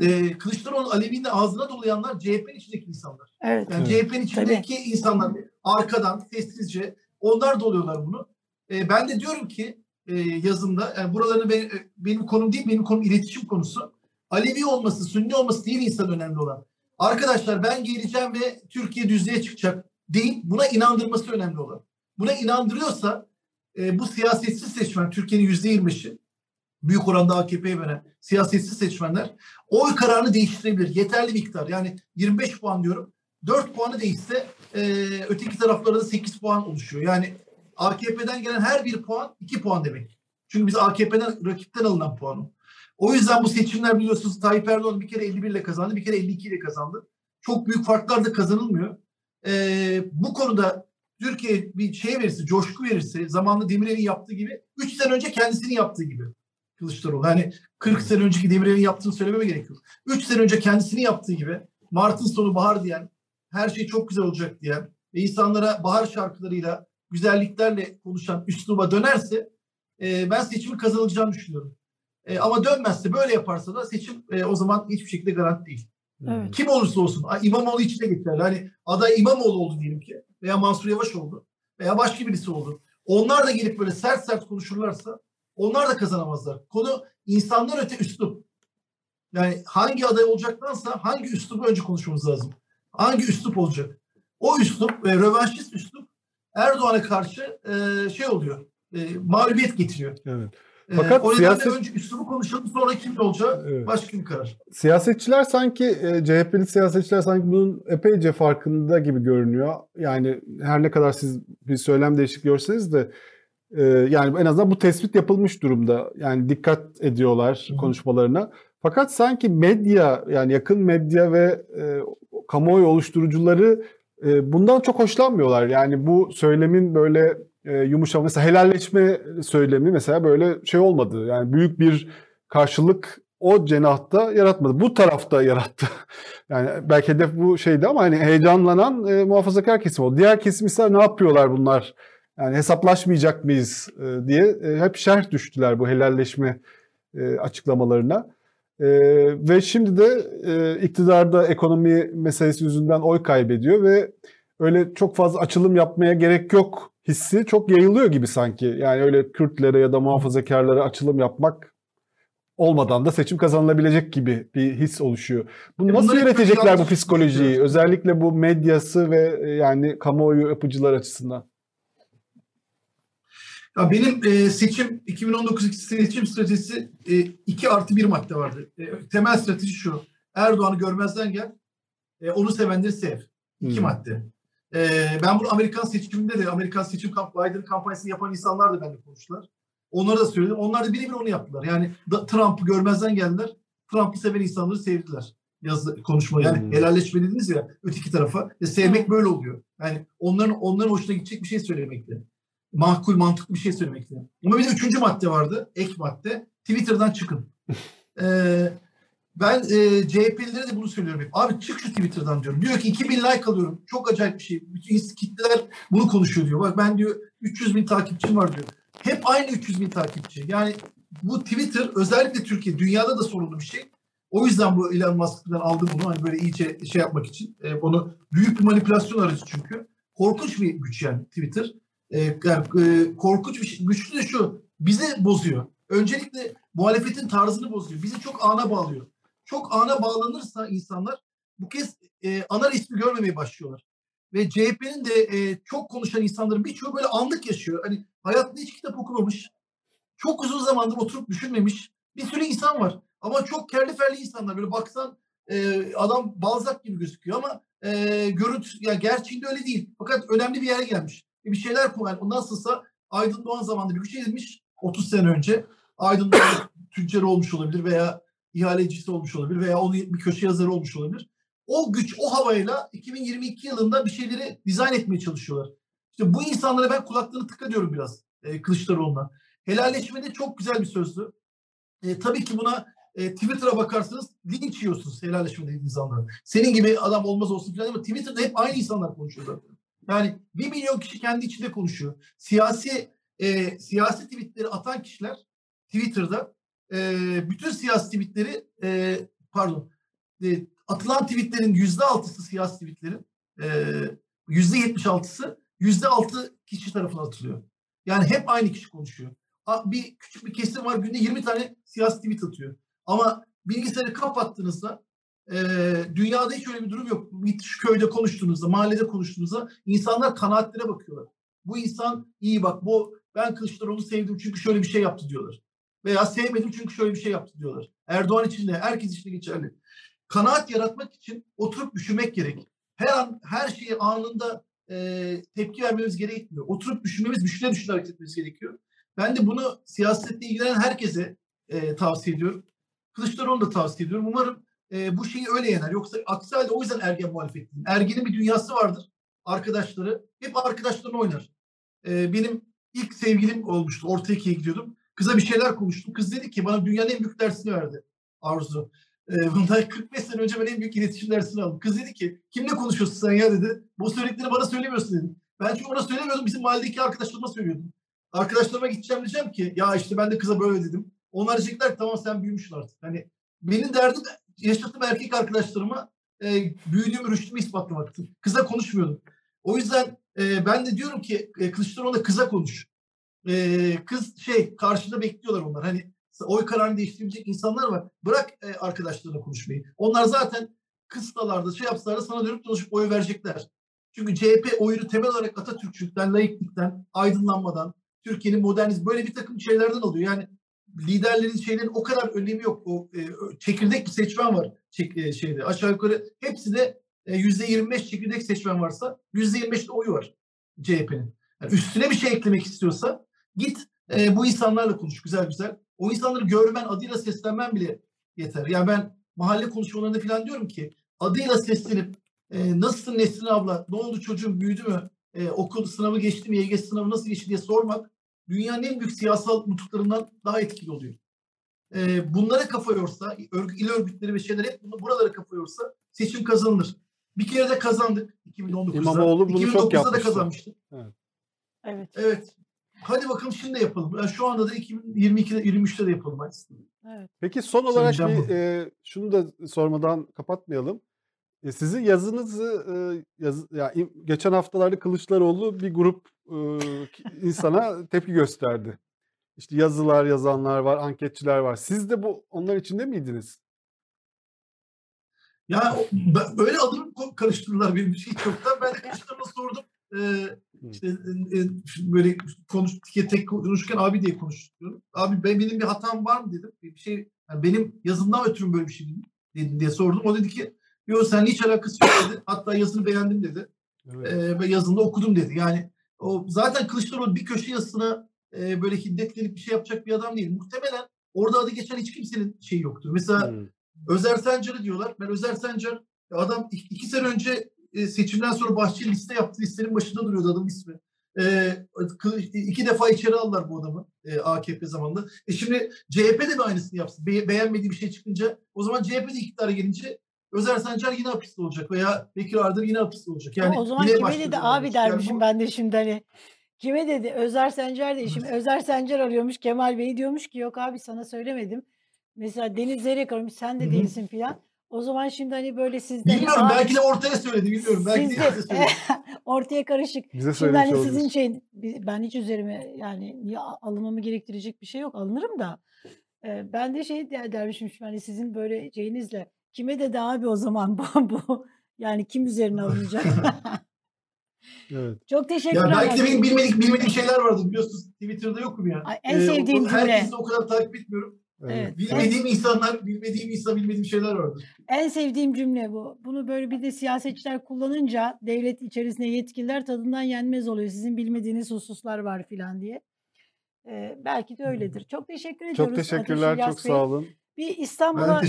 E, Kılıçdaroğlu Alevi'nin de ağzına dolayanlar CHP'nin içindeki insanlar. Evet. Yani Evet. CHP'nin içindeki insanlar arkadan sessizce onlar doluyorlar bunu. E, ben de diyorum ki e, yazımda yani buralarını ben, e, benim konum değil benim konum iletişim konusu. Alevi olması, Sünni olması değil insan önemli olan. Arkadaşlar ben geleceğim ve Türkiye düzlüğe çıkacak değil. Buna inandırması önemli olan. Buna inandırıyorsa e, bu siyasetsiz seçmen Türkiye'nin yüzde yirmişi büyük oranda AKP'ye veren siyasetsiz seçmenler oy kararını değiştirebilir. Yeterli miktar. Yani 25 puan diyorum. 4 puanı değişse e, öteki taraflarda da 8 puan oluşuyor. Yani AKP'den gelen her bir puan 2 puan demek. Çünkü biz AKP'den rakipten alınan puanı. O yüzden bu seçimler biliyorsunuz Tayyip Erdoğan bir kere 51 ile kazandı, bir kere 52 ile kazandı. Çok büyük farklar da kazanılmıyor. E, bu konuda Türkiye bir şey verirse, coşku verirse, zamanında Demirel'in yaptığı gibi, 3 sene önce kendisinin yaptığı gibi. Kılıçdaroğlu. Hani 40 sene önceki Demirel'in yaptığını söylememe gerek yok. 3 sene önce kendisini yaptığı gibi Mart'ın sonu bahar diyen, her şey çok güzel olacak diyen ve insanlara bahar şarkılarıyla, güzelliklerle konuşan üsluba dönerse e, ben seçimi kazanılacağını düşünüyorum. E, ama dönmezse böyle yaparsa da seçim e, o zaman hiçbir şekilde garanti değil. Evet. Kim olursa olsun İmamoğlu için de geçerli. Hani aday İmamoğlu oldu diyelim ki veya Mansur Yavaş oldu veya başka birisi oldu. Onlar da gelip böyle sert sert konuşurlarsa onlar da kazanamazlar. Konu insanlar öte üslup. Yani hangi aday olacaktansa hangi üslubu önce konuşmamız lazım. Hangi üslup olacak? O üslup, e, rövanşist üslup Erdoğan'a karşı e, şey oluyor. E, mağlubiyet getiriyor. Evet. E, Fakat o siyaset- önce üslubu konuşalım sonra kim olacağı Evet. başka bir karar. Siyasetçiler sanki e, CHP'li siyasetçiler sanki bunun epeyce farkında gibi görünüyor. Yani her ne kadar siz bir söylem değişikliği görseniz de e, yani en azından bu tespit yapılmış durumda. Yani dikkat ediyorlar hı. konuşmalarına. Fakat sanki medya yani yakın medya ve e, kamuoyu oluşturucuları e, bundan çok hoşlanmıyorlar. Yani bu söylemin böyle e, yumuşama mesela helalleşme söylemi mesela böyle şey olmadı. Yani büyük bir karşılık o cenahta yaratmadı. Bu tarafta yarattı. Yani belki hedef bu şeydi ama hani heyecanlanan e, muhafazakar kesim o. Diğer kesim ise ne yapıyorlar bunlar? Yani hesaplaşmayacak mıyız e, diye e, hep şerh düştüler bu helalleşme e, açıklamalarına. E, ve şimdi de e, iktidarda ekonomi meselesi yüzünden oy kaybediyor ve öyle çok fazla açılım yapmaya gerek yok hissi çok yayılıyor gibi sanki. Yani öyle Kürtlere ya da muhafazakarlara açılım yapmak olmadan da seçim kazanılabilecek gibi bir his oluşuyor. Bunu E nasıl yönetecekler bu psikolojiyi? Özellikle bu medyası ve e, yani kamuoyu yapıcılar açısından. Ya benim e, seçim 2019 seçim stratejisi 2 artı 1 madde vardı. E, temel strateji şu. Erdoğan'ı görmezden gel. E, onu sevenleri sev. İki Hmm. madde. E, ben bunu Amerikan seçiminde de Amerikan seçim kamp Biden kampanyasını yapan insanlar da benimle konuştular. Onlara da söyledim. Onlar da birebir onu yaptılar. Yani Trump'ı görmezden geldiler. Trump'ı seven insanları sevdiler. Yazı konuşma yani Hmm. helalleşme dediniz ya öteki tarafa. E, sevmek böyle oluyor. Yani onların onların hoşuna gidecek bir şey söylemekle makul mantıklı bir şey söylemekti. Ama bir de üçüncü madde vardı. Ek madde. Twitter'dan çıkın. Ee, ben e, CHP'lilere de bunu söylüyorum. Abi çık şu Twitter'dan diyorum. Diyor ki 2000 like alıyorum. Çok acayip bir şey. Bütün kitleler bunu konuşuyor diyor. Bak ben diyor 300 bin takipçim var diyor. Hep aynı 300 bin takipçi. Yani bu Twitter özellikle Türkiye, dünyada da sorunlu bir şey. O yüzden bu Elon Musk'tan aldı bunu. Hani böyle iyice şey yapmak için. E, bunu büyük bir manipülasyon aracı çünkü. Korkunç bir güç yani Twitter. E, yani, e, korkunç bir şey. Güçlü de şu. Bizi bozuyor. Öncelikle muhalefetin tarzını bozuyor. Bizi çok ana bağlıyor. Çok ana bağlanırsa insanlar bu kez e, ana resmi görmemeye başlıyorlar. Ve CHP'nin de e, çok konuşan insanların birçoğu böyle anlık yaşıyor. Hani hayatında hiç kitap okumamış. Çok uzun zamandır oturup düşünmemiş. Bir sürü insan var. Ama çok kerli ferli insanlar. Böyle baksan e, adam Balzac gibi gözüküyor ama e, görüntü, yani gerçeğinde öyle değil. Fakat önemli bir yere gelmiş. E, bir şeyler yani o nasılsa Aydın Doğan zamanında bir güç edilmiş 30 sene önce. Aydın Doğan tüccarı olmuş olabilir veya ihalecisi olmuş olabilir veya onun bir köşe yazarı olmuş olabilir. O güç, o havayla 2022 yılında bir şeyleri dizayn etmeye çalışıyorlar. İşte bu insanlara ben kulaklarını tıka diyorum biraz e, Kılıçdaroğlu'na. Helalleşmede çok güzel bir sözdü. E, tabii ki buna e, Twitter'a bakarsanız linç yiyorsunuz helalleşme dediğiniz anda. Senin gibi adam olmaz olsun falan ama Twitter'da hep aynı insanlar konuşuyor zaten. Yani bir milyon kişi kendi içinde konuşuyor. Siyasi e, siyasi tweetleri atan kişiler Twitter'da e, bütün siyasi tweetleri e, pardon e, atılan tweetlerin yüzde altısı siyasi tweetlerin yüzde yetmiş altısı yüzde altı kişi tarafından atılıyor. Yani hep aynı kişi konuşuyor. Bir küçük bir kesim var günde 20 tane siyasi tweet atıyor. Ama bilgisayarı kapattığınızda e, dünyada hiç öyle bir durum yok. Şu köyde konuştuğunuzda, mahallede konuştuğunuzda insanlar kanaatlere bakıyorlar. Bu insan iyi bak bu ben Kılıçdaroğlu sevdim çünkü şöyle bir şey yaptı diyorlar. Veya sevmedim çünkü şöyle bir şey yaptı diyorlar. Erdoğan için de herkes için de geçerli. Kanaat yaratmak için oturup düşünmek gerek. Her an her şeye anında e, tepki vermemiz gerekmiyor. Oturup düşünmemiz, düşüne düşüne hareket etmemiz gerekiyor. Ben de bunu siyasetle ilgilenen herkese e, tavsiye ediyorum. Kılıçdaroğlu da tavsiye ediyorum. Umarım e, bu şeyi öyle yener. Yoksa aksi halde o yüzden ergen muhalefet değil. Ergenin bir dünyası vardır. Arkadaşları hep arkadaşlarını oynar. E, benim ilk sevgilim olmuştu. Orta ikiye gidiyordum. Kıza bir şeyler konuştum. Kız dedi ki bana dünyanın en büyük dersini verdi Arzu. Ee, bundan 45 sene önce ben en büyük iletişim dersini aldım. Kız dedi ki kimle konuşuyorsun sen ya dedi. Bu söylediklerini bana söylemiyorsun dedi. Ben çünkü ona söylemiyordum. Bizim mahalledeki arkadaşlarıma söylüyordum. Arkadaşlarıma gideceğim diyeceğim ki ya işte ben de kıza böyle dedim. Onlar diyecekler tamam sen büyümüşsün artık. Hani benim derdim yaşadığım erkek arkadaşlarıma e, büyüdüğümü, rüştümü ispatlamaktı. Kıza konuşmuyordum. O yüzden e, ben de diyorum ki e, Kılıçdaroğlu'na kıza konuş. E, kız şey karşıda bekliyorlar onlar. Hani oy kararını değiştirebilecek insanlar var. Bırak e, arkadaşlarına konuşmayı. Onlar zaten kısıtalarda şey yapsalar sana dönüp dolaşıp oy verecekler. Çünkü CHP oyunu temel olarak Atatürkçülükten, laiklikten, aydınlanmadan, Türkiye'nin modernizm böyle bir takım şeylerden alıyor. Yani liderlerin şeylerin o kadar önemi yok. O e, çekirdek bir seçmen var çek, e, şeyde. Aşağı yukarı hepsi de yüzde 25 çekirdek seçmen varsa yüzde 25 de oyu var CHP'nin. Yani üstüne bir şey eklemek istiyorsa git e, bu insanlarla konuş güzel güzel. O insanları görmen, adıyla seslenmen bile yeter. Yani ben mahalle konuşmalarında falan diyorum ki adıyla seslenip e, nasılsın Nesrin abla, ne oldu çocuğum büyüdü mü, e, okul sınavı geçti mi, YGS sınavı nasıl geçti diye sormak dünyanın en büyük siyasal nutuklarından daha etkili oluyor. E, bunlara kafa yorsa, örgü, il örgütleri ve şeyler hep bunu, buralara kafa yorsa seçim kazanılır. Bir kere de kazandık 2019'da. İmamoğlu bunu 2019'da çok yapmıştı. da kazanmıştı. Evet. Evet. Evet. Hadi bakalım şimdi de yapalım. Yani şu anda da 2022'de 23'te de yapalım aslında. Evet. Peki son olarak bir, e, şunu da sormadan kapatmayalım. E, sizin yazınızı e, yaz, ya, geçen haftalarda Kılıçdaroğlu bir grup e, insana tepki gösterdi. İşte yazılar yazanlar var, anketçiler var. Siz de bu onlar içinde miydiniz? Ya öyle adım karıştırdılar benim şey çoktan. Ben de Kılıçdaroğlu'na sordum. İşte e, e böyle konuş tek konuşurken abi diye konuşuyorum. Abi ben benim bir hatam var mı dedim. Bir şey yani benim yazımdan ötürü böyle bir şey dedim diye sordum. O dedi ki yok sen hiç alakası yok dedi. Hatta yazını beğendim dedi. Evet. Ve yazında okudum dedi. Yani o zaten Kılıçdaroğlu bir köşe yazısına e, böyle hiddetlenip bir şey yapacak bir adam değil. Muhtemelen orada adı geçen hiç kimsenin şeyi yoktur. Mesela hmm. Özer Sencer'i diyorlar. Ben Özer Sencer adam iki, iki sene önce e, seçimden sonra Bahçeli liste yaptı. Listenin başında duruyordu adam ismi. E, iki defa içeri aldılar bu adamı e, AKP zamanında. E şimdi CHP de mi aynısını yapsın? Be- beğenmediği bir şey çıkınca o zaman CHP de iktidara gelince Özer Sancar yine hapiste olacak veya Bekir Ardır yine hapiste olacak. Yani o zaman kime dedi abi dermişim yani ben de şimdi hani. Kime dedi? Özer Sencer de şimdi Özer Sencer arıyormuş Kemal Bey diyormuş ki yok abi sana söylemedim. Mesela Deniz Zeyrek aramış sen de değilsin filan. O zaman şimdi hani böyle sizden... Bilmiyorum abi, belki de ortaya söyledi bilmiyorum. Belki sizde, de söyledi. ortaya karışık. Bize şimdi hani sizin şey ben hiç üzerime yani niye alınmamı gerektirecek bir şey yok alınırım da. E, ben de şey dermişim hani sizin böyle şeyinizle kime dedi abi o zaman bu, bu yani kim üzerine alınacak? evet. Çok teşekkürler. Ya belki de benim bilmedik bilmediğim şeyler vardı biliyorsunuz Twitter'da yokum ya. Ay, en ee, sevdiğim cümle. Herkesi o kadar takip etmiyorum. Evet. Bilmediğim en, insanlar, bilmediğim insan, bilmediğim şeyler vardır. En sevdiğim cümle bu. Bunu böyle bir de siyasetçiler kullanınca devlet içerisinde yetkililer tadından yenmez oluyor. Sizin bilmediğiniz hususlar var filan diye. Ee, belki de öyledir. Çok teşekkür ediyoruz. Çok teşekkürler, çok sağ olun. Bir İstanbul'a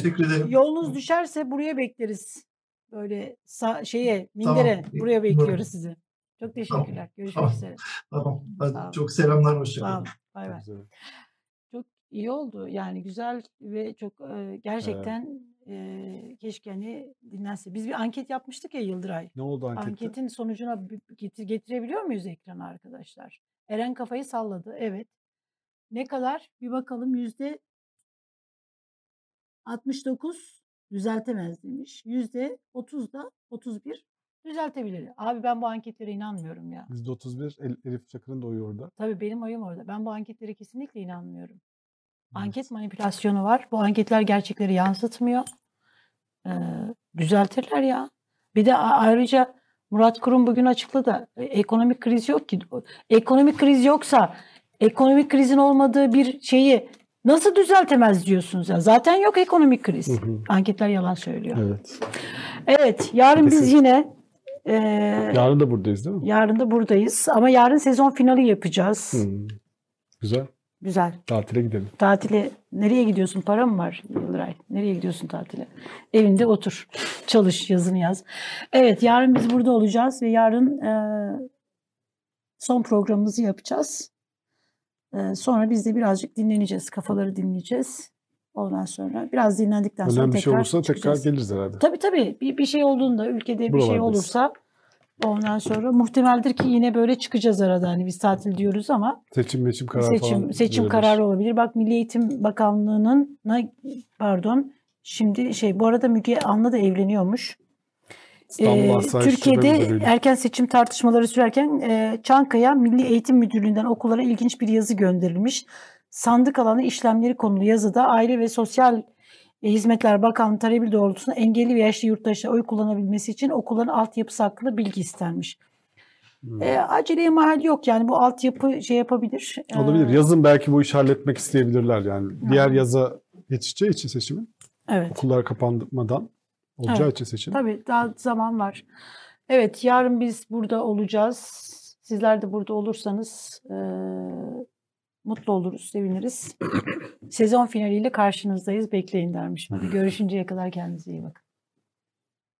yolunuz düşerse buraya bekleriz. Böyle sa- şeye, Mindere tamam. buraya bekliyoruz sizi. Çok teşekkürler. Tamam. Görüşmek tamam. üzere. Tamam. Hadi çok selamlar, hoşçakalın. Olun. Bay bay iyi oldu. Yani güzel ve çok e, gerçekten e, keşke hani dinlense. Biz bir anket yapmıştık ya Yıldıray. Ne oldu ankette? Anketin sonucuna getir, getirebiliyor muyuz ekrana arkadaşlar? Eren kafayı salladı. Evet. Ne kadar? Bir bakalım yüzde 69 düzeltemez demiş. Yüzde 30 da 31 düzeltebilir. Abi ben bu anketlere inanmıyorum ya. Yüzde 31 Elif Çakır'ın da oyu orada. Tabii benim oyum orada. Ben bu anketlere kesinlikle inanmıyorum. Anket manipülasyonu var. Bu anketler gerçekleri yansıtmıyor. Ee, düzeltirler ya. Bir de ayrıca Murat Kurum bugün açıkladı. E, ekonomik kriz yok ki. Ekonomik kriz yoksa ekonomik krizin olmadığı bir şeyi nasıl düzeltemez diyorsunuz ya. Zaten yok ekonomik kriz. Hı hı. Anketler yalan söylüyor. Evet. Evet. Yarın Kesin. biz yine e, yarın da buradayız değil mi? Yarın da buradayız. Ama yarın sezon finali yapacağız. Hı. Güzel. Güzel. Tatile gidelim. Tatile nereye gidiyorsun? Para mı var Yıldıray? Nereye gidiyorsun tatile? Evinde otur. Çalış, yazını yaz. Evet, yarın biz burada olacağız ve yarın e, son programımızı yapacağız. Ee, sonra biz de birazcık dinleneceğiz. Kafaları dinleyeceğiz. Ondan sonra biraz dinlendikten sonra Önemli bir şey tekrar olursa tekrar çıkacağız. geliriz herhalde. Tabii tabii. Bir, bir şey olduğunda ülkede bir şey olursa ondan sonra muhtemeldir ki yine böyle çıkacağız arada. Hani biz tatil diyoruz ama Seçim meçim kararı falan. seçim seçim verebilir. kararı olabilir. Bak Milli Eğitim Bakanlığı'nın pardon şimdi şey bu arada Müge Anlı da evleniyormuş. Ee, Türkiye'de erken seçim tartışmaları sürerken e, Çankaya Milli Eğitim Müdürlüğü'nden okullara ilginç bir yazı gönderilmiş. Sandık alanı işlemleri konulu yazıda Aile ve Sosyal Hizmetler Bakanlığı talebi doğrultusunda engelli ve yaşlı yurttaşlar oy kullanabilmesi için okulların altyapısı hakkında bilgi istenmiş. Hmm. E, aceleye mahal yok yani bu altyapı şey yapabilir. E, Olabilir. Yazın belki bu işi halletmek isteyebilirler yani. Diğer yaza yetişeceği için seçimin. Evet. Okullar kapanmadan olacağı Evet. için seçim. Tabii daha zaman var. Evet yarın biz burada olacağız. Sizler de burada olursanız e, mutlu oluruz, seviniriz. Sezon finaliyle karşınızdayız. Bekleyin dermiş. Hadi görüşünceye kadar kendinize iyi bakın.